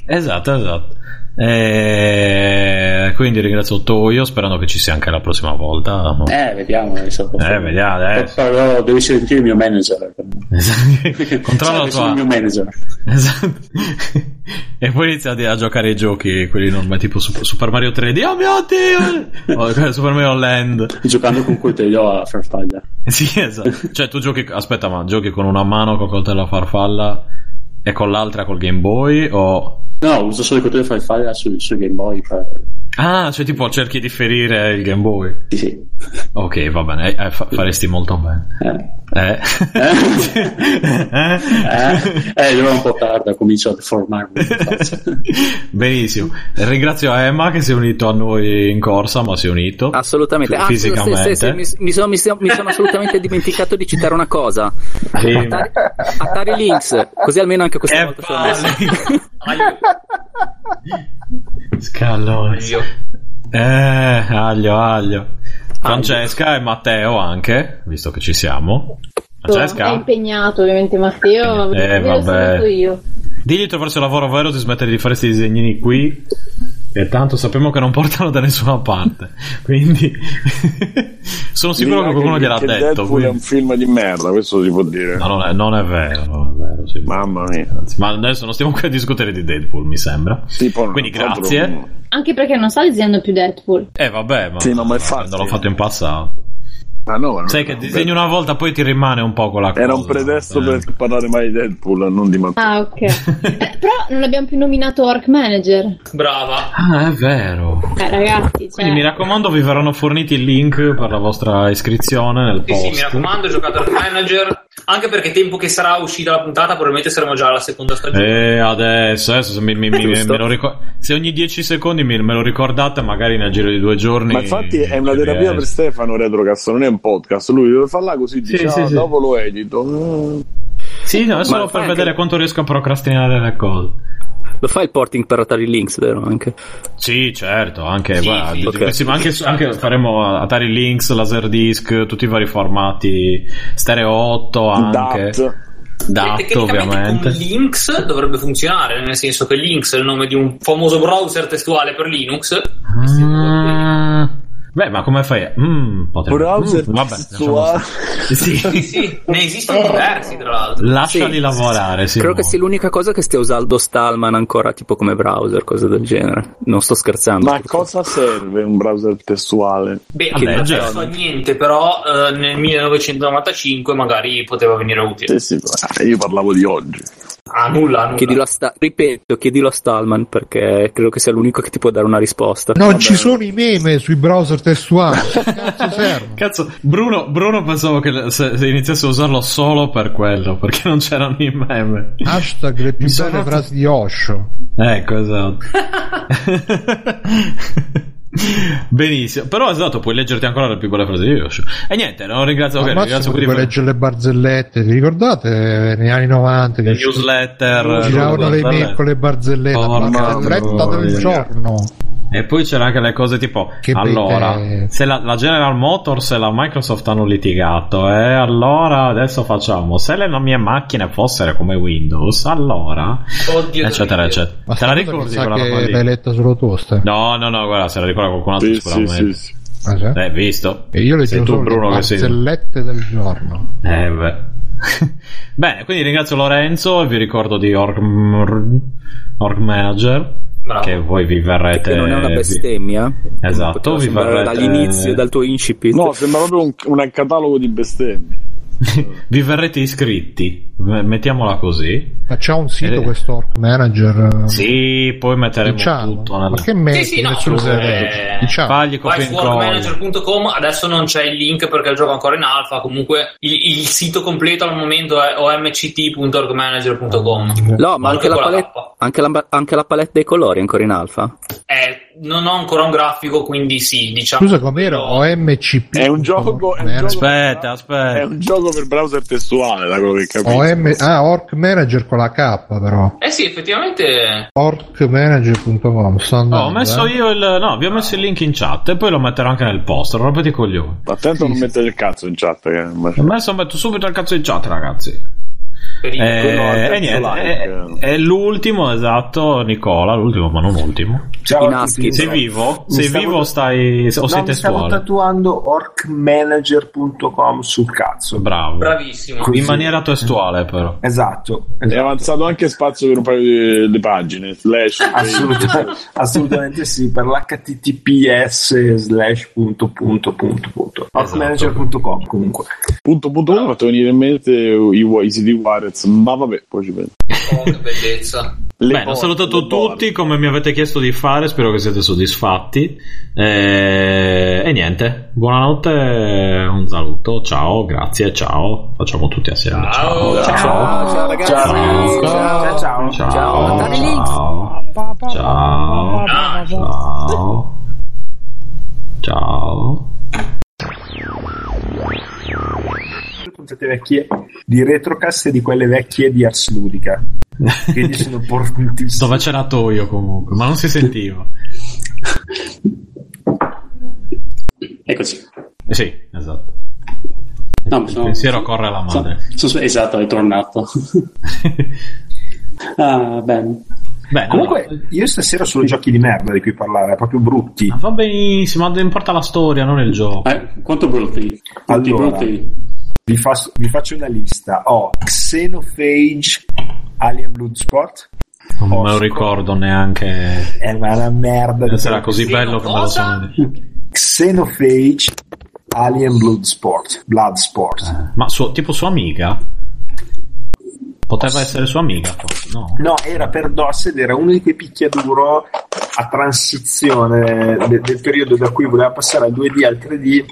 Esatto, esatto. E quindi ringrazio Toio, sperando che ci sia anche la prossima volta. Eh, vediamo. Eh, vediamo adesso. Però devi sentire il mio manager. Controlla la tua. il mio manager. Esatto. e poi inizia a, giocare ai giochi, quelli normali, tipo Super, Mario 3D. Oh mio dio! O Super Mario Land. Giocando con coltello a farfaglia. Sì, esatto. Cioè, tu giochi. Aspetta, ma giochi con una mano col coltello a farfalla e con l'altra col Game Boy? O. No, uso solo il a farfaglia sul, sul Game Boy per, Ah, cioè tipo cerchi di ferire il Game Boy. Sì, sì. Ok, va bene, eh, fa- faresti molto bene. Eh. Eh? Eh, eh, io un po' tardi, comincio a deformarmi. Benissimo. Ringrazio Emma che si è unito a noi in corsa, ma si è unito. Assolutamente. Ah, Fisicamente. sì, sì, sì, mi, mi sono, mi sono- mi sono assolutamente dimenticato di citare una cosa. Sì. Atari, Atari Lynx, così almeno anche questa Eh, volta ce l'ho messa. Scallone. Eh, aglio, aglio. Francesca e Matteo anche, visto che ci siamo. È Francesca? impegnato ovviamente Matteo, Eh, vabbè. io. Digli di trovarsi un lavoro vero di smettere di fare questi disegnini qui. E tanto sappiamo che non portano da nessuna parte. Quindi sono sicuro che qualcuno gliel'ha che detto. Deadpool è un film di merda, questo si può dire. No, non è, non è vero, non è vero. sì. Mamma mia. Anzi, Ma adesso non stiamo qui a discutere di Deadpool, mi sembra. Tipo, Quindi grazie. Anche perché non sta disegnando più Deadpool. Eh vabbè, ma, Sì, ma mai fatto. non l'ho fatto in passato. Ah, no, Sai che disegni una volta poi ti rimane un po' quella cosa. Era un pretesto Eh. per parlare mai di Deadpool, non di Matteo. Ah, ok. Eh, però non abbiamo più nominato Orc Manager. Brava. Ah, è vero. Eh, ragazzi, cioè, Quindi mi raccomando, vi verranno forniti il link per la vostra iscrizione nel Sì, post. sì, mi raccomando, giocate al manager. Anche perché tempo che sarà uscita la puntata, probabilmente saremo già alla seconda stagione. E adesso, adesso se, mi- mi- mi- Giusto. me lo ricor- se ogni 10 secondi mi- me lo ricordate, magari nel giro di due giorni. Ma infatti è una terapia per Stefano Retrocast, non è un podcast. Lui deve farla così, Sì, dice, sì, "Ah, sì. dopo lo edito. Mm. Sì, no, è solo lo per vedere quanto riesco a procrastinare le cose. Lo fai il porting per Atari Lynx, vero? Anche. Sì, certo, anche, Sì, guarda, sì, di- ok. diversissimi- anche, anche faremo Atari Lynx, Laserdisc, tutti i vari formati, Stereo 8 anche, Dat. DAT Tecnicamente ovviamente. con Lynx dovrebbe funzionare, nel senso che Lynx è il nome di un famoso browser testuale per Linux. Ah, beh, ma come fai? Mm, potrebbe- Browser mm, vabbè, testuale. Sì. Sì, sì, ne esistono diversi tra l'altro. Lasciali Sì. lavorare, sì. Credo che sia l'unica cosa che stia usando Stallman ancora, tipo come browser, cose del genere. Non sto scherzando. Ma a cosa serve un browser testuale? Beh, A che non leggere. so niente, però eh, nel 1995 magari poteva venire utile. Sì, sì, ma io parlavo di oggi. Ah, nulla, nulla. Chiedilo a Sta- ripeto, chiedilo a Stallman perché credo che sia l'unico che ti può dare una risposta. Non ci sono i meme sui browser testuali. Cazzo servono? Cazzo, Bruno, Bruno pensavo che se, se iniziasse a usarlo solo per quello, perché non c'erano i meme. Hashtag le più belle frasi di Osho. Ecco, esatto. Benissimo, però esatto, puoi leggerti ancora le più belle frasi di Yoshi. E niente, non ringrazio, ok, Al ringrazio puoi leggere le barzellette. Vi ricordate negli anni 90 le newsletter. giravano le mail con le barzellette? La Porca barzelletta del giorno. E poi c'era anche le cose tipo Che allora, tempi. se la, la General Motors e la Microsoft hanno litigato, e allora adesso facciamo se le mie macchine fossero come Windows, allora Oddio, eccetera, Dio. eccetera. Ma Te la ricordi quella roba che lì? l'hai letta solo tu? No, no, no, guarda, se la ricorda qualcun altro Sì, sicuramente. sì, sì. Ah, sì? Eh, visto? E io Sei tu, solo Bruno, le che sei- barzellette del giorno. Eh, beh. Bene, quindi ringrazio Lorenzo e vi ricordo di Org, Org Manager. Bravo. Che voi vi verrete. Che non è una bestemmia. Esatto, vi verrete- dall'inizio, dal tuo incipit. No, sembra proprio un, un catalogo di bestemmie. vi verrete iscritti. Mettiamola così. Ma c'ha un sito Eh. questo Orc Manager? eh, Sì, poi metteremo Diciamo, tutto nella... ma che metti? Sì, sì, no, eh, Diciamo. Fagli workmanager.com, adesso non c'è il link perché il gioco è ancora in alfa, comunque il, il sito completo al momento è omct.orgmanager.com. No, ma anche la, palette, anche, la, anche la palette dei colori è ancora in alfa. Eh, non ho ancora un grafico, quindi sì, diciamo. Scusa com'era? OMCP. È un gioco, è un gioco, Aspetta, è aspetta. un gioco per browser testuale, da quello che capisco. OM... Ah, Orc Manager con la K però. Eh sì, effettivamente. Orcmanager.com. sto No, andando, ho messo eh. io il. No, vi ho messo il link in chat e poi lo metterò anche nel post. Rompete i coglioni. Attento a non mettere il cazzo in chat. Che... Ho messo, metto subito il cazzo in chat, ragazzi. Eh, e terzo niente, like. è, è l'ultimo, esatto, Nicola, l'ultimo, ma non ultimo. Ciao In a tutti. ASCII. Sei vivo? Mi Sei stavo- vivo o stai. o No, sei mi stavo testuale? tatuando orcmanager.com sul cazzo. Bravo. Bravissimo. Così. In maniera testuale, però. Esatto, È esatto. avanzato anche spazio per un paio di, di pagine. Slash. Assolutamente, assolutamente sì, per l'https slash punto punto punto punto orcmanager.com comunque Punto, punto, punto, fatto venire in mente i, i siti Warez, ma vabbè, poi ci penso. Oh, che bellezza. Le Bene, ho porte, salutato le porte. tutti come mi avete chiesto di fare, spero che siete soddisfatti. Eh, E, niente, buonanotte, un saluto, ciao, grazie, ciao. Facciamo tutti assieme. Ciao. ciao. Ciao, ciao ragazzi. Ciao. Ciao, ciao. Ciao. Ciao. Link. Ciao. Ciao. Ciao. Puntate vecchie di Retrocast e di quelle vecchie di Ars Ludica. Quindi sono opportunissime. Dove c'era Toio comunque, ma non si sentiva. Eccoci. Eh sì, esatto. No, Il sono- pensiero corre alla madre. sono- sono- esatto, è tornato. ah, bene. Bene, Comunque, allora- io stasera ho solo giochi di merda di cui parlare, proprio brutti. Ma va benissimo, ma importa la storia, non il gioco. Eh, quanto brutti? Quanti Allora. brutti? Vi, fa- vi faccio una lista. Ho Xenophage Alien Bloodsport. Non me lo ricordo neanche. È una merda. di Sarà così Sì, bello che me lo sono. Xenophage Alien Bloodsport. Bloodsport. Ma suo- tipo sua amica? Poteva essere sua amica, forse, no? No, era per DOS ed era uno di quei picchiaduro a transizione de- del periodo da cui voleva passare al 2D al 3D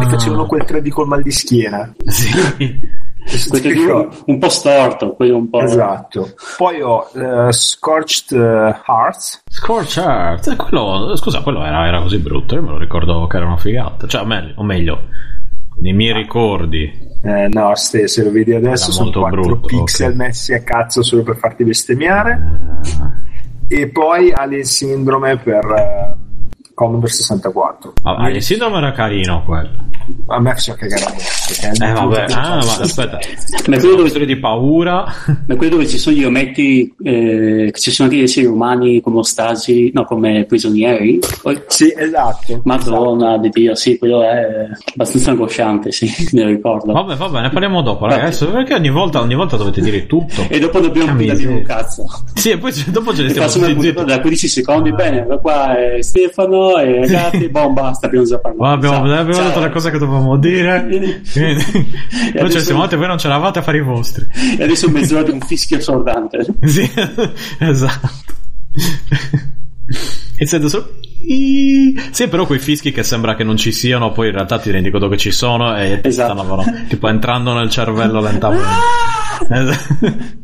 e facevano quel 3D col mal di schiena. Sì. Questo è un, un po' storto, quello un po'. Esatto. Poi ho eh, Scorched eh, Hearts. Scorch Earth. Eh, quello, scusa, quello era, era così brutto. Io me lo ricordo che era una figata. Cioè, o meglio nei miei ricordi. Eh, no, ste, se lo vedi adesso Era sono molto 4 brutto, pixel ok. messi a cazzo solo per farti bestemmiare. E poi Alien Syndrome per eh, Commodore 64. Ah, il sindrome era carino quello. A me faceva cagare perché Eh, vabbè. Ah, ma aspetta. Ma quello dove, di paura. ma quello dove ci sono gli ometti, eh, che ci sono anche gli esseri umani come ostaggi, no, come prigionieri. Poi- Sì, esatto. Madonna di Dio, sì, quello è abbastanza angosciante, sì, me lo ricordo. Vabbè, va bene, parliamo dopo, ragazzi. Perché ogni volta, ogni volta dovete dire tutto? E dopo dobbiamo dire un cazzo. Sì, e poi dopo ce ne stiamo faccio una da 15 secondi, bene, qua è Stefano e ragazzi, basta, abbiamo già parlato. Abbiamo, Ciao. abbiamo detto le cose che dovevamo dire. Noi ne siamo andati e voi non ce l'avate a fare i vostri. E adesso mezz'ora di un fischio assordante. Sì, esatto. E sento solo. Sì, però quei fischi che sembra che non ci siano, poi in realtà ti rendi conto che ci sono e Esatto. stanno tipo entrando nel cervello lentamente. Esatto.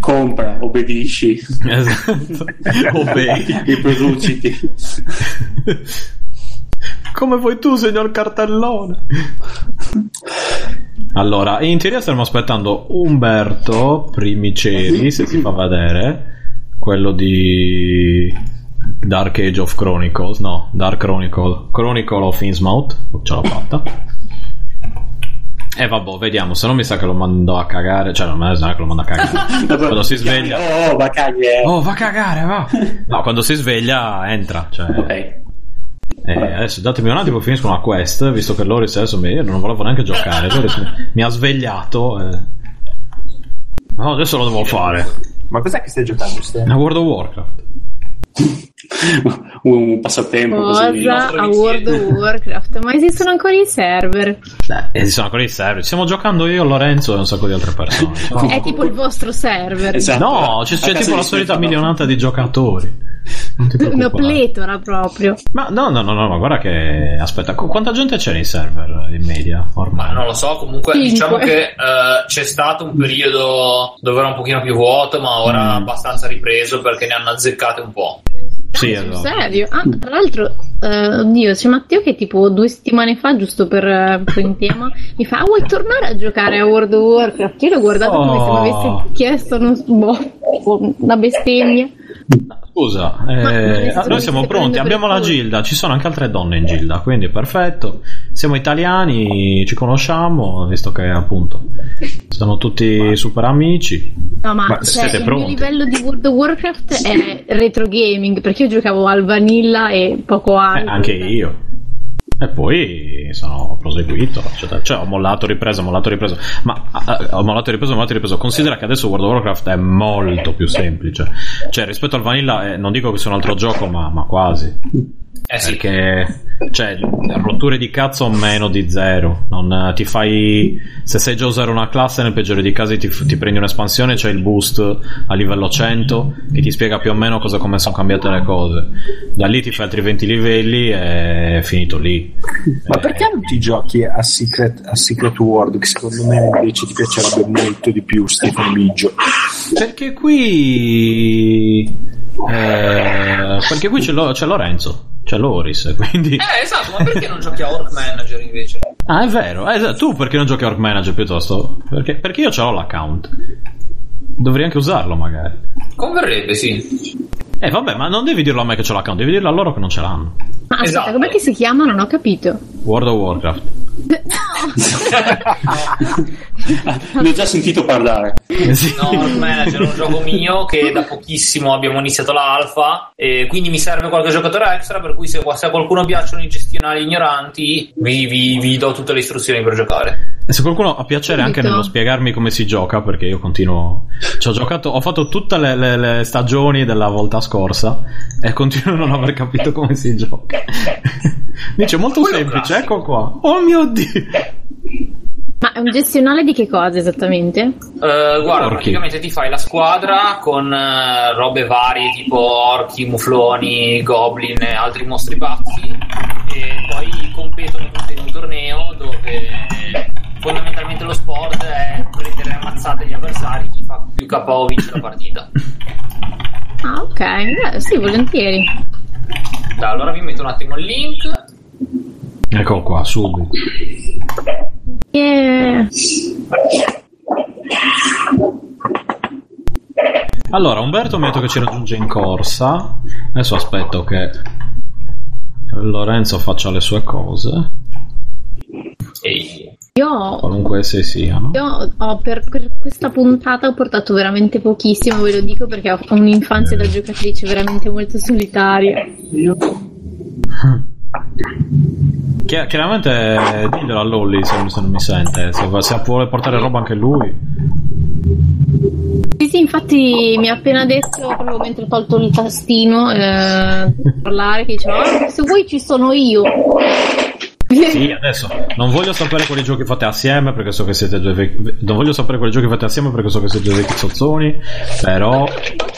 Compra, obbedisci, esatto. Obey. riproduciti. Come vuoi tu, signor cartellone? Allora, in teoria stiamo aspettando Umberto Primiceri, se si fa vedere, quello di Dark Age of Chronicles, no, Dark Chronicle, Chronicle of Innsmouth, ce l'ho fatta. E vabbè, vediamo, se no mi sa che lo mando a cagare, cioè non sa che lo mando a cagare. Quando si sveglia... Oh, ma cagli, eh. Oh, va a cagare, va! No, quando si sveglia entra, cioè... Ok. Eh, adesso datemi un attimo, finisco una quest, visto che Loris adesso mi, io non volevo neanche giocare. Loris mi, mi ha svegliato. eh. No, adesso lo devo fare. Ma cos'è che stai giocando, Ste? A World of Warcraft. Un passatempo così. Cosa a World of Warcraft? Ma esistono ancora i server? Eh, esistono ancora i server. Stiamo giocando io, Lorenzo e un sacco di altre persone. È tipo il vostro server. Esatto. No, c'è, c'è tipo la solita milionata di giocatori. Una pletora proprio. Ma no, no, no, no, ma guarda che. Aspetta, qu- quanta gente c'è nei server in media ormai? Ma non lo so, comunque Cinque. diciamo che eh, c'è stato un periodo dove era un pochino più vuoto, ma ora Mm. abbastanza ripreso perché ne hanno azzeccate un po'. Sì, Sul esatto. serio? Ah, tra l'altro, eh, oddio, c'è Matteo che tipo due settimane fa, giusto per, eh, per in tema, mi fa: "Ah, Vuoi tornare a giocare a World of Warcraft? Io l'ho guardato come se mi Oh. avesse chiesto non, boh, una bestemmia. Scusa, Ma- eh, ma noi siamo si pronti, abbiamo la gilda, ci sono anche altre donne in gilda, quindi perfetto. Siamo italiani, ci conosciamo, visto che appunto sono tutti super amici. No, ma, Ma cioè, siete il pronti? mio livello di World of Warcraft è retro gaming perché io giocavo al vanilla e poco Eh, altro. anche io. E poi sono proseguito, eccetera. cioè ho mollato, ripreso, mollato, ripreso. Ma eh, ho mollato, ripreso, mollato, ripreso. Considera che adesso World of Warcraft è molto più semplice. Cioè, rispetto al Vanilla, eh, non dico che sia un altro gioco, ma, ma quasi. Eh sì. Perché, cioè, rotture di cazzo meno di zero. Non eh, ti fai. Se sai già usare una classe, nel peggiore dei casi ti, ti prendi un'espansione, c'è il boost a livello 100 che ti spiega più o meno cosa come sono cambiate le cose. Da lì ti fai altri 20 livelli e è finito lì. Ma Eh, perché non ti giochi a Secret, a Secret World, che secondo me invece ti piacerebbe molto di più, Stefano Biggio? Perché qui. eh, perché qui c'è, Lo- c'è Lorenzo, c'è Loris, quindi. Eh, esatto, ma perché non giochi a Orc Manager invece? Ah, è vero. Eh, tu perché non giochi a Orc Manager piuttosto? Perché, perché io ce l'ho l'account. Dovrei anche usarlo, magari. Converrebbe, sì. Eh, vabbè, ma non devi dirlo a me che c'ho l'account, devi dirlo a loro che non ce l'hanno. Ma aspetta, Esatto. com'è che si chiama? Non ho capito. World of Warcraft. Ne ho già sentito parlare. Eh, sì. No, Orc Manager è un gioco mio che da pochissimo abbiamo iniziato l'alfa e quindi mi serve qualche giocatore extra per cui se, se a qualcuno piacciono i gestionali ignoranti vi, vi- vi do tutte le istruzioni per giocare. E se qualcuno ha piacere anche nello spiegarmi come si gioca, perché io continuo. Ci ho giocato, ho fatto tutte le, le- le stagioni della volta scorsa e continuo a non aver capito come si gioca. Dice molto Quello semplice, classico. ecco qua. Oh mio dio! Ma è un gestionale di che cosa esattamente? Eh, guarda, Orchi. praticamente ti fai la squadra con eh, robe varie tipo orchi, mufloni, goblin e altri mostri pazzi e poi competono tutti in un torneo dove fondamentalmente lo sport è prendere ammazzate gli avversari, chi fa più KO vince la partita. Ah, ok. Eh, sì, volentieri. Dai, allora vi metto un attimo il link. Ecco qua, subito. E... Allora, Umberto mi ha detto che ci raggiunge in corsa. Adesso aspetto che Lorenzo faccia le sue cose, Ehi. Io, qualunque esse siano. io ho per, per questa puntata ho portato veramente pochissimo, ve lo dico perché ho un'infanzia da giocatrice veramente molto solitaria. Chi- chiaramente eh, diglielo a Lolly se, se non mi sente, se, se vuole portare roba anche lui. Sì, sì, infatti mi ha appena detto, proprio mentre ho tolto il tastino, eh, parlare, che diceva, "Ah, se vuoi ci sono io. Sì, adesso non voglio sapere quali giochi fate assieme perché so che siete già vecchi. Non voglio sapere quali giochi fate assieme perché so che siete già vecchi zozzoni. Però.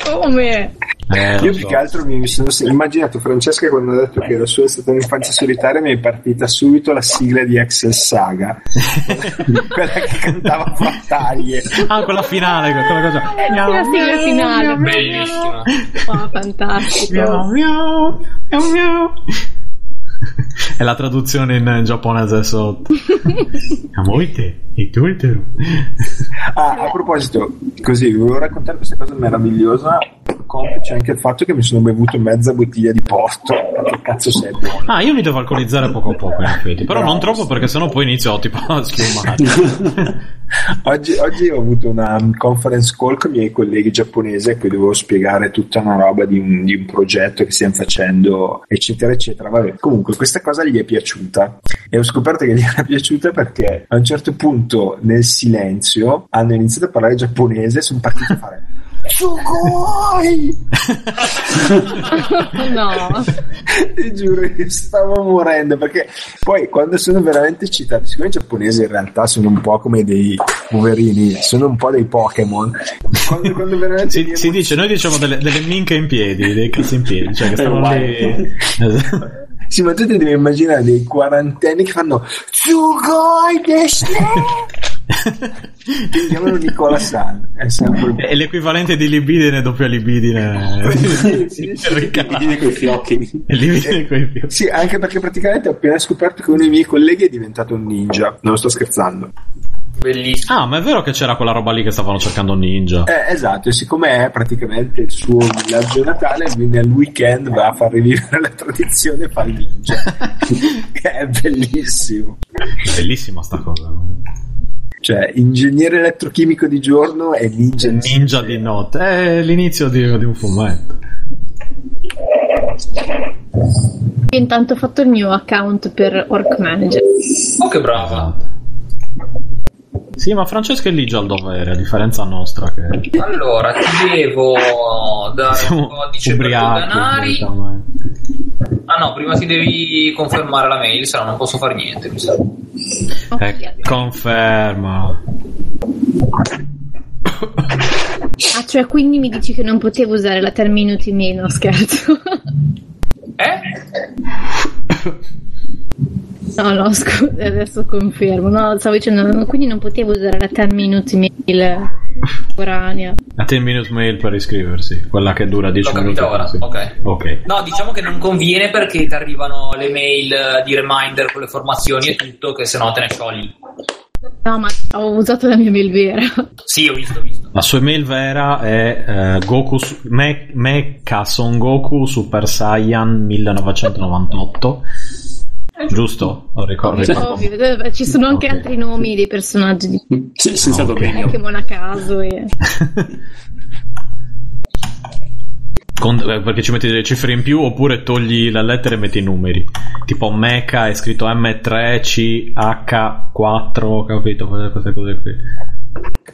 Come? Eh, Io so. più che altro mi sono immaginato Francesca quando ha detto che la sua è stata un'infanzia solitaria mi è partita subito la sigla di Excel Saga quella che cantava Frattaglie Ah, quella finale, quella cosa. Sì, la sigla finale. Bellissima. Oh, fantastico. Miau, miau, miau, miau. E la traduzione in giapponese sotto. E tutero. ah, a proposito così vi volevo raccontare questa cosa meravigliosa complice anche il fatto che mi sono bevuto mezza bottiglia di porto che cazzo sei buono Ah, io mi devo alcolizzare poco a poco, effetti. Però non troppo perché sennò poi inizio tipo a schiumare. Oggi, oggi ho avuto una conference call con i miei colleghi giapponesi a cui dovevo spiegare tutta una roba di un, di un progetto che stiamo facendo, eccetera, eccetera. Vabbè, comunque questa cosa gli è piaciuta e ho scoperto che gli era piaciuta perché a un certo punto nel silenzio hanno iniziato a parlare giapponese e sono partiti a fare Sugoi! no. Ti giuro che stavo morendo perché poi quando sono veramente citati, siccome i giapponesi in realtà sono un po' come dei poverini, sono un po' dei Pokémon. Quando, quando veramente Si, si dice, noi diciamo delle, delle minche in piedi, dei cazzi in piedi, cioè che stanno lì. Esatto. Sì, ma tu ti devi immaginare dei quarantenni che fanno Sugoi deshite! Chiamano Nicola San. È sempre È l'equivalente di libidine doppia libidine. Sì, sì, sì. Libidine coi fiocchi. Libidine coi fiori. Sì, anche perché praticamente ho appena scoperto che uno dei miei colleghi è diventato un ninja. Non sto scherzando. Bellissimo. Ah, ma è vero che c'era quella roba lì che stavano cercando un ninja. Eh, esatto, e siccome è praticamente il suo villaggio natale, lui nel weekend va a far rivivere la tradizione e fa il ninja. Che è bellissimo. Bellissima sta cosa. Cioè, ingegnere elettrochimico di giorno e ninja di Ninja di notte. È l'inizio di, di un fumetto. Io intanto ho fatto il mio account per Orc Manager. Oh, che brava. Sì, ma Francesca è lì già al dovere, a differenza nostra che Allora, ti devo dare un siamo codice per ubriachi. Danari. solitamente. Ah no, prima ti devi confermare la mail, se no non posso fare niente, mi sa. Eh, conferma. Ah, cioè quindi mi dici che non potevo usare la terminuti mail, no scherzo. Eh? No, no, scusa, adesso confermo. No, stavo dicendo, no, quindi non potevo usare la terminuti mail temporanea. A 10 minute mail per iscriversi, quella che dura 10 L'ho minuti. ora, sì. ok. Ok. No, diciamo che non conviene perché ti arrivano le mail eh, di reminder con le formazioni e tutto, che se no te ne sciogli. No, ma ho usato la mia mail vera. Sì, ho visto, ho visto. La sua email vera è eh, Goku su- Me- Mecha Son Goku Super Saiyan 1998. Giusto? Lo ricordo. ricordo. Ovvio, ci sono anche Ok. altri nomi dei personaggi di Se- senza Ok. dominio. Pokémon a caso. E... Con- eh, perché ci metti delle cifre in più oppure togli la lettera e metti i numeri. Tipo Mecha è scritto M3CH4, capito? Queste cose qui.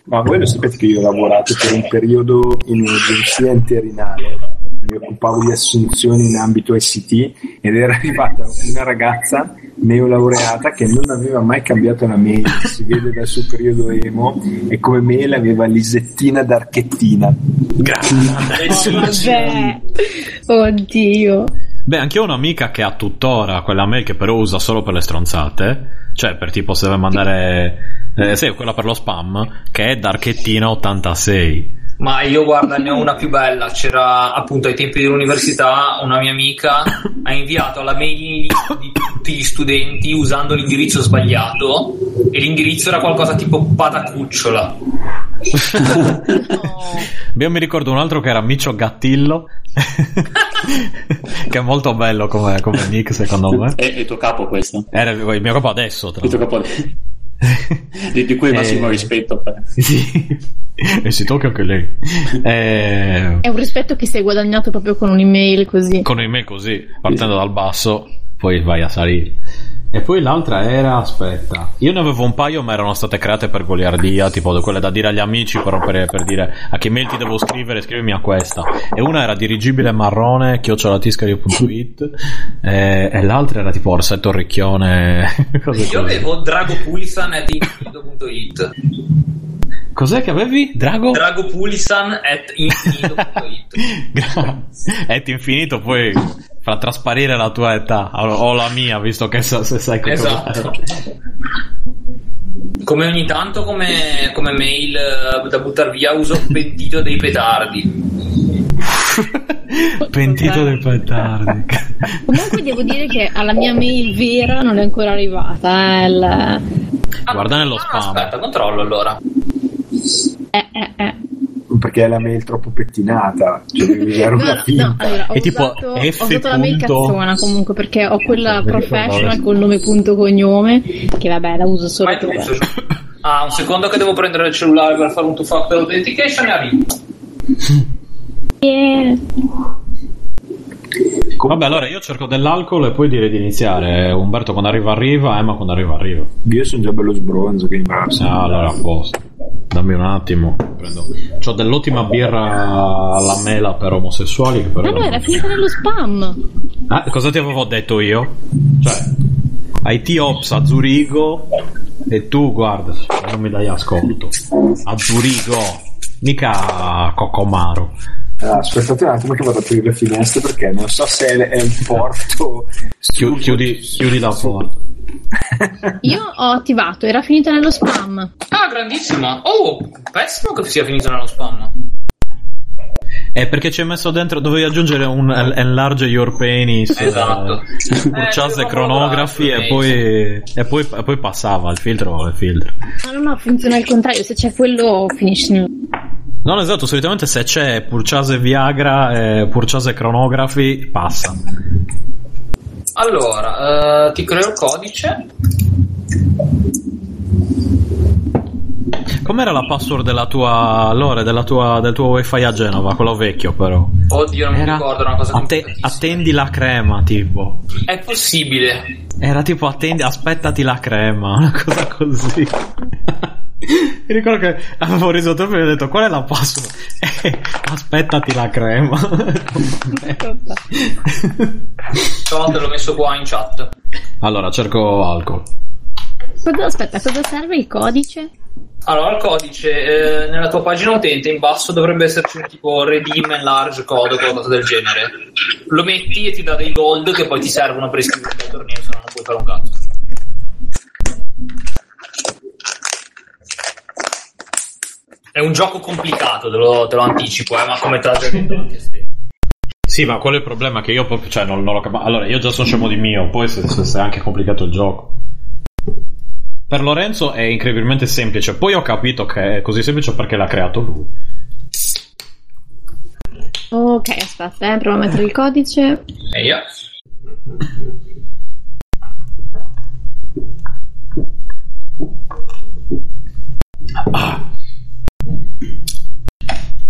Ma voi lo sapete che io ho lavorato per un periodo in un'agenzia interinale, mi occupavo di assunzioni in ambito ICT ed era arrivata una ragazza neolaureata che non aveva mai cambiato la mail, si vede dal suo periodo emo e come mail aveva Lisettina d'Archettina. Vabbè, oddio. Beh, anche io ho un'amica che ha tuttora quella mail che però usa solo per le stronzate. Cioè, per tipo se deve mandare. Eh, sì, quella per lo spam, che è Darchettina86. Ma io guarda, ne ho una più bella. C'era appunto ai tempi dell'università una mia amica ha inviato alla list di tutti gli studenti usando l'indirizzo sbagliato e l'indirizzo era qualcosa tipo patacucciola. Beh, Io mi ricordo un altro che era Micio Gattillo. che è molto bello come, come nick, secondo me. È, il tuo capo questo. Era il mio capo adesso, tra Il tuo l'altro. capo di, di cui massimo Eh, rispetto. per- Sì. E si tocca anche lei. Eh, È un rispetto che si è guadagnato proprio con un'email così. con email così, partendo dal basso, poi vai a salire. E poi l'altra era, aspetta, io ne avevo un paio ma erano state create per goliardia, tipo quelle da dire agli amici per, per, per dire a che mail ti devo scrivere, scrivimi a questa. E una era dirigibile marrone, chiocciolatiscario.it e, e l'altra era tipo orsetto ricchione, Io così. avevo dragopulisan.infinito.it Cos'è che avevi? Drago? dragopulisan.infinito.it È infinito, poi fa trasparire la tua età o, la mia, visto che sa- se sai che Esatto. Come ogni tanto come, come mail eh, da buttare via uso pentito dei petardi. Pentito dei petardi. Comunque devo dire che alla mia mail vera non è ancora arrivata. eh, il- Ah, Guarda nello no, spam. Aspetta, controllo allora. Eh, eh, eh. Perché è la mail troppo pettinata, cioè No, una no, finta. no, allora, ho, È tipo usato, ho F. usato la mail cazzona comunque perché ho quella professional col nome punto cognome che vabbè la uso solo per. Ah, un secondo che devo prendere il cellulare per fare un two-factor authentication e arrivo. Eh, Vabbè, allora io cerco dell'alcol e poi direi di iniziare. Umberto quando arriva arriva, Emma quando arriva arriva. Io sono già bello sbronzo, che imbarazzo. Ah, allora a posto. Dammi un attimo. Prendo. C'ho dell'ottima birra alla mela per omosessuali. Che però no, era finita nello spam. Ah, cosa ti avevo detto io? Cioè, IT Ops a Zurigo e tu, guarda, non mi dai ascolto. A Zurigo, mica a Cocomaro. Ah, aspettate un attimo che vado a aprire le finestre perché non so se è, il porto. Chiudi, chiudi, chiudi la porta. Io ho attivato, era finita nello spam. Ah, grandissima. Oh, pessimo che sia finito nello spam. È perché ci hai messo dentro, dovevi aggiungere un en- enlarge your penis, Esatto. eh, purchase Eh, e poi, e, poi, e poi passava il filtro, il filtro. No, no, no, funziona il contrario, se c'è quello finisce Non esatto, solitamente se c'è purchase Viagra e purchase chronografi passa. Allora, eh, ti creo il codice. Com'era la password della tua Lore, della tua, del tuo wifi a Genova? Quello vecchio, però. Oddio, non mi Era ricordo una cosa atte- attendi la crema, tipo. È possibile. Era tipo attendi, aspettati la crema, una cosa così. Mi ricordo che avevo riso troppo e ho detto qual è la password? Eh, aspettati la crema. Ciao, te l'ho messo qua in chat. allora, cerco alcol. Cosa- aspetta, cosa serve il codice? Allora, il codice eh, nella tua pagina utente in basso dovrebbe esserci un tipo redeem enlarge code o qualcosa del genere. Lo metti e ti dà dei gold che poi ti servono per iscriverti al torneo, se no non puoi fare un cazzo. È un gioco complicato, te lo, te lo anticipo, eh, ma come te l'ha già detto anche Ste. Sì, ma quello è il problema che io proprio, cioè, non, non lo capisco. Allora, io già sono scemo di mio, poi se, se, se è anche complicato il gioco. Per Lorenzo è incredibilmente semplice, poi ho capito che è così semplice perché l'ha creato lui. Ok, aspetta, eh, provo a mettere il codice. E io.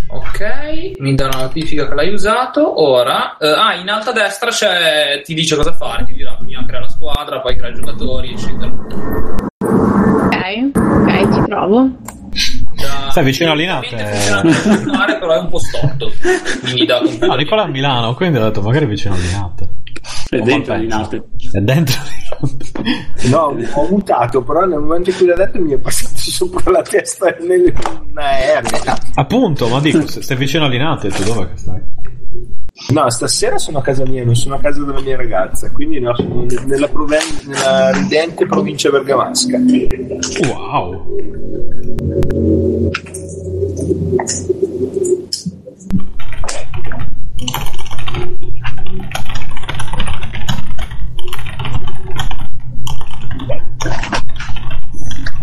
Ok, mi dà una notifica che l'hai usato. Ora, eh, ah, in alto a destra c'è, ti dice cosa fare. Ti dirà prima crea la squadra, poi crea i giocatori, eccetera. Ok, ok, ci provo. Da- Stai vicino a Linate? Funziona per funzionare, però è un po' storto. Quindi da No, Nicola a Milano, quindi ho detto magari vicino a Linate. È dentro Malpensa. Linate. È dentro. No, ho mutato, però nel momento in cui l'ha detto mi è passato sopra la testa nel un aereo. Appunto, ma dico, se stai vicino a Linate, tu dove che stai? No, stasera sono a casa mia, non sono a casa della mia ragazza, quindi no, sono nella, proven- nella ridente provincia bergamasca. Wow.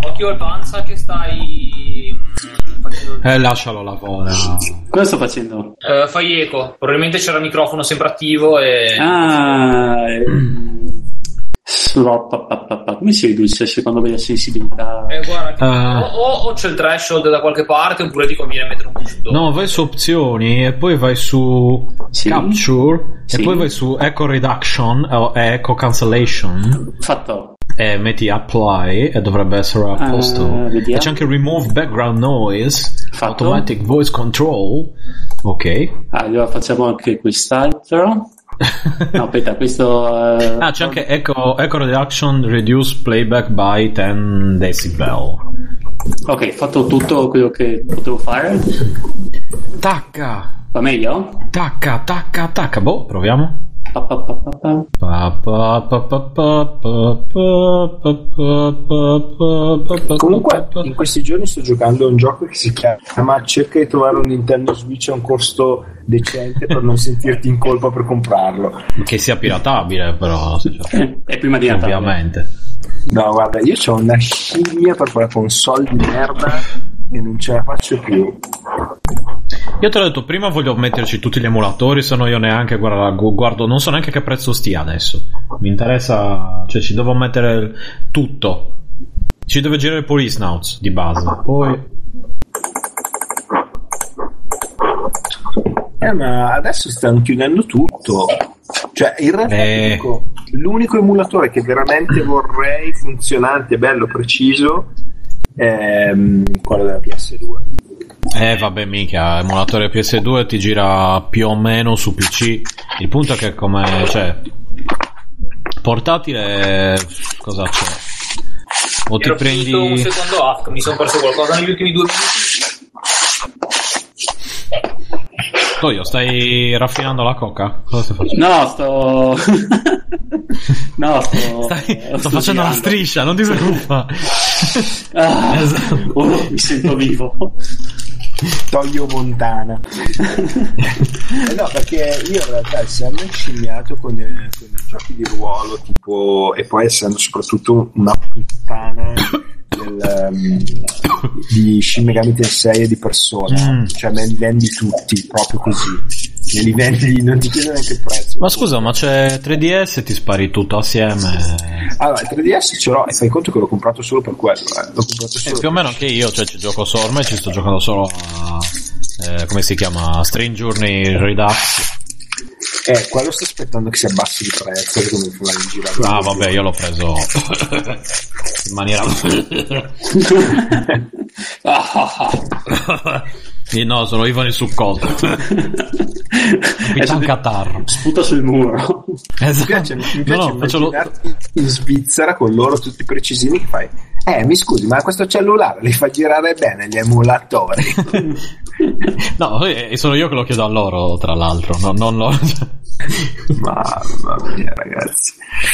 Occhio al panza che stai. mm, facendo- Eh, lascialo lavorare. Cosa sto facendo? Eh, fai eco, probabilmente c'era il microfono sempre attivo e. Ah, ehm, slop, pa, pa, pa, pa. come si riduce secondo me la sensibilità? Eh, guarda, Ah. o, o- c'è il threshold da qualche parte oppure ti conviene mettere un push No, vai su opzioni e poi vai su Sì. capture Sì. e poi vai su echo reduction o echo cancellation Fatto. E metti apply e dovrebbe essere a Ah, posto. vediamo. e c'è anche remove background noise, Fatto. automatic voice control. Ok. Allora facciamo anche quest'altro. No, aspetta, questo... eh, Ah, c'è anche echo, echo reduction reduce playback by 10 decibel. Ok, fatto tutto quello che potevo fare. Tacca, Va meglio? tacca, tacca, tacca. Boh, proviamo. Comunque, in questi giorni sto giocando a un gioco che si chiama Cerca di trovare un Nintendo Switch a un costo decente per non sentirti in colpa per comprarlo. Che sia piratabile, però. È prima di Natale. Ovviamente. No, guarda, io ho una scimmia per quella console di merda e non ce la faccio più. Io te l'ho detto, prima voglio metterci tutti gli emulatori, se no io neanche guarda, gu- guardo, non so neanche che prezzo stia adesso. Mi interessa, cioè ci devo mettere tutto. Ci deve girare il Polisnauts di base. Poi Eh, ma adesso stanno chiudendo tutto. Cioè, in realtà Eh. l'unico emulatore che veramente vorrei funzionante, bello, preciso mm, quello della PS2. Eh vabbè mica, emulatore PS2 ti gira più o meno su PC. Il punto è che come, cioè, portatile, cosa c'è? O ti Ero un prendi... secondo hack, mi sono perso qualcosa negli ultimi due minuti. Toglio, stai raffinando la coca? Cosa stai facendo? No, sto... no, sto... Stai- sto facendo la striscia, non ti preoccupare. Ah, Esatto. oh, mi sento vivo. Toglio Montana. Eh no, perché io in realtà essendo scimmiato con, eh, con i giochi di ruolo tipo e poi essendo soprattutto una puttana del, ehm, di Shin Megami Tensei e di persona, Mm. cioè me li vendi tutti proprio così. Ne li vendi, non ti chiedono neanche il prezzo. Ma scusa, ma c'è 3DS e ti spari tutto assieme? Allora, il 3DS ce l'ho e fai conto che l'ho comprato solo per quello. Eh. L'ho comprato Eh, solo più o meno anche io, cioè ci gioco solo, ormai ci sto giocando solo a... eh, come si chiama? Strange Journey Redux. Eh, quello sto aspettando che si abbassi il prezzo perché mi fa in girare. Ah vabbè, io l'ho preso in maniera... Sì, no, sono Ivan il subcolto. Capitan Catarro. Sputa sul muro. Mi Esatto. piace, mi piace No, no, faccio lo- in Svizzera con loro tutti precisini che fai. Eh, mi scusi, ma questo cellulare li fa girare bene gli emulatori. No, eh, sono io che lo chiedo a loro, tra l'altro, no, non loro. Mamma mia, ragazzi.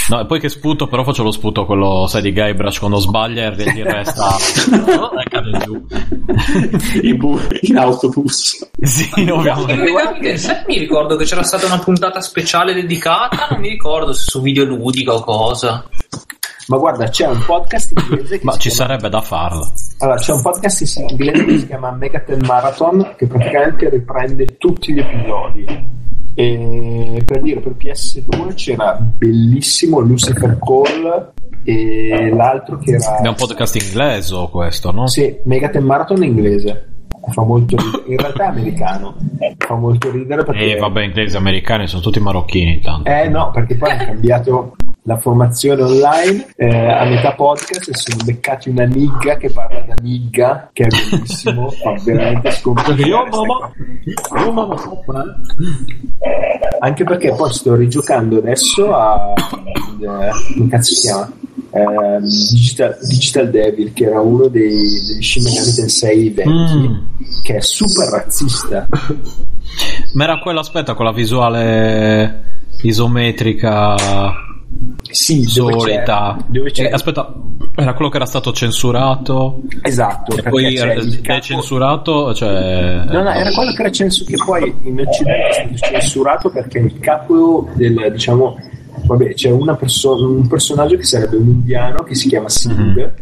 No, e poi che sputo, però faccio lo sputo quello, sai, di Guybrush quando sbaglia e gli resta... e cade giù. In, bu- in autobus. Sì, Comunque, ovviamente. Tensei mi ricordo che c'era stata una puntata speciale dedicata, non mi ricordo se su videoludica o cosa. Ma guarda, c'è un podcast inglese che Ma ci chiama- sarebbe da farlo. Allora, c'è un podcast in inglese che si chiama Megaten Marathon che praticamente riprende tutti gli episodi. E per dire, per PS2 c'era bellissimo Lucifer Call e l'altro che era... È un podcast inglese questo, no? Sì, Megaten Marathon in inglese. Fa molto ridere. In realtà è americano. Fa molto ridere perché... E vabbè, inglesi americani sono tutti marocchini tanto. Eh no, perché poi hanno cambiato la formazione online eh, a metà podcast e sono beccati una nigga che parla da nigga, che è bellissimo, fa veramente scomparire. Io, mamma. Io, mamma. Anche perché poi sto rigiocando adesso a... eh, come cazzo si chiama? Ehm, Digital, Digital Devil, che era uno dei, degli Shin Megami Tensei vecchi, Mm. che è super razzista. Ma era quello, aspetta, con la visuale isometrica Sì, dove c'è- solita. dove c'è- Eh, aspetta, era quello che era stato censurato. Esatto, E poi era capo- decensurato, cioè. No, no, era quello che era censurato, che poi in Occidente è stato censurato perché il capo del, diciamo, vabbè, c'è una perso- un personaggio che sarebbe un indiano che si chiama Singh,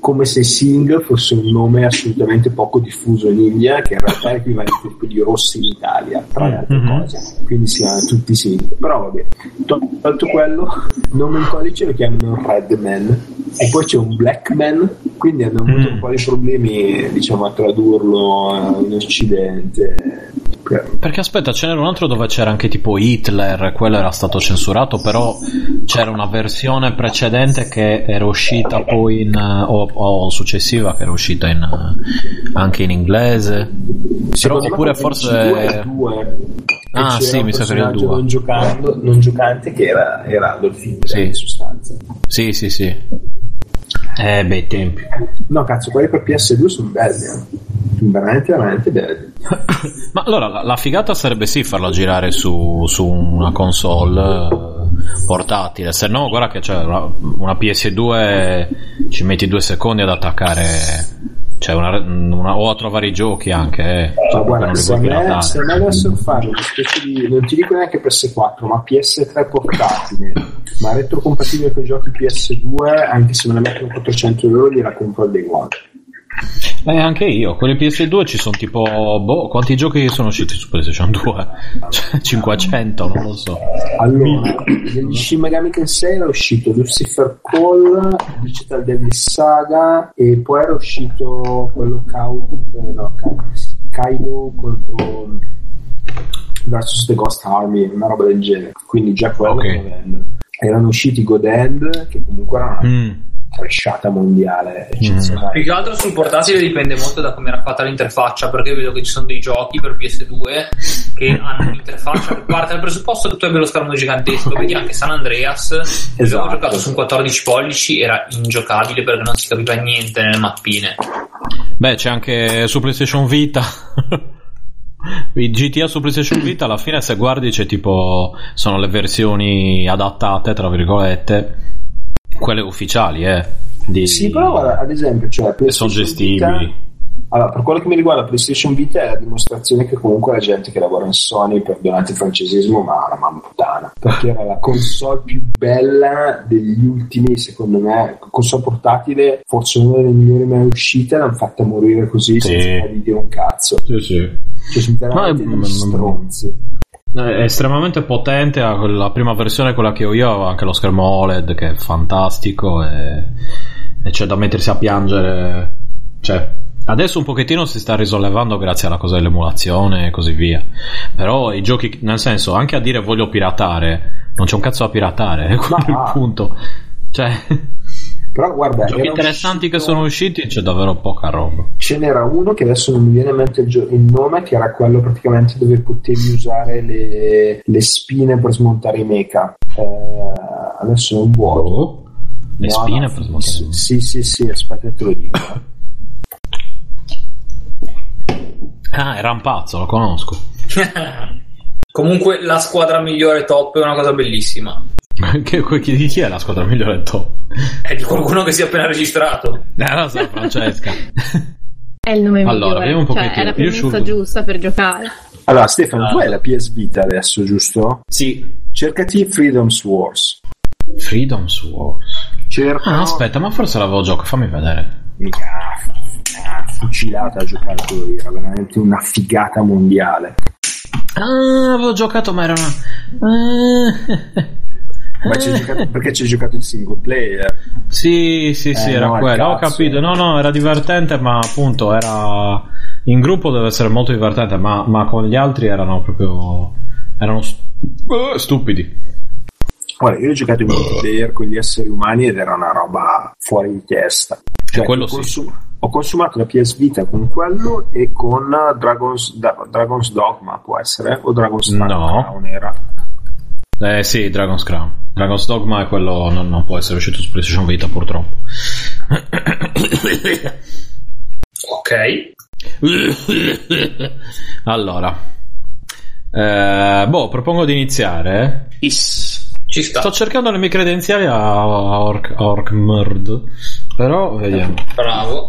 come se Singh fosse un nome assolutamente poco diffuso in India, che in realtà è equivalente tipo di Rossi in Italia, tra le altre Mhm. cose. Quindi si chiamano tutti Singh. Però vabbè, tol- tolto quello, nome in codice lo chiamano Red Man. E poi c'è un Black Man, quindi hanno avuto Mm. un po' di problemi, diciamo, a tradurlo eh, in Occidente. Per- Perché aspetta, ce n'era un altro dove c'era anche tipo Hitler, quello era stato censurato, però c'era una versione precedente che era uscita poi in. o, o successiva che era uscita in, anche in inglese. Però, oppure forse. il 2 il 2, Ah, sì, mi sa che era il personaggio 2. Non, giocando, non giocante che era, era Adolf Hitler Sì. in sostanza. Sì, sì, sì. Eh, beh, tempi. No, cazzo, quelli per PS2 sono belli, eh. veramente, veramente belli. Ma allora la, la figata sarebbe sì farla girare su, su una console eh, portatile, se no guarda che c'è una, una PS2 ci metti due secondi ad attaccare, cioè una, una- o a trovare i giochi anche, eh. Non guarda, se me, se me dovessero fare una specie di, non ti dico neanche PS4, ma PS3 portatile, ma retrocompatibile con i giochi PS2, anche se me la mettono 400 euro, gliela compro one. Eh, anche io, con le PS2 ci sono tipo, boh, quanti giochi sono usciti su PlayStation 2? Cioè, 500, non lo so. Allora, degli Shin Megami Tensei era uscito Lucifer Call, Digital Devil Saga e poi era uscito quello Kau- eh, no, Ka- Kaido contro versus the Ghost Army, una roba del genere. Quindi già quello Ok. lo vendo. Erano usciti God End, che comunque era una Mm. Tresciata mondiale eccezionale. Più che altro sul portatile dipende molto da come era fatta l'interfaccia, perché vedo che ci sono dei giochi per PS2 che hanno un'interfaccia che parte dal presupposto che tu abbia lo schermo gigantesco. Vedi anche San Andreas, il Esatto. giocato su un 14 pollici era ingiocabile perché non si capiva niente nelle mappine. Beh, c'è anche su PlayStation Vita. I GTA su PlayStation Vita alla fine se guardi c'è tipo sono le versioni adattate tra virgolette quelle ufficiali eh di... Sì, però guarda, ad esempio, cioè, che sono gestibili Vita- Allora, per quello che mi riguarda PlayStation Vita è la dimostrazione che comunque la gente che lavora in Sony, perdonate il francesismo, ma la mamma puttana, perché era la console più bella degli ultimi, secondo me, console portatile, forse una delle migliori mai uscite, l'hanno fatta morire così Sì. senza fargli dire un cazzo. sì, sì. Cioè, sono veramente Ma è- stronzi. È estremamente potente, la prima versione, quella che ho io, aveva anche lo schermo OLED che è fantastico e, e c'è da mettersi a piangere. Cioè, adesso un pochettino si sta risollevando grazie alla cosa dell'emulazione e così via. Però i giochi, nel senso, anche a dire voglio piratare, non c'è un cazzo da piratare, è quello il punto. Cioè, Però guarda, giochi era interessanti che uscito- sono usciti c'è davvero poca roba. ce n'era uno che adesso non mi viene in mente il, gio- il nome, che era quello praticamente dove potevi usare le, le spine per smontare i mecha. Eh, adesso non vuoto. Oh, le No, spine no, per smontare. Sì, sì, sì, sì, aspetta che te lo dico. Ah, è Rampazzo, lo conosco. Comunque la squadra migliore top è una cosa bellissima. Che, chi, chi è la squadra migliore top? È di qualcuno che si è appena registrato. Eh, lo so, Francesca. È il nome Allora, migliore. vediamo un cioè, è la premessa giusta per giocare. Allora, Stefano, tu Ah. hai la PS Vita adesso, giusto? Sì, Cercati Freedom's Wars. Freedom's Wars. Cerca. Ah, aspetta, ma forse l'avevo giocato, fammi vedere. Mica, ah, fucilata a giocare quello lì, era veramente una figata mondiale. Ah, avevo giocato, ma era una. Ma ci giocato, perché ci hai giocato il single player? Sì, sì, sì, Eh, era no, quello. Ho capito. No, no, era divertente, ma appunto era. In gruppo deve essere molto divertente, ma, ma con gli altri erano proprio. Erano st- eh, stupidi. Guarda, io ho giocato in multiplayer con gli esseri umani ed era una roba fuori di testa. Cioè, quello ho, sì. consum- ho consumato la PS Vita con quello e con Dragon's, Da- Dragon's Dogma, può essere? O Dragon's No. Crown era? Eh sì, Dragon's Crown. Dragon's Dogma è quello. Non, non può essere uscito su PlayStation Vita, purtroppo. Ok. allora. Eh, boh, propongo di iniziare. is. Ci sta. Sto cercando le mie credenziali a, a Orc, a Orkmurd. Però vediamo. Bravo.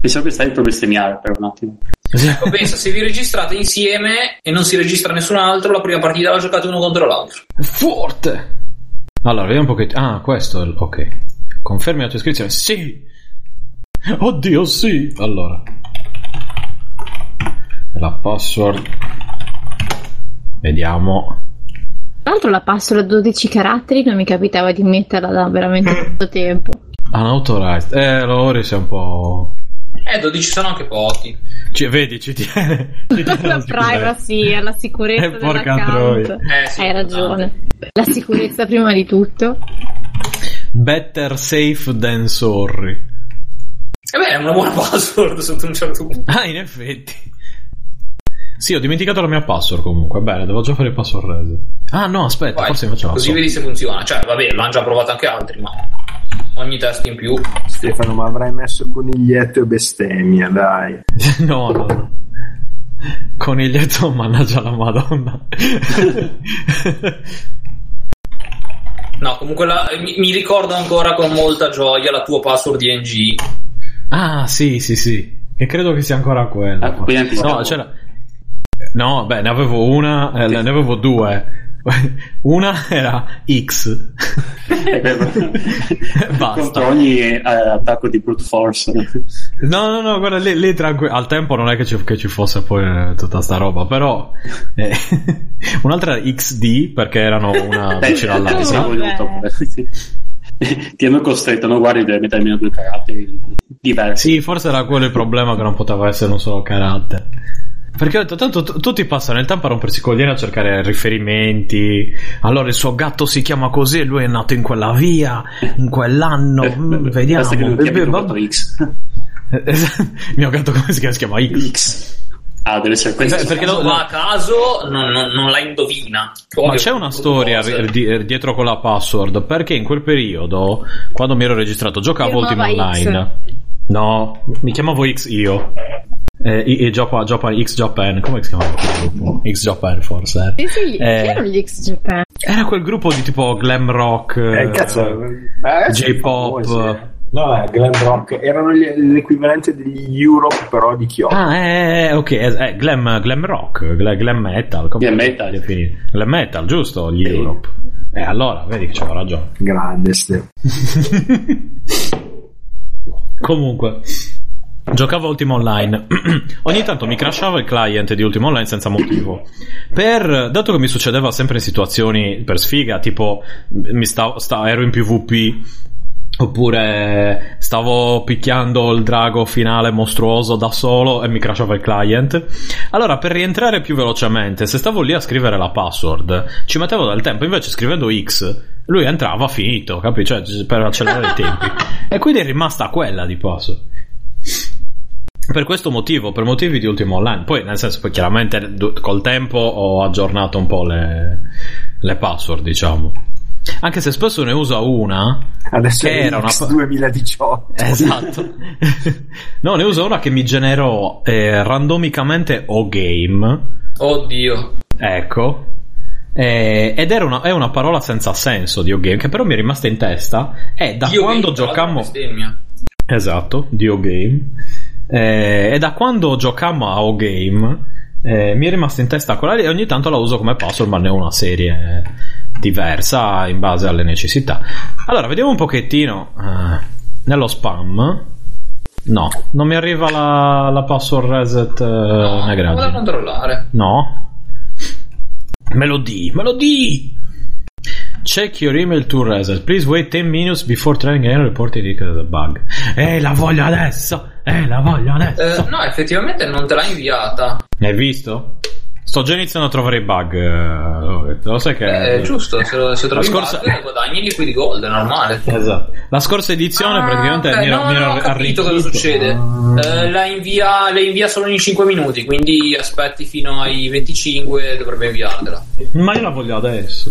Pensavo che stavi per bestemmiare per un attimo. Ecco, pensa, se vi registrate insieme e non si registra nessun altro, la prima partita la giocate uno contro l'altro. Forte! Allora, vediamo un pochettino. Ah, questo è il. Ok. Confermi la tua iscrizione? Sì! Oddio, sì! Allora. La password. Vediamo. Tra l'altro la password a 12 caratteri non mi capitava di metterla da veramente tanto tempo. Unauthorized. Eh, Lori sei un po'. Eh, 12 sono anche pochi. Ci, vedi, ci tiene. Ci tiene la alla sicurezza. privacy, alla sicurezza Eh, porca troia. Eh, sì, Hai ragione. La sicurezza prima di tutto. Better safe than sorry. E beh, è una buona password sotto un certo punto. Ah, in effetti. Sì, ho dimenticato la mia password comunque. Bene, devo già fare il password reset. Ah, no, aspetta, Vai, forse la Così vedi se funziona. Cioè, vabbè, l'hanno già provato anche altri, ma ogni test in più. Stefano, ma avrai messo coniglietto e bestemmia, dai. no, no, no. Coniglietto, mannaggia la madonna. No, comunque la- mi, mi ricordo ancora con molta gioia la tua password ING. ah, sì, sì, sì. E credo che sia ancora quella. Ah, no, c'era... No, beh, ne avevo una, eh, ne avevo due. Una era X. Basta. Contro ogni eh, attacco di brute force. No, no, no, guarda, lì, lì tranqu- al tempo non è che ci, che ci fosse poi eh, tutta sta roba, però eh, un'altra era XD perché erano una eh, all'altra. Ti hanno costretto, no? Guardi, devi mettere almeno due caratteri diversi. Sì, forse era quello il problema che non poteva essere un solo carattere. Perché ho detto, tanto tu- tutti passano il tempo a rompersi i coglioni a cercare riferimenti. Allora il suo gatto si chiama così e lui è nato in quella via, in quell'anno. Eh, Mm, vediamo. Basta che Eh, chiami il vabbè. X. Il mio gatto come si chiama? Si chiama X. X. Ah, deve essere questo. Eh, perché Se lo- va a caso, non, non- non la indovina. Ma Ovvio, c'è una storia ri- di- dietro con la password perché in quel periodo, quando mi ero registrato, giocavo Ultima X. Online. No, mi chiamavo X io. Eh, Japan, Japan- X Japan, come si chiamava quel gruppo? X Japan forse. Sì, sì, chi Eh. erano gli X Japan? Era quel gruppo di tipo glam rock, Eh, eh, cazzo, eh, J-pop. famosi. No, è glam rock. Erano gli- l'equivalente degli Europe, però di Kyoto. Ah, eh, eh, ok, eh, eh, glam, glam rock, gla- glam metal. come Glam metal. definire? Glam metal, giusto? Gli Europe. Eh, allora, vedi che c'avevo ragione. Grande, Ste. Comunque, Giocavo a Ultima Online. Ogni tanto mi crashava il client di Ultima Online senza motivo. Per, dato che mi succedeva sempre in situazioni per sfiga, tipo mi sta, sta- ero in PvP Oppure stavo picchiando il drago finale mostruoso da solo e mi crashava il client. Allora, per rientrare più velocemente, se stavo lì a scrivere la password, ci mettevo del tempo. Invece, scrivendo X, lui entrava finito, capi? Cioè, per accelerare i tempi. E quindi è rimasta quella di password. Per questo motivo, per motivi di ultimo online. Poi, nel senso, poi chiaramente du- col tempo ho aggiornato un po' le, le password, diciamo. Anche se spesso ne usa una Adesso che è era una X 2018. Esatto. no, ne uso una che mi generò eh, randomicamente o game. Oddio. Ecco. Eh, ed era una, è una parola senza senso Dio Game, che però mi è rimasta in testa. E da Dio quando Game, giocammo. Esatto, Dio Game. Eh, e da quando giocammo a O Game eh, mi è rimasta in testa quella lì e ogni tanto la uso come password, ma ne ho una serie diversa in base alle necessità. Allora, vediamo un pochettino eh, nello spam. No, non mi arriva la, la password reset eh, No, nei Vado a gradi. controllare. No. Me lo di, me lo di. Check your email to reset. Please wait 10 minutes before trying and report it as a bug. Eh, la voglio adesso. Eh, la voglio adesso. Eh, no, effettivamente non te l'ha inviata. Hai visto? Sto già iniziando a trovare i bug. eh, Lo sai che. Eh, È giusto, se, lo- se trovi La scorsa- bug, guadagni liquidi gold, è normale. Esatto. La scorsa edizione Ah, praticamente ok, mi ero, no, mi ero no, ho capito cosa succede. Eh, la, invia, la invia solo in 5 minuti, quindi aspetti fino ai 25 e dovrebbe inviartela. Ma io la voglio adesso.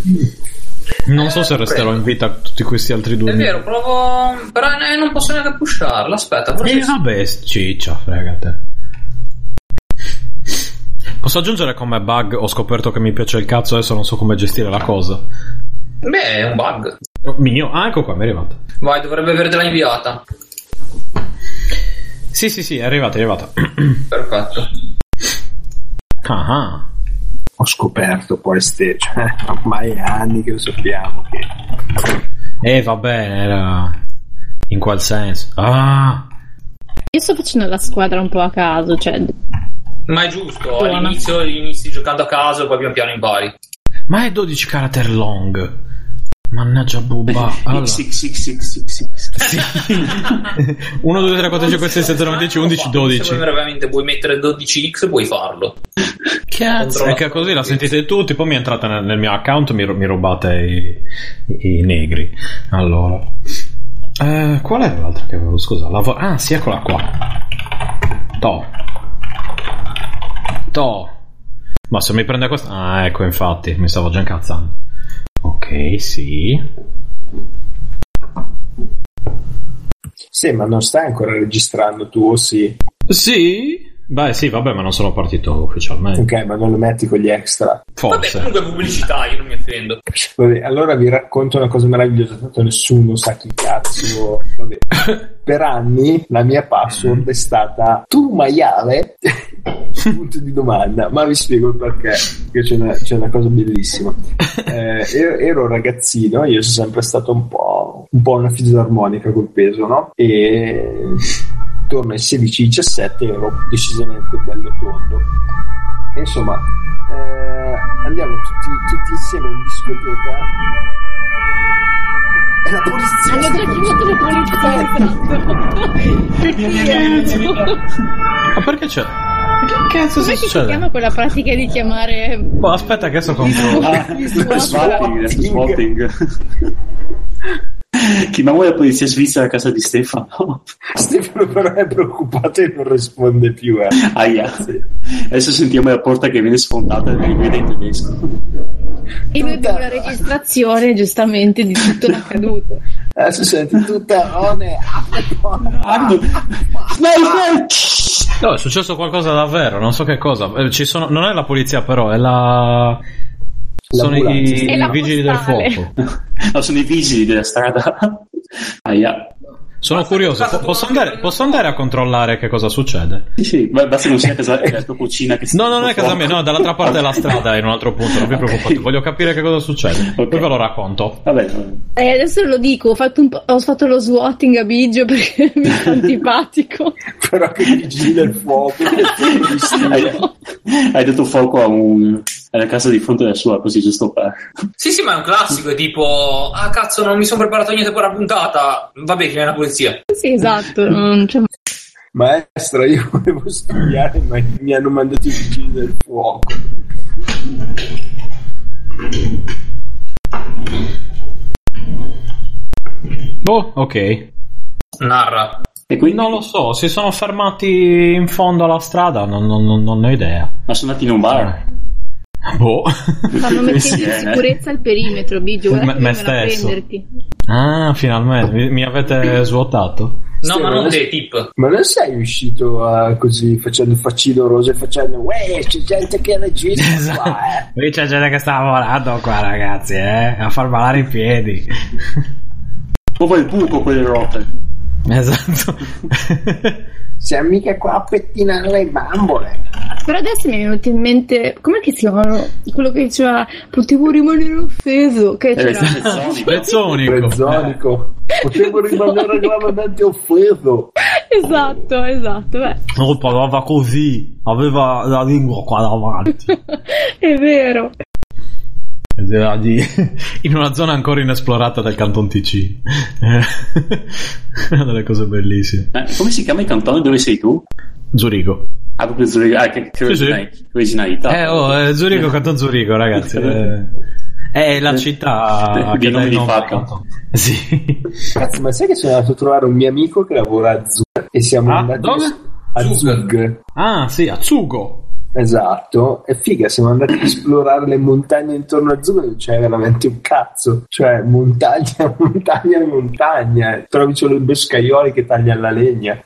Non so se resterò in vita tutti questi altri due È vero, provo. Però non posso neanche pusharla. Aspetta, forse. Eh, vabbè, ciccia, fregate. Posso aggiungere come bug? Ho scoperto che mi piace il cazzo, adesso non so come gestire la cosa. Beh, è un bug. Mio, ah, ecco qua, mi è arrivato. Vai, dovrebbe avertela inviata. Sì, sì, sì, è arrivata, è arrivata. Perfetto. Ah, ah. Ho scoperto poi ste, cioè, ormai è anni che lo sappiamo che Eh, va bene, era in qual senso? Ah, Io sto facendo la squadra un po' a caso, cioè Ma è giusto, all'inizio inizi giocando a caso e poi pian piano impari. ma è 12 caratteri long. Mannaggia bubba. Allora. Sì. 1, 2, 3, 4, 5, 6, 7, 9, 10, 11, Se 12. vuoi veramente vuoi mettere 12x puoi farlo. Cazzo, che così la sentite tutti, poi mi entrate nel, nel mio account e mi, mi rubate i, i- i negri. Allora, eh, qual era l'altra che avevo? Scusa, la vo- ah, sì, eccola qua. To. To. Ma se mi prende questa. Ah, ecco, infatti, mi stavo già incazzando. Ok, sì. Sì, ma non stai ancora registrando tu, o sì? Sì? Beh, sì, vabbè, ma non sono partito ufficialmente. Ok, ma non lo metti con gli extra. Vabbè, Forse. comunque pubblicità, io non mi offendo. Vabbè, allora vi racconto una cosa meravigliosa, tanto nessuno sa chi cazzo. Vabbè. Per anni la mia password è stata tu maiale? Punto di domanda, ma vi spiego il perché, perché c'è una, c'è una cosa bellissima. Eh, ero, ero ragazzino, io sono sempre stato un po', un po' una fisarmonica col peso, no? E intorno ai 16-17 ero decisamente bello tondo. E insomma, eh, andiamo tutti, tutti insieme in discoteca. E la polizia hanno chiamato la polizia. Ma perché c'è? Che cazzo Come si si succede? chiama quella pratica di chiamare Boh, aspetta che adesso controllo. Ah, swatting, swatting. Chiamiamo la polizia svizzera a casa di Stefano. Stefano però è preoccupato e non risponde più. Eh. Aia. Adesso sentiamo la porta che viene sfondata e vede in tedesco. e noi abbiamo la registrazione giustamente di tutto l'accaduto. Adesso senti tutta one. No, è successo qualcosa davvero, non so che cosa. Eh, Ci sono, non è la polizia, però, è la. Sono i. È i vigili del fuoco. No, sono i vigili della strada. Aia. Sono Basta curioso, po- posso andare, posso andare a controllare che cosa succede? Sì, sì, ba- basta che non sia casa, è la tua cucina che No, non è casa mia, no, dall'altra parte della strada, in un altro punto, non vi preoccupate, voglio capire che cosa succede. Ok. Poi ve lo racconto. Vabbè, vabbè. Eh, adesso lo dico, ho fatto, un po'- ho fatto lo swatting a Biggio perché mi fa antipatico. Però che vigili del fuoco. hai, hai dato fuoco a un, alla casa di fronte della sua, così giusto per... Sì, sì, ma è un classico, è tipo, ah cazzo, non mi sono preparato niente per la puntata. Vabbè, che viene la polizia. Sì, esatto. non c'è- Maestra, io volevo studiare, ma mi hanno mandato i vigili del fuoco. Boh, ok. Narra. E quindi, Non lo so, si sono fermati in fondo alla strada, non, non- non- non ho idea. ma sono andati in un bar. Boh. Stanno mettendo in Insieme. sicurezza il perimetro, Biggio. Me- me stesso. prenderti. Ah, finalmente, mi, mi avete svuotato. No, Sì, ma non te, tip. Ma non sei uscito a, così facendo il faccino rosa e facendo Uè, c'è gente che registra qua, eh. Qui c'è gente che sta lavorando qua, ragazzi, eh, a far ballare i piedi. Proprio il buco quelle rotte. Esatto. Siamo mica qua a pettinare le bambole. Però adesso mi è venuto in mente, com'è che si chiamano? Quello che diceva, potevo rimanere offeso. Che c'era? Pezzonico. Pezzonico. Prezzonico. Potevo rimanere gravemente offeso. esatto, esatto. Beh, No, parlava così, aveva la lingua qua davanti. è vero. Di- in una zona ancora inesplorata del Canton Ticino. Eh, Una delle cose bellissime. Eh, come si chiama il cantone dove sei tu? Zurigo. Ah, proprio Zurigo. Ah, che, che Sì, sì. originalità. Eh, oh, eh, Zurigo, Canton Zurigo, ragazzi. eh. È la città Di nome di fatto. Sì. Cazzo, ma sai che sono andato a trovare un mio amico che lavora a Zug e siamo Ah, andati dove? a Zug. Zug. Ah, sì, a Zugo. Esatto, è figa, siamo andati a esplorare le montagne intorno a Zug e non c'è veramente un cazzo, cioè montagna, montagna, montagna, trovi solo i boscaioli che tagliano la legna.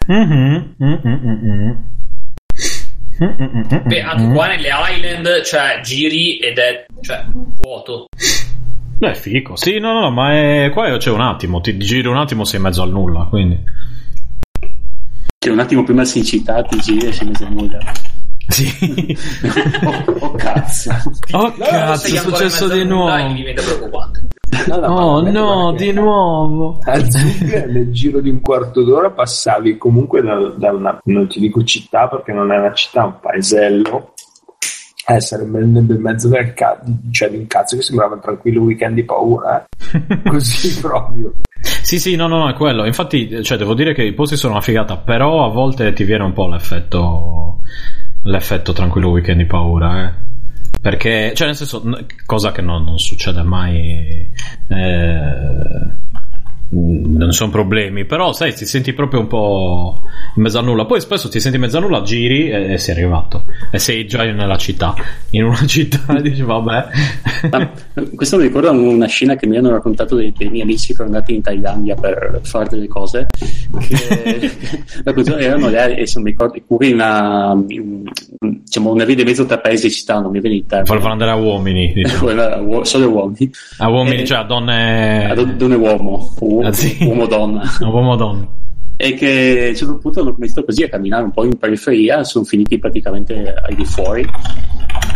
Beh, anche qua nelle Island, cioè, giri ed è, cioè, vuoto. Beh, fico. Sì, no, no, ma è... qua c'è un attimo, ti giri un attimo, sei in mezzo al nulla, quindi... Che un attimo prima si incita, ti giri e si mette a nulla. Sì. oh, oh, cazzo. Oh, No, cazzo, è successo di nuovo. e diventa preoccupante. No, no, Oh, no, di nuovo. A Zug nel giro di un quarto d'ora passavi comunque da, da una, non ti dico città perché non è una città, un paesello. Eh, sarebbe nel mezzo del cazzo, cioè di un cazzo che sembrava un tranquillo weekend di paura, eh. così proprio. Sì, sì, no, no, no, è quello. Infatti, cioè, devo dire che i posti sono una figata, però a volte ti viene un po' l'effetto. L'effetto tranquillo weekend di paura, eh. Perché, cioè, nel senso, cosa che non, non succede mai. Eh, non sono problemi, però sai, ti senti proprio un po' in mezzo a nulla. Poi spesso ti senti in mezzo a nulla, giri e, e sei arrivato. E sei già nella città. In una città dici, vabbè. Ah, questo mi ricorda una scena che mi hanno raccontato dei, dei miei amici che erano andati in Thailandia per fare delle cose. Che erano e se non mi ricordo, pure in una, in, diciamo, una via di mezzo tra paesi e città, non mi viene il termine. Farlo andare a uomini, diciamo. Solo uomini. A uomini, Eh, cioè a donne. a don- donne uomo, uomo, Ah, sì. uomo donna. A uomo donna. E che a un certo punto hanno cominciato così a camminare un po' in periferia, sono finiti praticamente ai di fuori.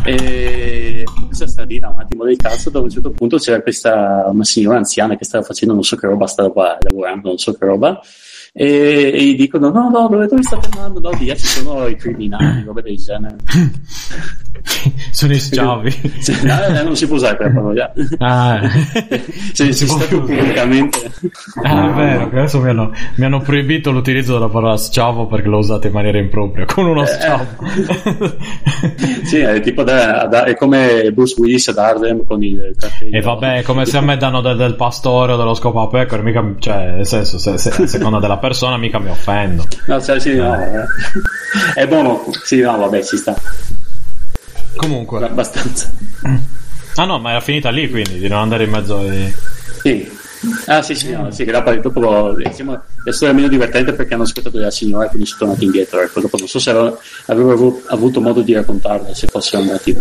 E questa stradina un attimo del cazzo, dove a un certo punto c'era questa una signora anziana che stava facendo non so che roba, stava lavorando non so che roba. E, e gli dicono: No, no, dove, dove state andando? No, via, ci sono i criminali, roba del genere. Sono i schiavi. No, eh, non si può usare quella parola. Ah, Non si può più. pubblicamente. Ah, è vero, adesso mi hanno, mi hanno proibito l'utilizzo della parola schiavo perché l'ho usata in maniera impropria, con uno schiavo. Sì, è tipo da, da- è come Bruce Willis ad Harlem con il cartello. E vabbè, è come se a me danno del, del pastore o dello scopapecore, mica, cioè, nel senso, se, se, a seconda della persona mica mi offendo. No, cioè, sì, no, eh. È buono. Sì, no, vabbè, ci sta. Comunque. Abbastanza. Ah no, ma era finita lì quindi, di non andare in mezzo ai... Sì. Ah, sì, sì, no, sì, che dopo, dopo diciamo, è storia meno divertente perché hanno ascoltato della signora e quindi sono tornati indietro. Ecco, dopo non so se avu- avuto modo di raccontarla se fossero andati.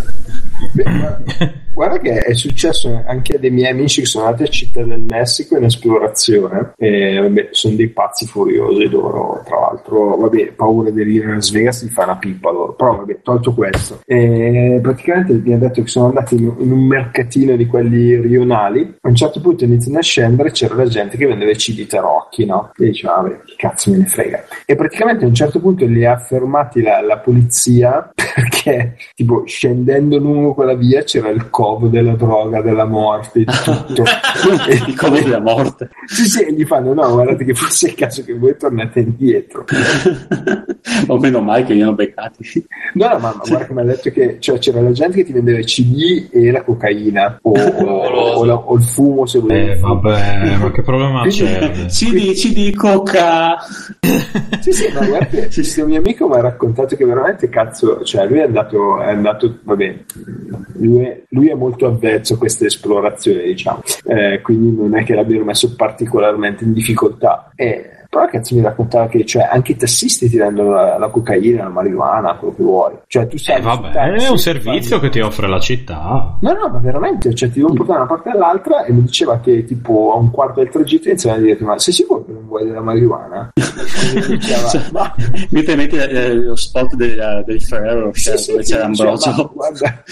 Guarda che è successo anche a dei miei amici che sono andati a Città del Messico in esplorazione e vabbè, sono dei pazzi furiosi loro, tra l'altro, vabbè, paura di venire a Las Vegas di fare una pippa loro, però vabbè, tolto questo. E praticamente mi ha detto che sono andati in, un mercatino di quelli rionali, a un certo punto iniziano a scendere c'era la gente che vendeva i CD tarocchi, no? E diceva, vabbè, che cazzo me ne frega. E praticamente a un certo punto li ha fermati la, la polizia perché, tipo, scendendo lungo quella via c'era il covo della droga, della morte, di tutto. Il covo della morte. Sì, sì, e gli fanno, no, guardate che forse è il caso che voi tornate indietro. o meno male che li hanno beccati. No, no, ma, ma guarda che mi ha detto che cioè, c'era la gente che ti vendeva i CD e la cocaina o, o, o la- o il fumo se volevi. Eh, vabbè, ma che problema c'è? CD, CD, coca. Sì, sì, ma guarda che questo mio amico mi ha raccontato che veramente cazzo, cioè lui è andato, è andato vabbè, lui è, lui è molto avvezzo a queste esplorazioni, diciamo, Eh, quindi non è che l'abbiano messo particolarmente in difficoltà. Eh, però cazzo mi raccontava che cioè, anche i tassisti ti rendono la, la cocaina, la marijuana, quello che vuoi. Cioè, tu sai Eh, vabbè, è un servizio che ti offre la città. No, no, ma veramente, cioè ti devo portare da una parte all'altra e mi diceva che tipo a un quarto del tragitto iniziava a dire ma sei sicuro che non vuoi della marijuana? Mi diceva, Cioè, ma Mi permette eh, lo spot del, del Ferrero Rocher sì, dove sì, c'era diceva, Ambrogio. ma guarda,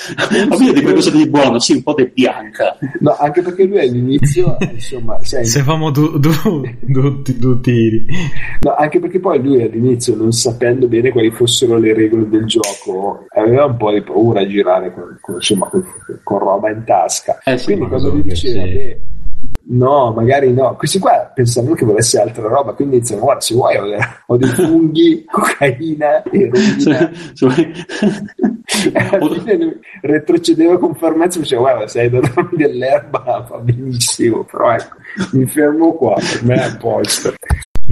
Ma qualcosa di buono, sì, un po' di bianca. no, anche perché lui all'inizio, insomma, Se famo due du, du, du tiri. no, anche perché poi lui all'inizio, non sapendo bene quali fossero le regole del gioco, aveva un po' di paura a girare con, con, insomma, con, con roba in tasca. Eh sì, Quindi quando che diceva sì. che no, magari no, questi qua pensavano che volesse altra roba, quindi iniziano, guarda, se vuoi ho, ho dei funghi, cocaina, eroina. E alla fine lui retrocedeva con fermezza e diceva guarda se hai da darmi dell'erba fa benissimo però ecco mi fermo qua per me è a posto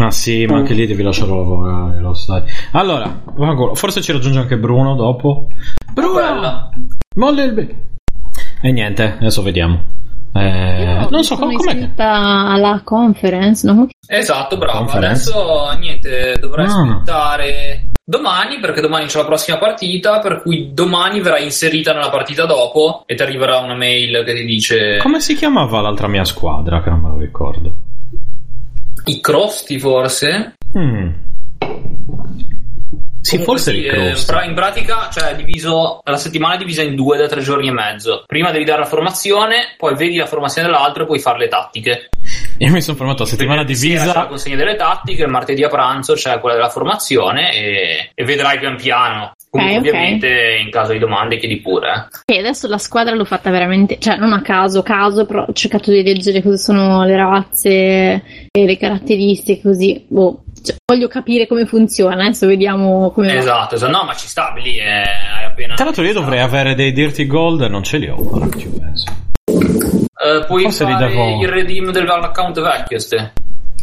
Ma sì, ma anche lì devi lasciarlo lavorare, lo sai. Allora, forse ci raggiunge anche Bruno dopo. Bruno! Bella. Molle il be- E niente, adesso vediamo. Eh, Io non so sono com- com'è. iscritta alla conference, no? Esatto, bravo. Conference. Adesso niente, dovrai Ah. aspettare domani perché domani c'è la prossima partita, per cui domani verrà inserita nella partita dopo e ti arriverà una mail che ti dice Come si chiamava l'altra mia squadra? Che non me lo ricordo. I crosti forse. Mm. Sì, Comunque forse sì, eh, in pratica, cioè, diviso, la settimana è divisa in due da tre giorni e mezzo. Prima devi dare la formazione, poi vedi la formazione dell'altro e puoi fare le tattiche. Io mi sono fermato a settimana Quindi sera la divisa. consegna delle tattiche, il martedì a pranzo c'è quella della formazione e, e vedrai pian piano. Comunque, Ok, ok. ovviamente, in caso di domande, chiedi pure. eh. E adesso la squadra l'ho fatta veramente, cioè non a caso, caso, però ho cercato di leggere cosa sono le razze e le caratteristiche, così. Boh, cioè, voglio capire come funziona, adesso vediamo come. Esatto, esatto. no, ma ci sta lì. eh, hai appena. Tra l'altro io dovrei avere dei Dirty Gold non ce li ho, ora che ci penso. Eh, puoi Forse fare il redeem dell'account vecchio, ste.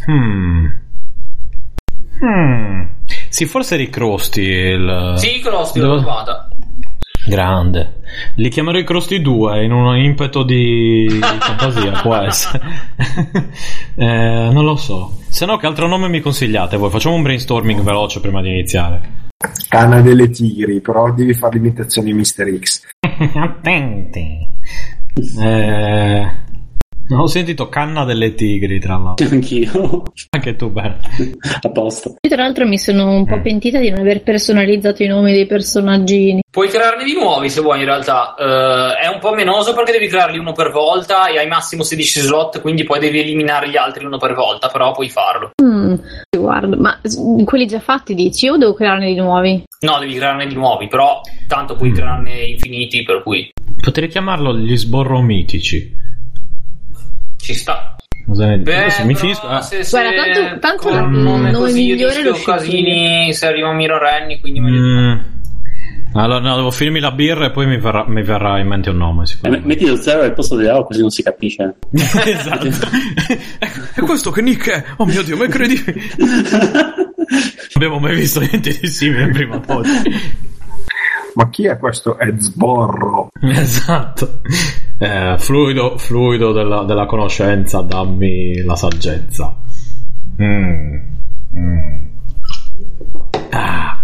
Hmm. Hmm. Sì, forse ricrosti il... Sì, Crosti l'ho trovata. Grande. Li chiamerò i Crosti 2 in un impeto di, di fantasia, può essere. Eh, non lo so. Se no, che altro nome mi consigliate voi? Facciamo un brainstorming veloce prima di iniziare. canna delle tigri però devi fare l'imitazione di Mr. X Attenti. Eh, ho sentito canna delle tigri, tra l'altro. Anch'io. Anche tu, bene. A posto. Io tra l'altro mi sono un po' Mm. pentita di non aver personalizzato i nomi dei personaggini. Puoi crearne di nuovi se vuoi, in realtà. Eh, è un po' menoso perché devi crearli uno per volta e hai massimo 16 slot, quindi poi devi eliminare gli altri uno per volta, però puoi farlo. Mm, guarda, ma quelli già fatti dici o devo crearne di nuovi? No, devi crearne di nuovi, però tanto puoi crearne infiniti, per cui Potrei chiamarlo gli sborro mitici. Ci sta. Beh, Adesso mi finisco. ah. se, Guarda, se tanto- tanto con un il nome migliore lo casini se arriva Mirorenni, quindi Mm. Allora, no, devo finirmi la birra e poi mi verrà, mi verrà in mente un nome. Eh, metti lo zero al posto dell'O così non si capisce. esatto. e questo che nick è? Oh mio dio, ma è incredibile. Non abbiamo mai visto niente di simile prima o poi. Ma chi è questo Ed Sborro? Esatto. Eh, fluido, fluido della, della conoscenza, dammi la saggezza. Mm. Mm. Ah.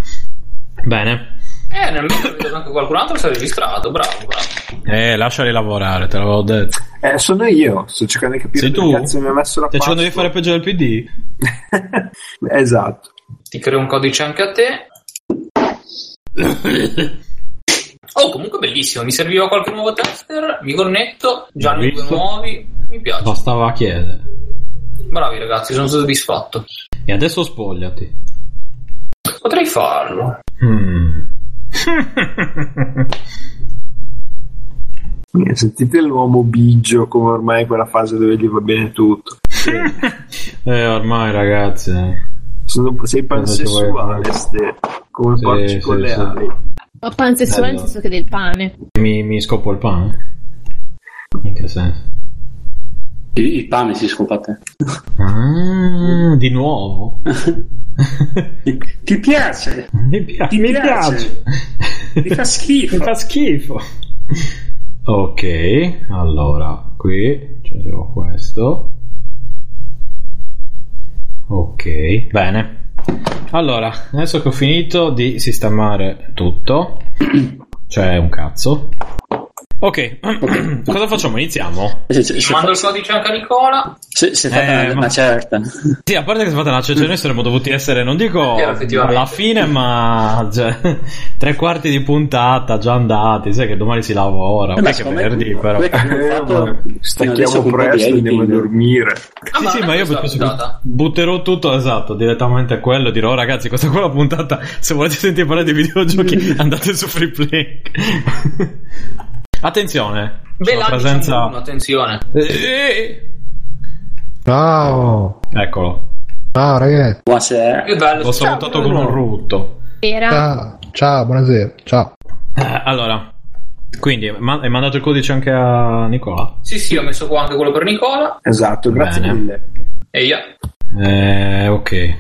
Bene. Eh, nel che anche qualcun altro si è registrato, bravo, bravo. Eh, lasciali lavorare, te l'avevo detto. Eh, sono io, sto cercando di capire Sei tu? cazzo mi ha messo la Stai cercando di fare peggio del PD? esatto. Ti creo un codice anche a te. Oh, comunque bellissimo. Mi serviva qualche nuovo tester. Mi connetto. Già ne due nuovi. Mi piace. Bastava chiedere. Bravi ragazzi, sono soddisfatto. E adesso spogliati. Potrei farlo. Eh, Sentite l'uomo bigio come ormai è quella fase dove gli va bene tutto. eh, ormai ragazzi. eh. Sono- sei pansessuale, come Sì, porci con sì, le sì. ali. Ho pansessuale nel Bello. senso che del pane. Mi, mi scopo il pane? In che senso? Il, il pane si scopa a te. Ah, di nuovo. Ti piace? Mi piace. Ti piace? Ti fa schifo. Mi fa schifo. Ok, allora qui ci mettiamo questo. Ok, bene. Allora, adesso che ho finito di sistemare tutto, cioè un cazzo. Ok, cosa facciamo? Iniziamo? Se, se, se, Mando il codice anche a Nicola. se, se fate Eh, una, ma- una certa. Sì, a parte che si è fatta una cioè noi saremmo dovuti essere, non dico effettivamente. alla fine, ma cioè, tre quarti di puntata già andati, sai che domani si lavora, Eh, ma che secondo me- venerdì però. Eh, fatto stacchiamo presto e andiamo a dormire. Ah, Sì, sì, ma io puntata. butterò tutto esatto direttamente a quello dirò "Oh, ragazzi questa qua è la puntata se volete sentire parlare di videogiochi andate su Freeplay attenzione Beh, la presenza diciamo uno, attenzione. Eh, Ciao, eccolo ciao ragazzi, Buonasera. Che bello. l'ho salutato con un rutto Era ciao, ciao, buonasera, ciao. Eh, allora quindi ma- hai mandato il codice anche a Nicola Sì, sì, ho messo qua anche quello per Nicola. Esatto, grazie Bene. mille. E io. eh, ok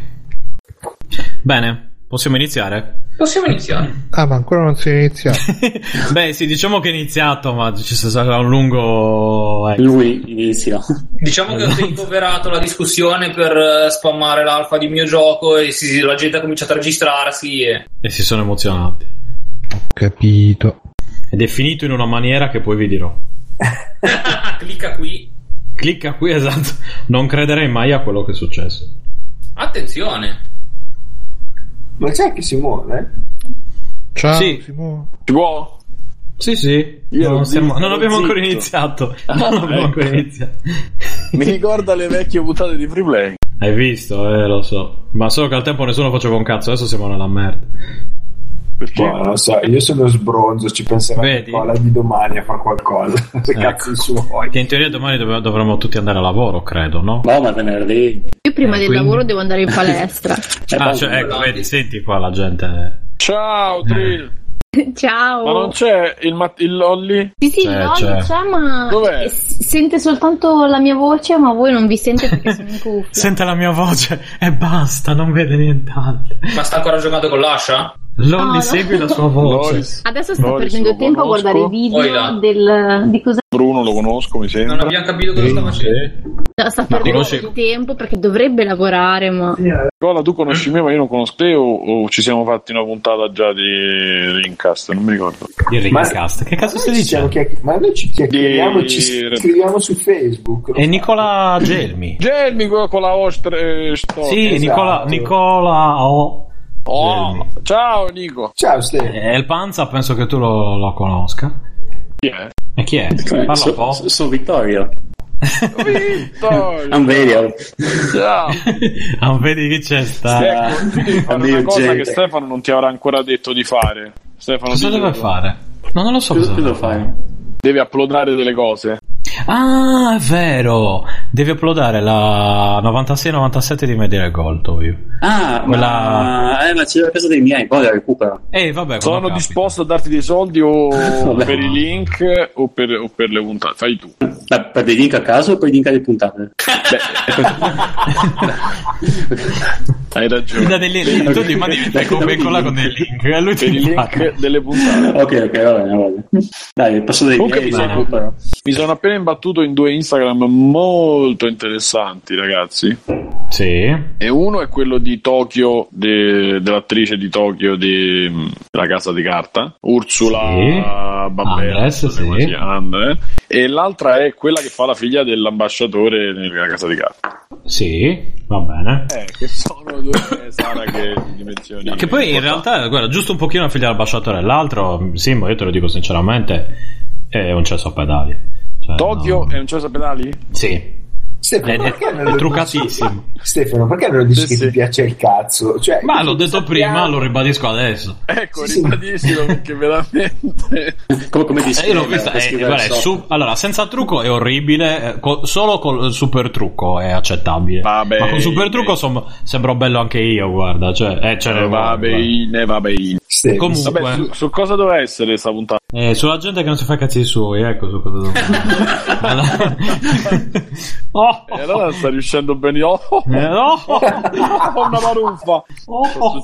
bene possiamo iniziare Possiamo iniziare. Ah, ma ancora non si è iniziato. beh sì diciamo che è iniziato ma ci sarà un lungo ecco. Lui inizia. Diciamo che ho ricoverato la discussione per eh, spammare l'alfa di mio gioco e sì, sì, la gente ha cominciato a registrarsi e... e si sono emozionati Capito. ed è finito in una maniera che poi vi dirò. Clicca qui. Clicca qui, esatto. Non crederei mai a quello che è successo. Attenzione. Ma c'è che si muove? Ciao, Sì. Simone. Si può? Sì, sì. Io non, zitto, non abbiamo ancora iniziato. Ah, Non abbiamo ecco. ancora iniziato. Mi ricorda le vecchie puntate di Freeplay. Hai visto, eh, lo so. Ma solo che al tempo nessuno faceva un cazzo, adesso siamo nella merda. Perché? Boh, non lo so, io sono sbronzo, ci penserà? Nicola di domani a fare qualcosa. Se Ecco. cazzo suoi. Che in teoria domani dove- dovremmo tutti andare a lavoro, credo, no? No, ma venerdì. io prima Eh, del quindi? lavoro devo andare in palestra. Eh, Ah, cioè, ecco, vedi, senti qua la gente. Ciao, Drill. Ciao. Ma non c'è il, mat- il Lolly? Sì, sì, C'è, no, c'è. c'è, ma Dov'è? s- sente soltanto la mia voce, ma voi non vi sente perché sono in cuffia. Sente la mia voce e basta, non vede nient'altro. Ma sta ancora giocando con l'ascia? Lolly No, no. segui la sua voce. Loris. Adesso sta Loris, perdendo tempo a conosco. guardare i video del, di cosa Bruno lo conosco, mi Non sembra. abbiamo capito cosa sta facendo. no, sta perdendo conosci- il tempo perché dovrebbe lavorare, ma Nicola, tu conosci me, ma io non conosco te o, o ci siamo fatti una puntata già di Rincast? Non mi ricordo. Il Ringcast. Che cazzo Ma stai dicendo? chiacch- ma noi ci chiacchieriamo, Di- ci scriviamo su Facebook. sai. Nicola Gelmi. Gelmi quello con la vostra eh, storia. Sì, esatto. Nicola, Nicola oh. Oh, ciao Nico. Ciao Ste. E il Panza penso che tu lo, lo conosca. Chi è? E chi è? Come- Parla un so- po'. so- Sono Vittorio. Vittorio. Video. Ciao. Vedi chi c'è sta. Ecco, fare una cosa gente. che Stefano non ti avrà ancora detto di fare. Stefano Cosa deve fare? No, non lo so Cosa cosa deve fai? fare. Devi uploadare delle cose. Ah, è vero. Devi uploadare la 96-97 di Media Gold, ovvio. Ah, Quella- ma... Eh, ma c'è la casa dei miei, poi la recupero. E vabbè, Sono disposto a darti dei soldi o per i link o per, o per le puntate. Fai tu. Ma per dei link a caso o per i link alle puntate? Hai ragione. dà dei link, tu ti mandi copia e incolla con dei link e lui ti link delle puntate. Ok, ok, va bene, va bene. Dai, passo dai Comunque mi sono-. Mi sono appena imbattuto in due Instagram molto interessanti, ragazzi. Sì. E uno è quello di Tokyo, de- dell'attrice di Tokyo di La Casa di Carta, Ursula Sì. Bambera, Andres, sì. si chiama, Andre. E l'altra è quella che fa la figlia dell'ambasciatore nella Casa di Carta. Sì, va bene. Eh, che sono due Sara che dimensioni. Che poi in realtà, guarda, giusto un pochino la figlia dell'ambasciatore, l'altro, sì, ma io te lo dico sinceramente, è un cesso a pedali. Cioè, Tokyo no. è un cesso a pedali? Sì, Stefano, è, perché non è, lo è dici? truccatissimo. Stefano, perché non dici Sì, che sì. ti piace il cazzo? Cioè, Ma l'ho detto sappiamo- prima, lo ribadisco adesso. Ecco, Sì, sì. ribadiscilo perché veramente... Come, come Eh, dici? io l'ho vista, eh, è su- allora, senza trucco è orribile, eh, co- solo col super trucco è accettabile. Vabbè, Ma con super trucco eh. som- sembro bello anche io, guarda, cioè, eh, ce ne va vuole, bene, va bene. Stefano, Comunque- Vabbè, su, su cosa doveva essere sta puntata? Eh, sulla gente che non si fa cazzi suoi, ecco su cosa oh, E allora sta riuscendo bene. Oh, oh, eh, oh, oh, una maruffa. oh,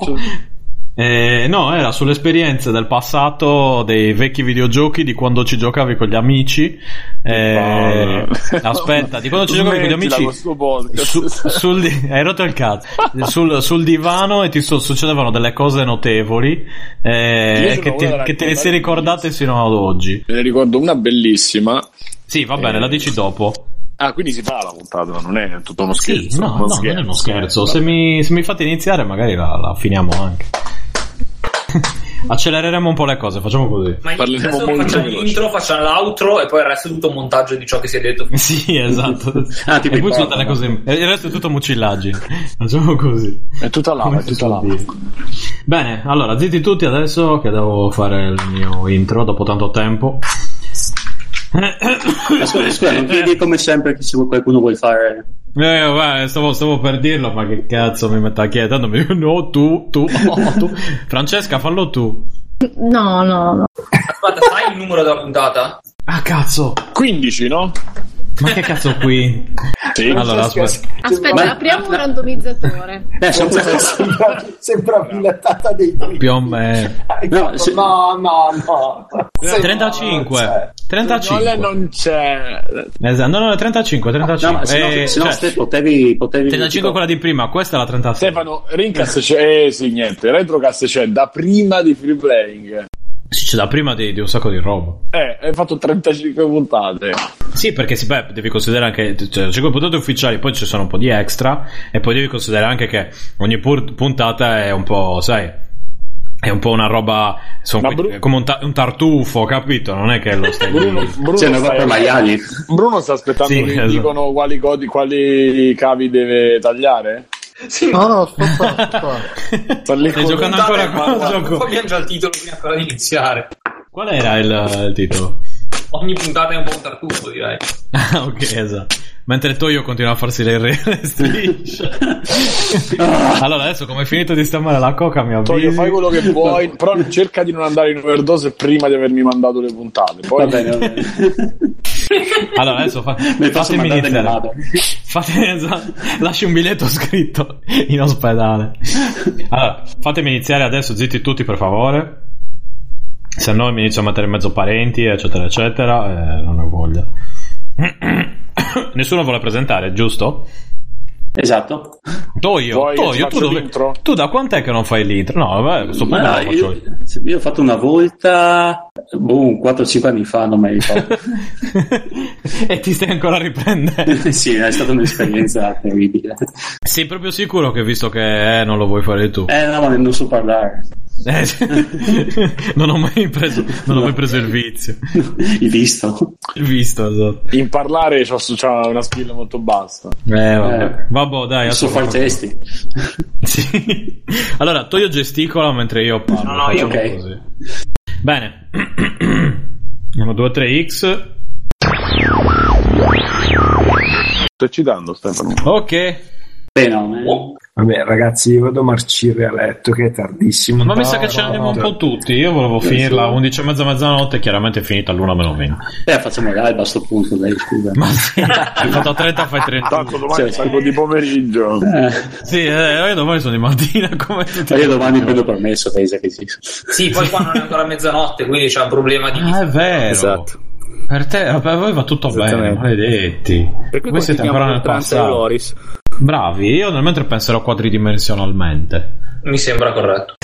Eh, no, era sulle esperienze del passato dei vecchi videogiochi di quando ci giocavi con gli amici. Eh, aspetta, di quando ci giocavi con gli amici. Su- sul hai rotto il cazzo. Sul, sul divano e ti so- succedevano delle cose notevoli eh, che, ti, uno da che te ne raccontare sei ricordate sino ad oggi. Me ne ricordo una bellissima. sì va bene la dici dopo. Ah, quindi si fa la puntata, non è tutto uno sì scherzo. no, no non è uno scherzo. Se mi, se mi fate iniziare magari la, la finiamo anche accelereremo un po' le cose facciamo così Ma Parleremo molto facciamo veloce. l'intro, facciamo l'outro e poi il resto è tutto un montaggio di ciò che si è detto. sì esatto Ah, tipo e poi sono delle cose il resto è tutto mucillaggine facciamo così È tutta lava, Come è tutta lava. dire. Bene, allora zitti tutti adesso che devo fare il mio intro dopo tanto tempo. Ma Scusa, scusa, non chiedi come sempre che se qualcuno vuole fare. Eh, guarda, stavo, stavo per dirlo, ma che cazzo mi metta a chiedere? Tanto mi dico, no, tu, tu, no, tu. Francesca, fallo tu. No, no, no. Aspetta, sai il numero della puntata? Ah, cazzo! 15, no? Ma che cazzo qui? Sì. Allora, aspetta. Aspetta, Ma- apriamo un randomizzatore. Eh, sono sembra, sembra filettata dei Più o meno. No, se- no, no, no. Sei- 35. cioè, 35. non c'è. Esatto, no, no, 35, 35. no, ma se no, Eh, se no cioè, ste potevi, potevi 35 quella di prima, questa è la 36. Stefano, Rincast c'è. Eh sì, niente. Retrocast c'è da prima di free playing. Sì, c'è da prima di, di un sacco di roba. Eh, hai fatto 35 puntate. Sì, perché sì, beh, devi considerare anche cioè, 5 puntate ufficiali, poi ci sono un po' di extra e poi devi considerare anche che ogni pur- puntata è un po', sai, è un po' una roba sono Bru- come un, ta- un tartufo, capito? Non è che lo stai Bruno. Bruno, Cioè, stai- maiali. Bruno sta aspettando Sì, che esatto. gli dicono quali, codi, quali cavi deve tagliare? Sì, No, no. Sta lì Stai giocando ancora con il gioco? Poi abbiamo già il titolo prima ancora di iniziare. Qual era il, il titolo? Ogni puntata è un po' un tartufo, direi. Ah, ok, esatto. Mentre Toyo continua a farsi le, le strisce. allora, adesso come è finito di stammare la coca, mi avvisi. Toglio, fai quello che vuoi, però cerca di non andare in overdose prima di avermi mandato le puntate. Poi Va bene, va bene. Allora, adesso fa- fatemi iniziare. Fate, esatto, lasci un biglietto scritto in ospedale. Allora, fatemi iniziare adesso, zitti tutti per favore. Se no mi inizio a mettere in mezzo parenti, eccetera, eccetera. eh, non ho voglia. Nessuno vuole presentare, giusto? Esatto. Toio, Vuoi Toio, tu, dove- tu da quant'è che non fai l'intro? No, vabbè, questo punto Ma lo faccio io. io, io ho fatto una volta, boh, 4-5 anni fa, non mi ricordo. e ti stai ancora riprendendo. sì, è stata un'esperienza terribile. Sei proprio sicuro che visto che eh, non lo vuoi fare tu? Eh, no, ma non so parlare. Eh, non ho mai preso, non ho mai preso il vizio. Il visto. Il visto, esatto. in parlare c'ho, c'ho una skill molto bassa. Eh, vabbè. Eh. Vabbè, dai, so adesso fare i testi. Sì. Allora, Toio gesticola mentre io parlo. No, no, io- ok. così. Bene. 1, 2, 3, X. Sto eccitando, Stefano. Ok. Bene, no, eh. Oh, Vabbè, ragazzi, io vado a marcire a letto che è tardissimo. Ma mi sa che ce ne andiamo un po' tutti. Io volevo finirla a 11 e mezza mezzanotte, chiaramente è finita all'una meno 20. Eh, facciamo l'alba a sto punto, dai, scusa. Ma sì, hai fatto 30, fai 30. Tanto domani Sì. salgo di pomeriggio. Eh, Sì, eh, io domani sono di mattina come tutti. ma io domani prendo permesso, Tesa, che sì. Sì, poi qua non è ancora mezzanotte, quindi c'è un problema di... Ah, è vero. Esatto. Per te, per voi va tutto bene, maledetti. Per Voi siete ancora nel passato. Loris. Bravi, io nel mentre penserò quadridimensionalmente. Mi sembra corretto.